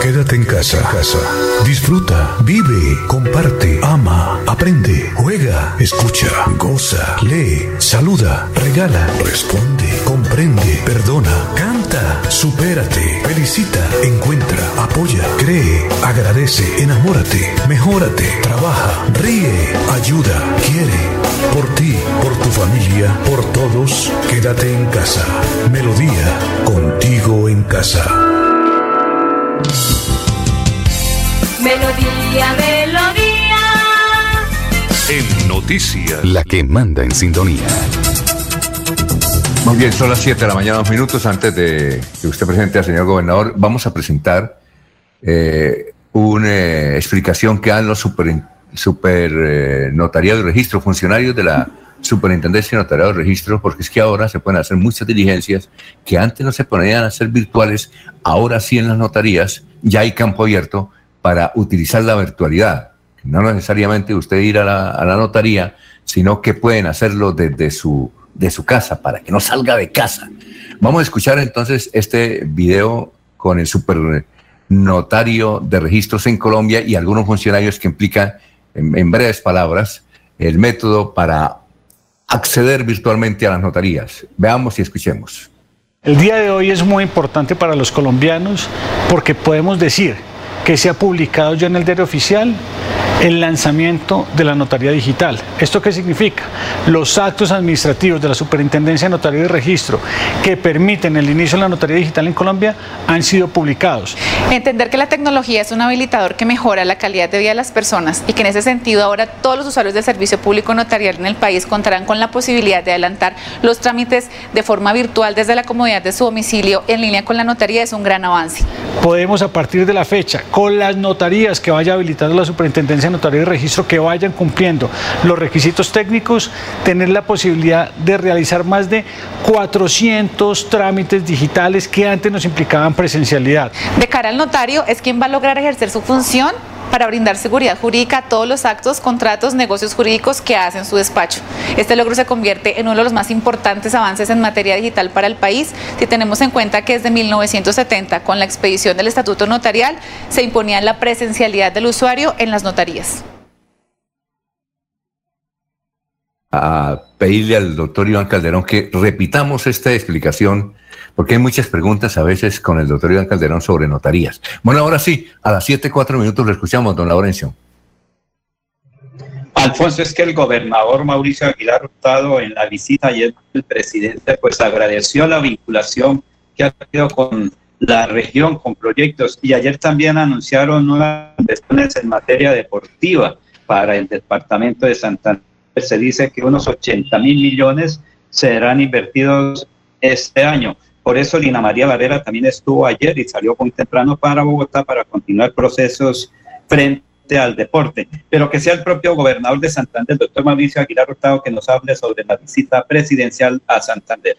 S34: Quédate en casa, casa. Disfruta, vive, comparte, ama, aprende, juega, escucha, goza, lee, saluda, regala, responde, comprende, perdona, canta, supérate, felicita, encuentra, apoya, cree, agradece, enamórate, mejórate, trabaja, ríe, ayuda, quiere. Por ti, por tu familia, por todos, quédate en casa. Melodía, contigo en casa.
S35: Melodía, melodía.
S31: En noticias.
S18: La que manda en sintonía.
S1: Muy bien, son las 7 de la mañana, dos minutos antes de que usted presente al señor gobernador. Vamos a presentar eh, una eh, explicación que dan los super, super eh, registro, funcionarios de la superintendencia de notariado de registro, porque es que ahora se pueden hacer muchas diligencias que antes no se podían hacer virtuales, ahora sí en las notarías ya hay campo abierto para utilizar la virtualidad. No necesariamente usted ir a la notaría, sino que pueden hacerlo desde su, de su casa, para que no salga de casa. Vamos a escuchar entonces este video con el super notario de registros en Colombia y algunos funcionarios que implican, en, en breves palabras, el método para acceder virtualmente a las notarías. Veamos y escuchemos.
S36: El día de hoy es muy importante para los colombianos porque podemos decir que se ha publicado ya en el diario oficial el lanzamiento de la notaría digital. ¿Esto qué significa? Los actos administrativos de la Superintendencia de Notaría y Registro que permiten el inicio de la notaría digital en Colombia han sido publicados.
S37: Entender que la tecnología es un habilitador que mejora la calidad de vida de las personas y que en ese sentido ahora todos los usuarios del servicio público notarial en el país contarán con la posibilidad de adelantar los trámites de forma virtual desde la comodidad de su domicilio en línea con la notaría es un gran avance.
S36: Podemos a partir de la fecha, con las notarías que vaya habilitando la Superintendencia de Notaría y Registro que vayan cumpliendo los requisitos técnicos, tener la posibilidad de realizar más de 400 trámites digitales que antes nos implicaban presencialidad.
S37: De cara al notario es quien va a lograr ejercer su función para brindar seguridad jurídica a todos los actos, contratos, negocios jurídicos que hace en su despacho. Este logro se convierte en uno de los más importantes avances en materia digital para el país si tenemos en cuenta que desde 1970, con la expedición del Estatuto Notarial, se imponía la presencialidad del usuario en las notarías.
S1: A pedirle al doctor Iván Calderón que repitamos esta explicación porque hay muchas preguntas a veces con el doctor Iván Calderón sobre notarías. Bueno, ahora sí, a las 7, 4 minutos lo escuchamos, don Laurencio.
S3: Alfonso, es que el gobernador Mauricio Aguilar Hurtado en la visita ayer el presidente pues agradeció la vinculación que ha tenido con la región, con proyectos y ayer también anunciaron nuevas inversiones en materia deportiva para el departamento de Santander. Se dice que unos 80 mil millones serán invertidos este año. Por eso Lina María Barrera también estuvo ayer y salió muy temprano para Bogotá para continuar procesos frente al deporte. Pero que sea el propio gobernador de Santander, el doctor Mauricio Aguilar Hurtado, que nos hable sobre la visita presidencial a Santander.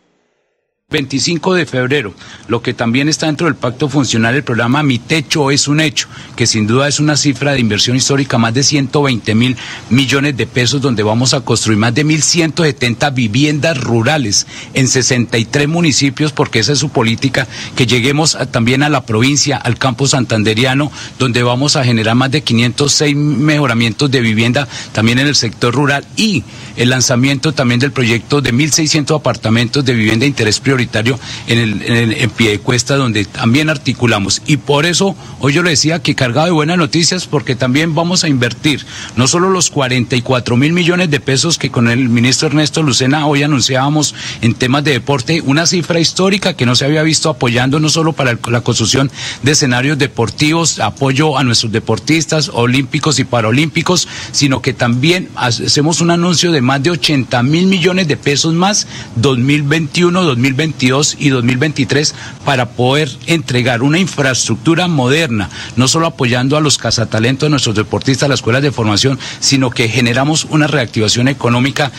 S38: 25 de febrero, lo que también está dentro del pacto funcional, el programa Mi Techo es un hecho, que sin duda es una cifra de inversión histórica, más de 120 mil millones de pesos, donde vamos a construir más de 1.170 viviendas rurales en 63 municipios, porque esa es su política, que lleguemos también a la provincia, al campo santanderiano, donde vamos a generar más de 506 mejoramientos de vivienda también en el sector rural y el lanzamiento también del proyecto de 1.600 apartamentos de vivienda de interés prioritario prioritario en el, en pie de cuesta donde también articulamos. Y por eso hoy yo le decía que cargado de buenas noticias porque también vamos a invertir no solo los 44 mil millones de pesos que con el ministro Ernesto Lucena hoy anunciábamos en temas de deporte, una cifra histórica que no se había visto apoyando no solo para la construcción de escenarios deportivos, apoyo a nuestros deportistas olímpicos y paralímpicos, sino que también hacemos un anuncio de más de 80 mil millones de pesos más 2021, 2022 y 2023 para poder entregar una infraestructura moderna, no solo apoyando a los cazatalentos nuestros deportistas, las escuelas de formación, sino que generamos una reactivación económica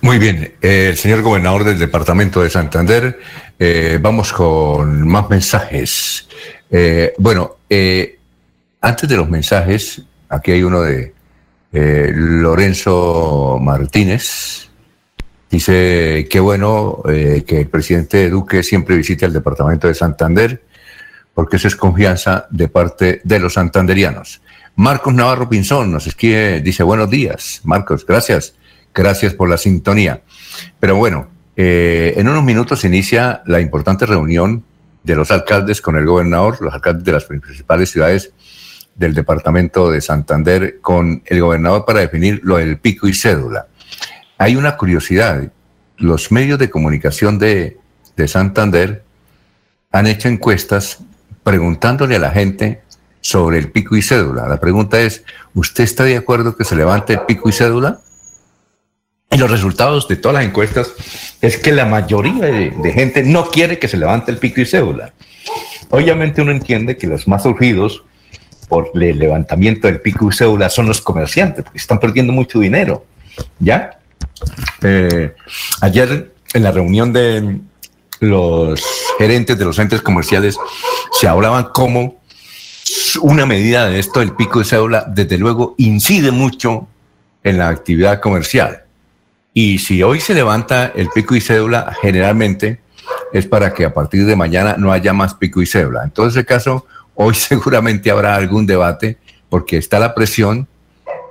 S1: muy bien, el señor gobernador del departamento de Santander, eh, vamos con más mensajes. Eh, bueno, eh, antes de los mensajes, aquí hay uno de Lorenzo Martínez. Dice, qué bueno que el presidente Duque siempre visite el departamento de Santander, porque eso es confianza de parte de los santanderianos. Marcos Navarro Pinzón nos escribe, dice, buenos días. Marcos, gracias. Gracias por la sintonía. Pero bueno, eh, en unos minutos inicia la importante reunión de los alcaldes con el gobernador, los alcaldes de las principales ciudades del departamento de Santander con el gobernador para definir lo del pico y cédula. Hay una curiosidad, los medios de comunicación de, de Santander han hecho encuestas preguntándole a la gente sobre el pico y cédula. La pregunta es, ¿usted está de acuerdo que se levante el pico y cédula? Y los resultados de todas las encuestas es que la mayoría de, gente no quiere que se levante el pico y cédula. Obviamente uno entiende que los más urgidos por el levantamiento del pico y cédula son los comerciantes, porque están perdiendo mucho dinero. ¿Ya? Eh, ayer en la reunión de los gerentes de los centros comerciales se hablaban cómo una medida de esto del pico y cédula, desde luego, incide mucho en la actividad comercial. Y si hoy se levanta el pico y cédula, generalmente es para que a partir de mañana no haya más pico y cédula. En todo ese caso, hoy [laughs] seguramente habrá algún debate porque está la presión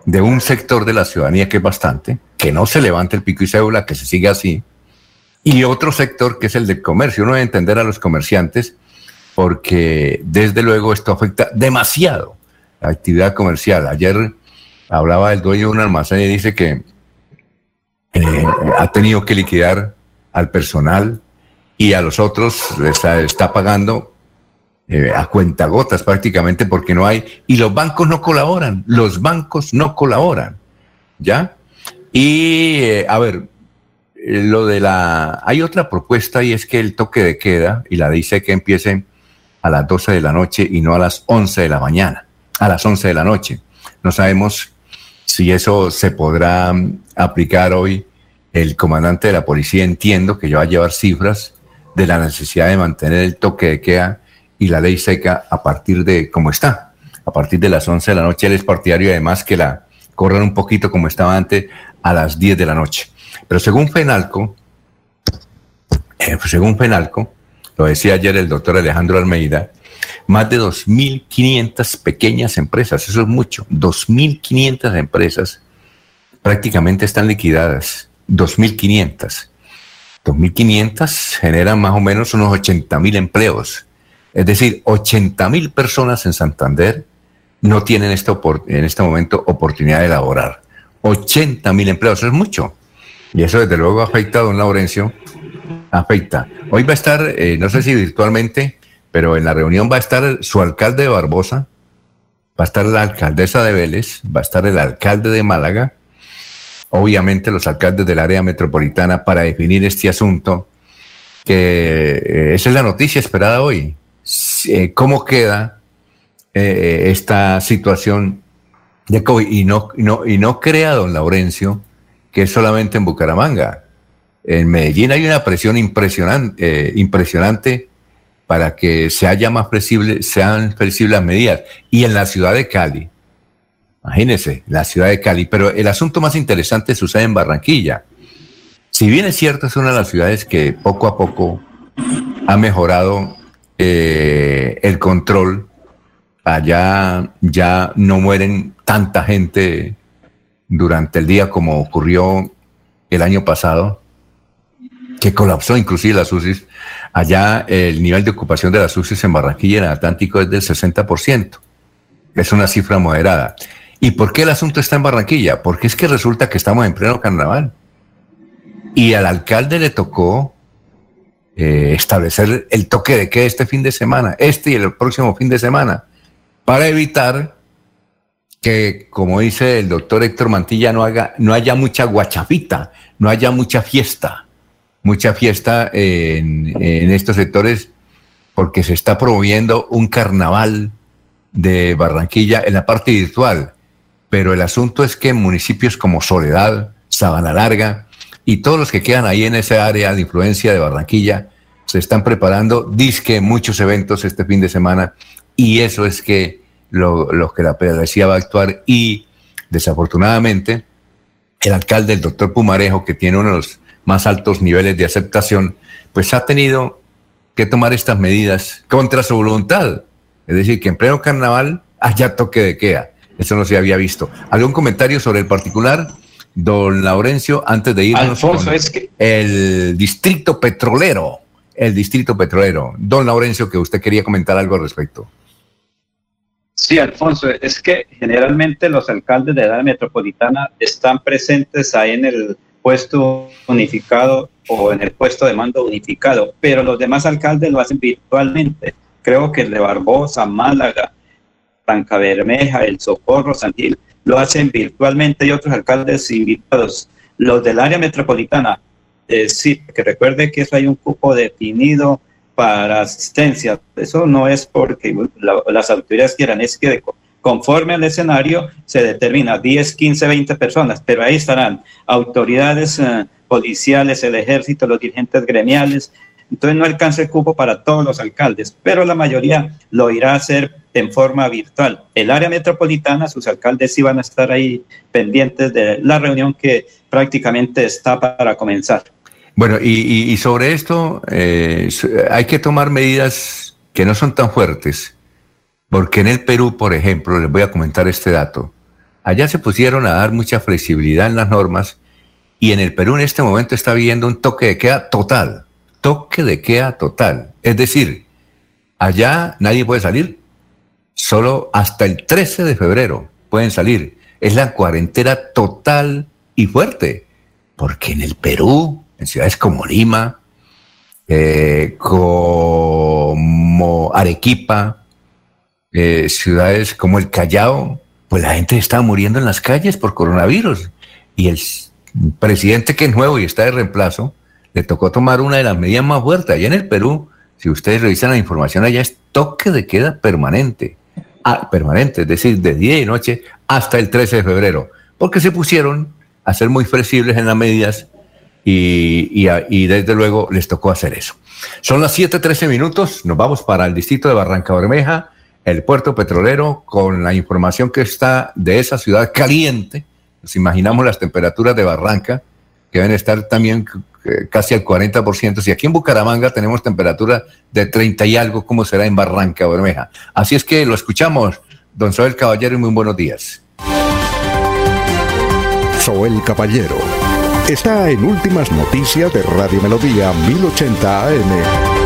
S1: de un sector de la ciudadanía que es bastante, que no se levante el pico y cédula, que se siga así, y otro sector que es el del comercio. Uno debe entender a los comerciantes porque desde luego esto afecta demasiado la actividad comercial. Ayer hablaba el dueño de un almacén y dice que eh, ha tenido que liquidar al personal y a los otros está, está pagando eh, a cuentagotas prácticamente porque no hay, y los bancos no colaboran, los bancos no colaboran, ¿ya? Y, eh, a ver, lo de la, hay otra propuesta y es que el toque de queda, y la dice que empiece a las 12 de la noche y no a las 11 de la mañana, a las 11 de la noche. No sabemos si eso se podrá mm, aplicar hoy. El comandante de la policía entiendo que ya va a llevar cifras de la necesidad de mantener el toque de queda y la ley seca a partir de cómo está, a partir de las 11 de la noche. Él es partidario además que la corran un poquito como estaba antes a las 10 de la noche. Pero según Fenalco, eh, pues según Fenalco, lo decía ayer el doctor Alejandro Almeida, más de 2.500 pequeñas empresas, eso es mucho, 2.500 empresas prácticamente están liquidadas, 2.500. 2.500 generan más o menos unos 80.000 empleos. Es decir, 80.000 personas en Santander no tienen en este momento oportunidad de laborar. 80.000 empleos, eso es mucho. Y eso desde luego afecta a don Laurencio, afecta. Hoy va a estar, eh, no sé si virtualmente, pero en la reunión va a estar su alcalde de Barbosa, va a estar la alcaldesa de Vélez, va a estar el alcalde de Málaga, obviamente los alcaldes del área metropolitana para definir este asunto, que eh, esa es la noticia esperada hoy. Eh, ¿Cómo queda eh, esta situación de COVID? Y no, no, y no crea don Laurencio que es solamente en Bucaramanga. En Medellín hay una presión impresionante, impresionante para que se haya más flexible, sean flexibles las medidas. Y en la ciudad de Cali, imagínense, la ciudad de Cali, pero el asunto más interesante sucede en Barranquilla. Si bien es cierto, es una de las ciudades que poco a poco ha mejorado eh, el control, allá ya no mueren tanta gente durante el día como ocurrió el año pasado. que colapsó inclusive las UCIs. Allá el nivel de ocupación de las UCIs en Barranquilla, en el Atlántico, es del 60%. Es una cifra moderada. ¿Y por qué el asunto está en Barranquilla? Porque es que resulta que estamos en pleno carnaval. Y al alcalde le tocó eh, establecer el toque de queda este fin de semana, este y el próximo fin de semana, para evitar que, como dice el doctor Héctor Mantilla, no, haga, no haya mucha guachafita, no haya mucha fiesta, mucha fiesta en, en estos sectores, porque se está promoviendo un carnaval de Barranquilla en la parte virtual. Pero el asunto es que en municipios como Soledad, Sabana Larga y todos los que quedan ahí en esa área de influencia de Barranquilla se están preparando, disque muchos eventos este fin de semana y eso es que lo, que la policía va a actuar y desafortunadamente el alcalde, el doctor Pumarejo, que tiene uno de los más altos niveles de aceptación, pues ha tenido que tomar estas medidas contra su voluntad. Es decir, que en pleno carnaval haya toque de queda. Eso no se había visto. ¿Algún comentario sobre el particular? Don Laurencio, antes de irnos
S3: Alfonso, es que...
S1: el distrito petrolero, el distrito petrolero. Don Laurencio, que usted quería comentar algo al respecto.
S3: Sí, Alfonso, es que generalmente los alcaldes de la metropolitana están presentes ahí en el puesto unificado o en el puesto de mando unificado, pero los demás alcaldes lo hacen virtualmente. Creo que el de Barbosa, Málaga, Franca Bermeja, El Socorro, San Gil, lo hacen virtualmente y otros alcaldes invitados. Los del área metropolitana, eh, sí, que recuerde que eso hay un cupo definido para asistencia. Eso no es porque las autoridades quieran, es que conforme al escenario se determina 10, 15, 20 personas, pero ahí estarán autoridades eh, policiales, el ejército, los dirigentes gremiales, entonces no alcanza el cupo para todos los alcaldes, pero la mayoría lo irá a hacer en forma virtual. El área metropolitana, sus alcaldes sí van a estar ahí pendientes de la reunión que prácticamente está para comenzar.
S1: Bueno, y, sobre esto eh, hay que tomar medidas que no son tan fuertes, porque en el Perú, por ejemplo, les voy a comentar este dato, allá se pusieron a dar mucha flexibilidad en las normas y en el Perú en este momento está viendo un toque de queda total toque de queda total. Es decir, allá nadie puede salir, solo hasta el 13 de febrero pueden salir. Es la cuarentena total y fuerte, porque en el Perú, en ciudades como Lima, eh, como Arequipa, eh, ciudades como el Callao, pues la gente está muriendo en las calles por coronavirus. Y el presidente que es nuevo y está de reemplazo, le tocó tomar una de las medidas más fuertes. Allá en el Perú, si ustedes revisan la información, allá es toque de queda permanente. Ah, permanente, es decir, de día y noche hasta el 13 de febrero, porque se pusieron a ser muy flexibles en las medidas y, y, desde luego les tocó hacer eso. Son las 7:13 minutos, nos vamos para el distrito de Barranca Bermeja, el puerto petrolero, con la información que está de esa ciudad caliente. Nos imaginamos las temperaturas de Barranca, que deben estar también eh, casi al 40%. Si aquí en Bucaramanga tenemos temperatura de 30 y algo, ¿cómo será en Barranca Bermeja? Así es que lo escuchamos, don Soel Caballero, y muy buenos días.
S18: Soel Caballero está en Últimas Noticias de Radio Melodía 1080 AM.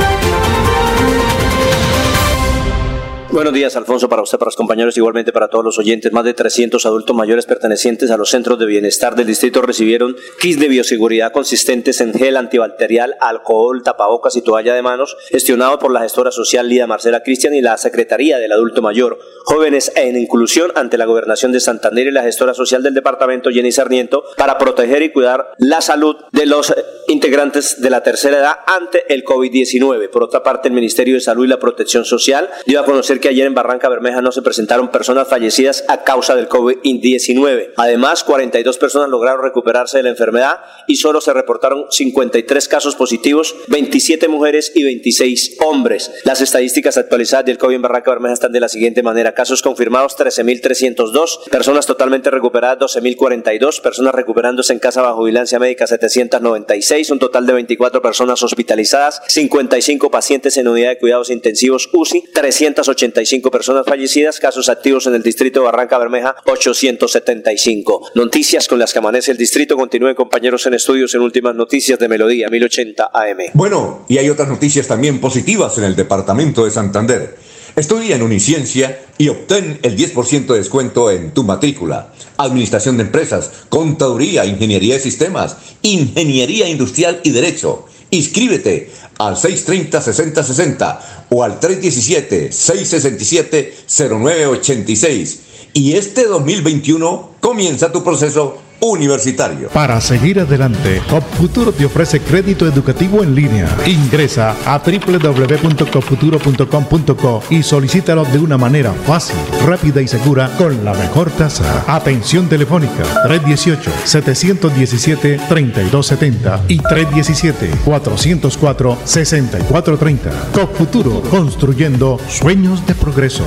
S39: Buenos días, Alfonso, para usted, para los compañeros, igualmente para todos los oyentes. Más de 300 adultos mayores pertenecientes a los centros de bienestar del distrito recibieron kits de bioseguridad consistentes en gel antibacterial, alcohol, tapabocas y toalla de manos, gestionado por la gestora social Lida Marcela Cristian y la Secretaría del Adulto Mayor, Jóvenes en Inclusión ante la Gobernación de Santander y la gestora social del departamento Jenny Sarmiento para proteger y cuidar la salud de los integrantes de la tercera edad ante el COVID-19. Por otra parte, el Ministerio de Salud y la Protección Social dio a conocer que ayer en Barranca Bermeja no se presentaron personas fallecidas a causa del COVID-19. Además, 42 personas lograron recuperarse de la enfermedad y solo se reportaron 53 casos positivos, 27 mujeres y 26 hombres. Las estadísticas actualizadas del COVID en Barranca Bermeja están de la siguiente manera. Casos confirmados 13.302, personas totalmente recuperadas 12.042, personas recuperándose en casa bajo vigilancia médica 796, un total de 24 personas hospitalizadas, 55 pacientes en unidad de cuidados intensivos UCI, 380 85 personas fallecidas, casos activos en el distrito Barranca Bermeja 875. Noticias con las que amanece el distrito. Continúen compañeros en estudios en últimas noticias de Melodía 1080 AM.
S18: Bueno, y hay otras noticias también positivas en el departamento de Santander. Estudia en Uniciencia y obtén el 10% de descuento en tu matrícula. Administración de empresas, contaduría, ingeniería de sistemas, ingeniería industrial y derecho. Inscríbete al 630-6060 o al 317-667-0986. Y este 2021 comienza tu proceso universitario.
S40: Para seguir adelante, Copfuturo te ofrece crédito educativo en línea. Ingresa a www.copfuturo.com.co y solicítalo de una manera fácil, rápida y segura con la mejor tasa. Atención telefónica 318-717-3270 y 317-404-6430. Copfuturo, construyendo sueños de progreso.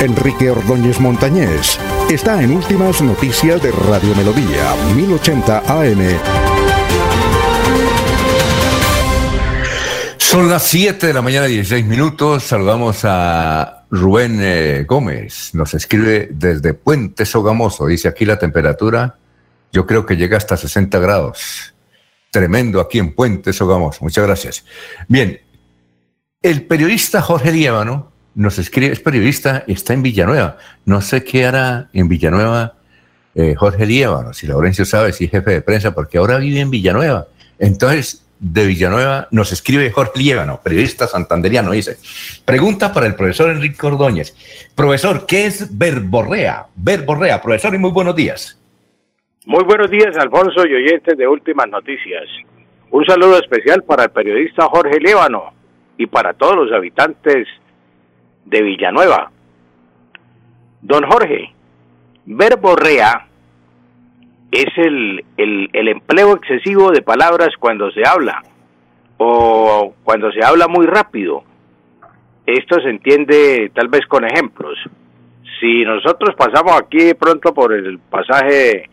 S18: Enrique Ordóñez Montañés está en Últimas Noticias de Radio Melodía, 1080 AM.
S1: Son las 7 de la mañana, 16 minutos. Saludamos a Rubén eh, Gómez. Nos escribe desde Puente Sogamoso. Dice aquí la temperatura, yo creo que llega hasta 60 grados. Tremendo aquí en Puente Sogamoso. Muchas gracias. Bien, el periodista Jorge Líbano nos escribe, es periodista está en Villanueva. No sé qué hará en Villanueva eh, Jorge Líbano, si Laurencio sabe, si jefe de prensa, porque ahora vive en Villanueva. Entonces, de Villanueva nos escribe Jorge Líbano, periodista santanderiano, dice, pregunta para el profesor Enrique Ordóñez. Profesor, ¿qué es verborrea? Verborrea, profesor, y muy buenos días.
S41: Muy buenos días, Alfonso y oyentes de Últimas Noticias. Un saludo especial para el periodista Jorge Líbano y para todos los habitantes de Villanueva. Don Jorge, verborrea es el, el, empleo excesivo de palabras cuando se habla o cuando se habla muy rápido. Esto se entiende tal vez con ejemplos. Si nosotros pasamos aquí pronto por el pasaje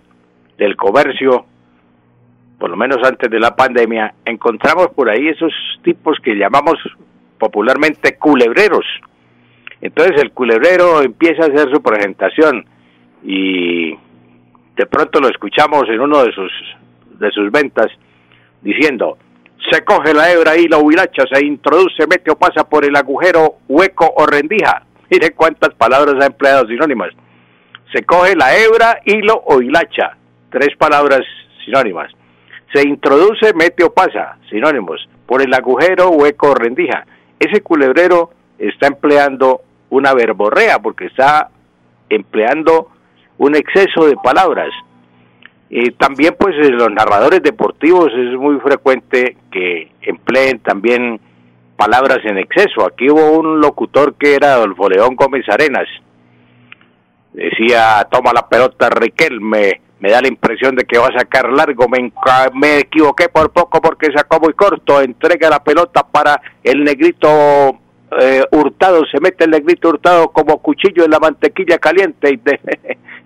S41: del comercio, por lo menos antes de la pandemia, encontramos por ahí esos tipos que llamamos popularmente culebreros entonces el culebrero empieza a hacer su presentación y de pronto lo escuchamos en uno de sus de sus ventas diciendo se coge la hebra y la huilacha, se introduce, mete o pasa por el agujero, hueco o rendija. [laughs] Mire cuántas palabras ha empleado sinónimas. Se coge la hebra, hilo o hilacha. Tres palabras sinónimas. Se introduce, mete o pasa, sinónimos. Por el agujero, hueco o rendija. Ese culebrero está empleando una verborrea porque está empleando un exceso de palabras. Y también pues los narradores deportivos es muy frecuente que empleen también palabras en exceso. Aquí hubo un locutor que era Adolfo León Gómez Arenas. Decía, toma la pelota Riquelme, me da la impresión de que va a sacar largo, me, me equivoqué por poco porque sacó muy corto, entrega la pelota para el negrito eh, Hurtado, se mete el negrito Hurtado como cuchillo en la mantequilla caliente. Y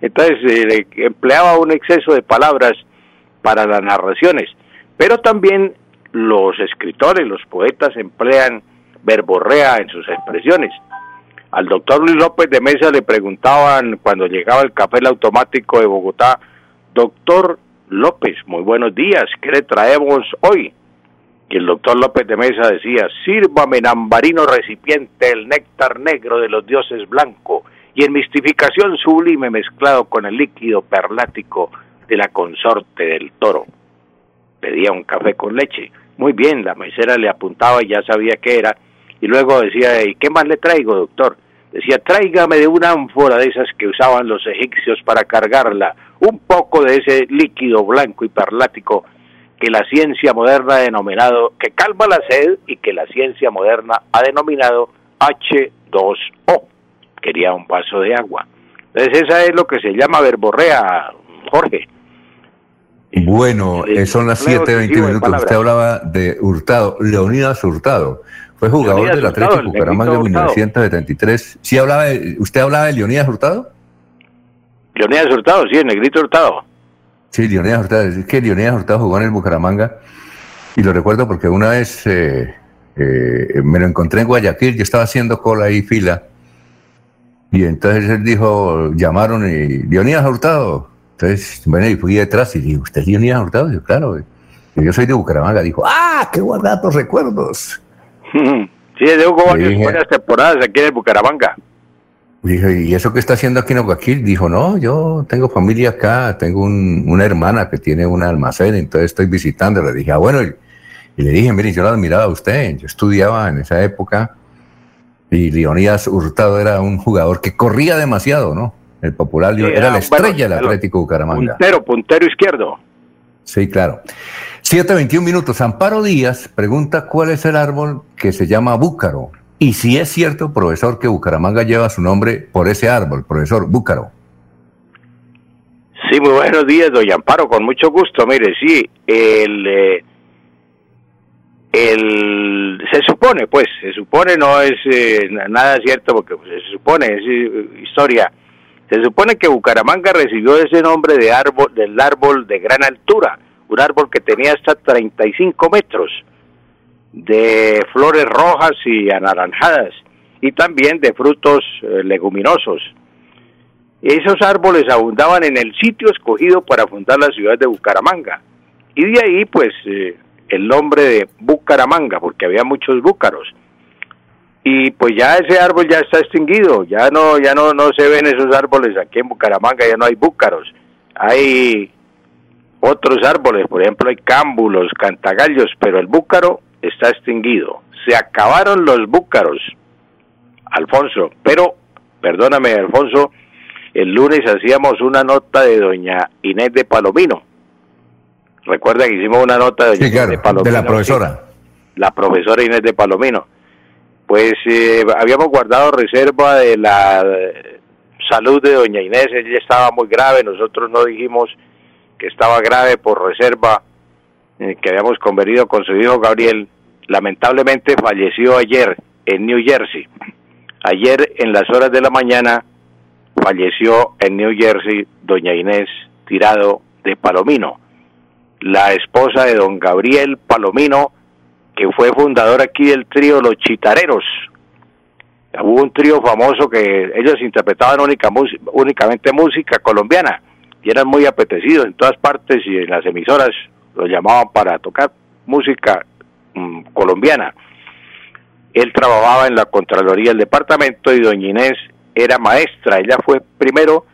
S41: [laughs] entonces eh, empleaba un exceso de palabras para las narraciones. Pero también los escritores, los poetas emplean verborrea en sus expresiones. Al doctor Luis López de Mesa le preguntaban cuando llegaba el café automático de Bogotá, doctor López, muy buenos días, ¿qué le traemos hoy? Y el doctor López de Mesa decía, sírvame en ambarino recipiente el néctar negro de los dioses blanco y en mistificación sublime mezclado con el líquido perlático de la consorte del toro. Pedía un café con leche. Muy bien, la mesera le apuntaba y ya sabía qué era. Y luego decía, ¿y qué más le traigo, doctor? Decía, tráigame de una ánfora de esas que usaban los egipcios para cargarla, un poco de ese líquido blanco y perlático que la ciencia moderna ha denominado, que calma la sed y que la ciencia moderna ha denominado H2O. Quería un vaso de agua. Entonces esa es lo que se llama verborrea, Jorge.
S1: Bueno, eh, son las 7.20 minutos. Usted hablaba de Hurtado, Leonidas Hurtado. Fue jugador del Atlético Bucaramanga en 1973. ¿Sí hablaba ¿Usted hablaba de Leonidas Hurtado?
S41: Leonidas Hurtado, sí, el negrito Hurtado.
S1: Sí, Leonidas Hurtado. Es que Leonidas Hurtado jugó en el Bucaramanga y lo recuerdo porque una vez eh, eh, me lo encontré en Guayaquil, yo estaba haciendo cola ahí, fila, y entonces él dijo, llamaron y Dionías Hurtado. Entonces, bueno, y fui detrás y dije, ¿usted es Dionías Hurtado? Y yo, claro, y yo soy de Bucaramanga. Dijo, ¡ah, qué guardados recuerdos! [laughs]
S41: Sí, de Hugo varias, varias temporadas aquí en Bucaramanga.
S1: Dije, ¿y eso qué está haciendo aquí en Guayaquil? Dijo, no, yo tengo familia acá, tengo un- una hermana que tiene un almacén, entonces estoy visitando. Le dije, ah, bueno, y, y le dije, mire, yo lo admiraba a usted, yo estudiaba en esa época y Leonidas Hurtado era un jugador que corría demasiado, ¿no? El popular,
S41: Sí,
S1: era,
S41: era,
S1: la estrella
S41: bueno,
S1: del Atlético Bucaramanga.
S41: Puntero, puntero izquierdo.
S1: Sí, claro. 7.21 minutos. Amparo Díaz pregunta cuál es el árbol que se llama búcaro. Y si es cierto, profesor, que Bucaramanga lleva su nombre por ese árbol, profesor Búcaro.
S41: Sí, muy buenos días, doña Amparo, con mucho gusto. Mire, sí, el, eh, el, se supone, pues, se supone, no es eh, na- nada cierto, porque pues, se supone, es eh, historia. Se supone que Bucaramanga recibió ese nombre de árbol, del árbol de gran altura, un árbol que tenía hasta 35 metros, de flores rojas y anaranjadas, y también de frutos eh, leguminosos. Esos árboles abundaban en el sitio escogido para fundar la ciudad de Bucaramanga. Y de ahí, pues, eh, el nombre de Bucaramanga, porque había muchos búcaros. Y pues ya ese árbol ya está extinguido, ya no, ya no, no se ven esos árboles aquí en Bucaramanga, ya no hay búcaros. Hay otros árboles, por ejemplo, hay cámbulos, cantagallos, pero el búcaro está extinguido. Se acabaron los búcaros, Alfonso, pero, perdóname, Alfonso, el lunes hacíamos una nota de doña Inés de Palomino. Recuerda que hicimos una nota de doña
S1: Sí, claro,
S41: de Palomino.
S1: de la profesora.
S41: la profesora Inés de Palomino. Pues eh, habíamos guardado reserva de la eh, salud de doña Inés, ella estaba muy grave, nosotros no dijimos que estaba grave por reserva eh, que habíamos convenido con su hijo Gabriel. Lamentablemente falleció ayer en New Jersey. Ayer en las horas de la mañana falleció en New Jersey doña Inés Tirado de Palomino, la esposa de don Gabriel Palomino, que fue fundador aquí del trío Los Chitareros. Hubo un trío famoso que ellos interpretaban única, únicamente música colombiana y eran muy apetecidos en todas partes y en las emisoras los llamaban para tocar música mm, colombiana. Él trabajaba en la Contraloría del departamento y doña Inés era maestra. Ella fue primero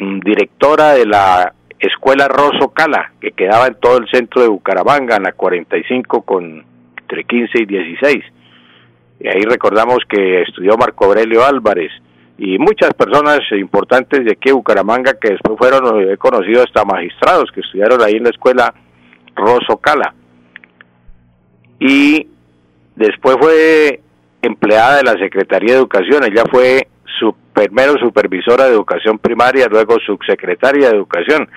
S41: mm, directora de la escuela Rosso Cala, que quedaba en todo el centro de Bucaramanga, en la 45 con entre 15 y 16. Y ahí recordamos que estudió Marco Aurelio Álvarez y muchas personas importantes de aquí de Bucaramanga que después fueron, he conocido hasta magistrados que estudiaron ahí en la escuela Rosso Cala. Y después fue empleada de la Secretaría de Educación, ella fue su primero supervisora de educación primaria, luego subsecretaria de educación.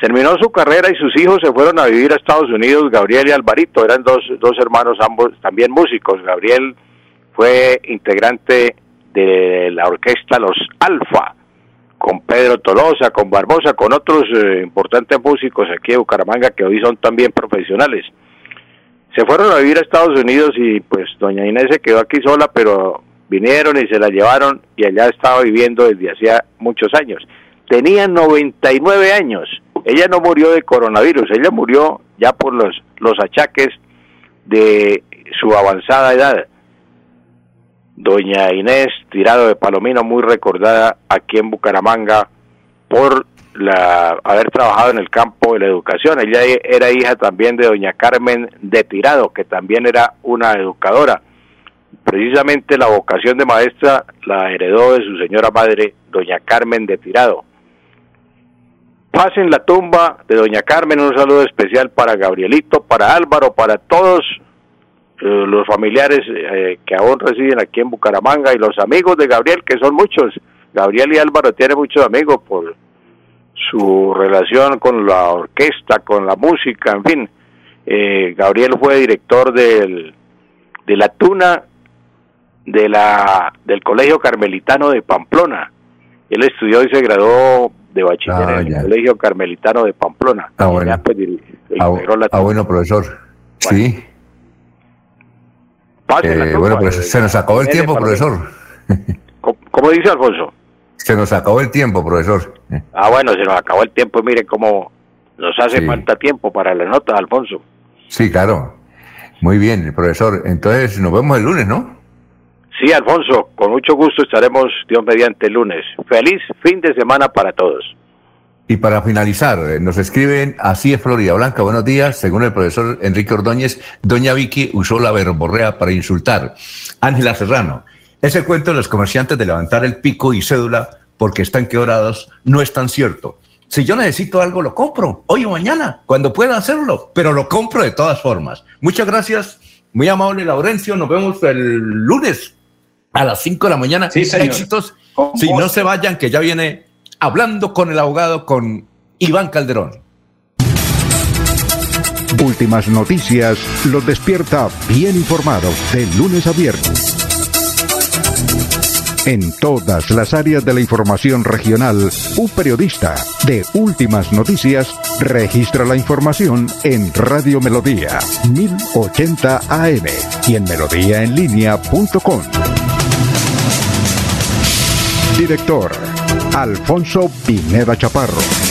S41: Terminó su carrera y sus hijos se fueron a vivir a Estados Unidos, Gabriel y Alvarito, eran dos, dos hermanos ambos también músicos. Gabriel fue integrante de la orquesta Los Alfa, con Pedro Tolosa, con Barbosa, con otros eh, importantes músicos aquí de Bucaramanga que hoy son también profesionales. Se fueron a vivir a Estados Unidos y pues doña Inés se quedó aquí sola, pero vinieron y se la llevaron y allá estaba viviendo desde hacía muchos años. Tenía 99 años. Ella no murió de coronavirus, ella murió ya por los, los achaques de su avanzada edad. Doña Inés Tirado de Palomino, muy recordada aquí en Bucaramanga por la, haber trabajado en el campo de la educación. Ella era hija también de doña Carmen de Tirado, que también era una educadora. Precisamente la vocación de maestra la heredó de su señora madre, doña Carmen de Tirado. Pasen la tumba de doña Carmen, un saludo especial para Gabrielito, para Álvaro, para todos los familiares eh, que aún residen aquí en Bucaramanga y los amigos de Gabriel, que son muchos. Gabriel y Álvaro tienen muchos amigos por su relación con la orquesta, con la música, en fin. Eh, Gabriel fue director del, de la Tuna de la, del Colegio Carmelitano de Pamplona. Él estudió y se graduó de bachiller
S1: Ah,
S41: en el
S1: ya.
S41: Colegio Carmelitano de Pamplona.
S1: Ah, bueno.
S41: pues,
S1: Ah, ah, bueno, profesor. Sí. Eh, bueno, pues se nos acabó el tiempo, profesor. [laughs]
S41: ¿Cómo, dice Alfonso?
S1: Se nos acabó el tiempo, profesor.
S41: Ah, bueno, se nos acabó el tiempo. Mire cómo nos hace falta tiempo para la nota, Alfonso.
S1: Sí, claro. Muy bien, profesor. Entonces nos vemos el lunes, ¿no?
S41: Sí, Alfonso, con mucho gusto estaremos, Dios mediante, el lunes. Feliz fin de semana para todos.
S1: Y para finalizar, eh, nos escriben, así es Florida Blanca, buenos días, según el profesor Enrique Ordóñez, doña Vicky usó la verborrea para insultar. Ángela Serrano, ese cuento de los comerciantes de levantar el pico y cédula porque están quebrados no es tan cierto. Si yo necesito algo, lo compro, hoy o mañana, cuando pueda hacerlo, pero lo compro de todas formas. Muchas gracias, muy amable Laurencio, nos vemos el lunes a las 5 de la mañana.
S3: Sí,
S1: Éxitos. Si no se vayan, que ya viene hablando con el abogado, con Iván Calderón.
S2: Últimas noticias los despierta bien informados de lunes a viernes. En todas las áreas de la información regional, un periodista de Últimas Noticias registra la información en Radio Melodía 1080 AM y en melodíaenlínea.com. Director Alfonso Pineda Chaparro.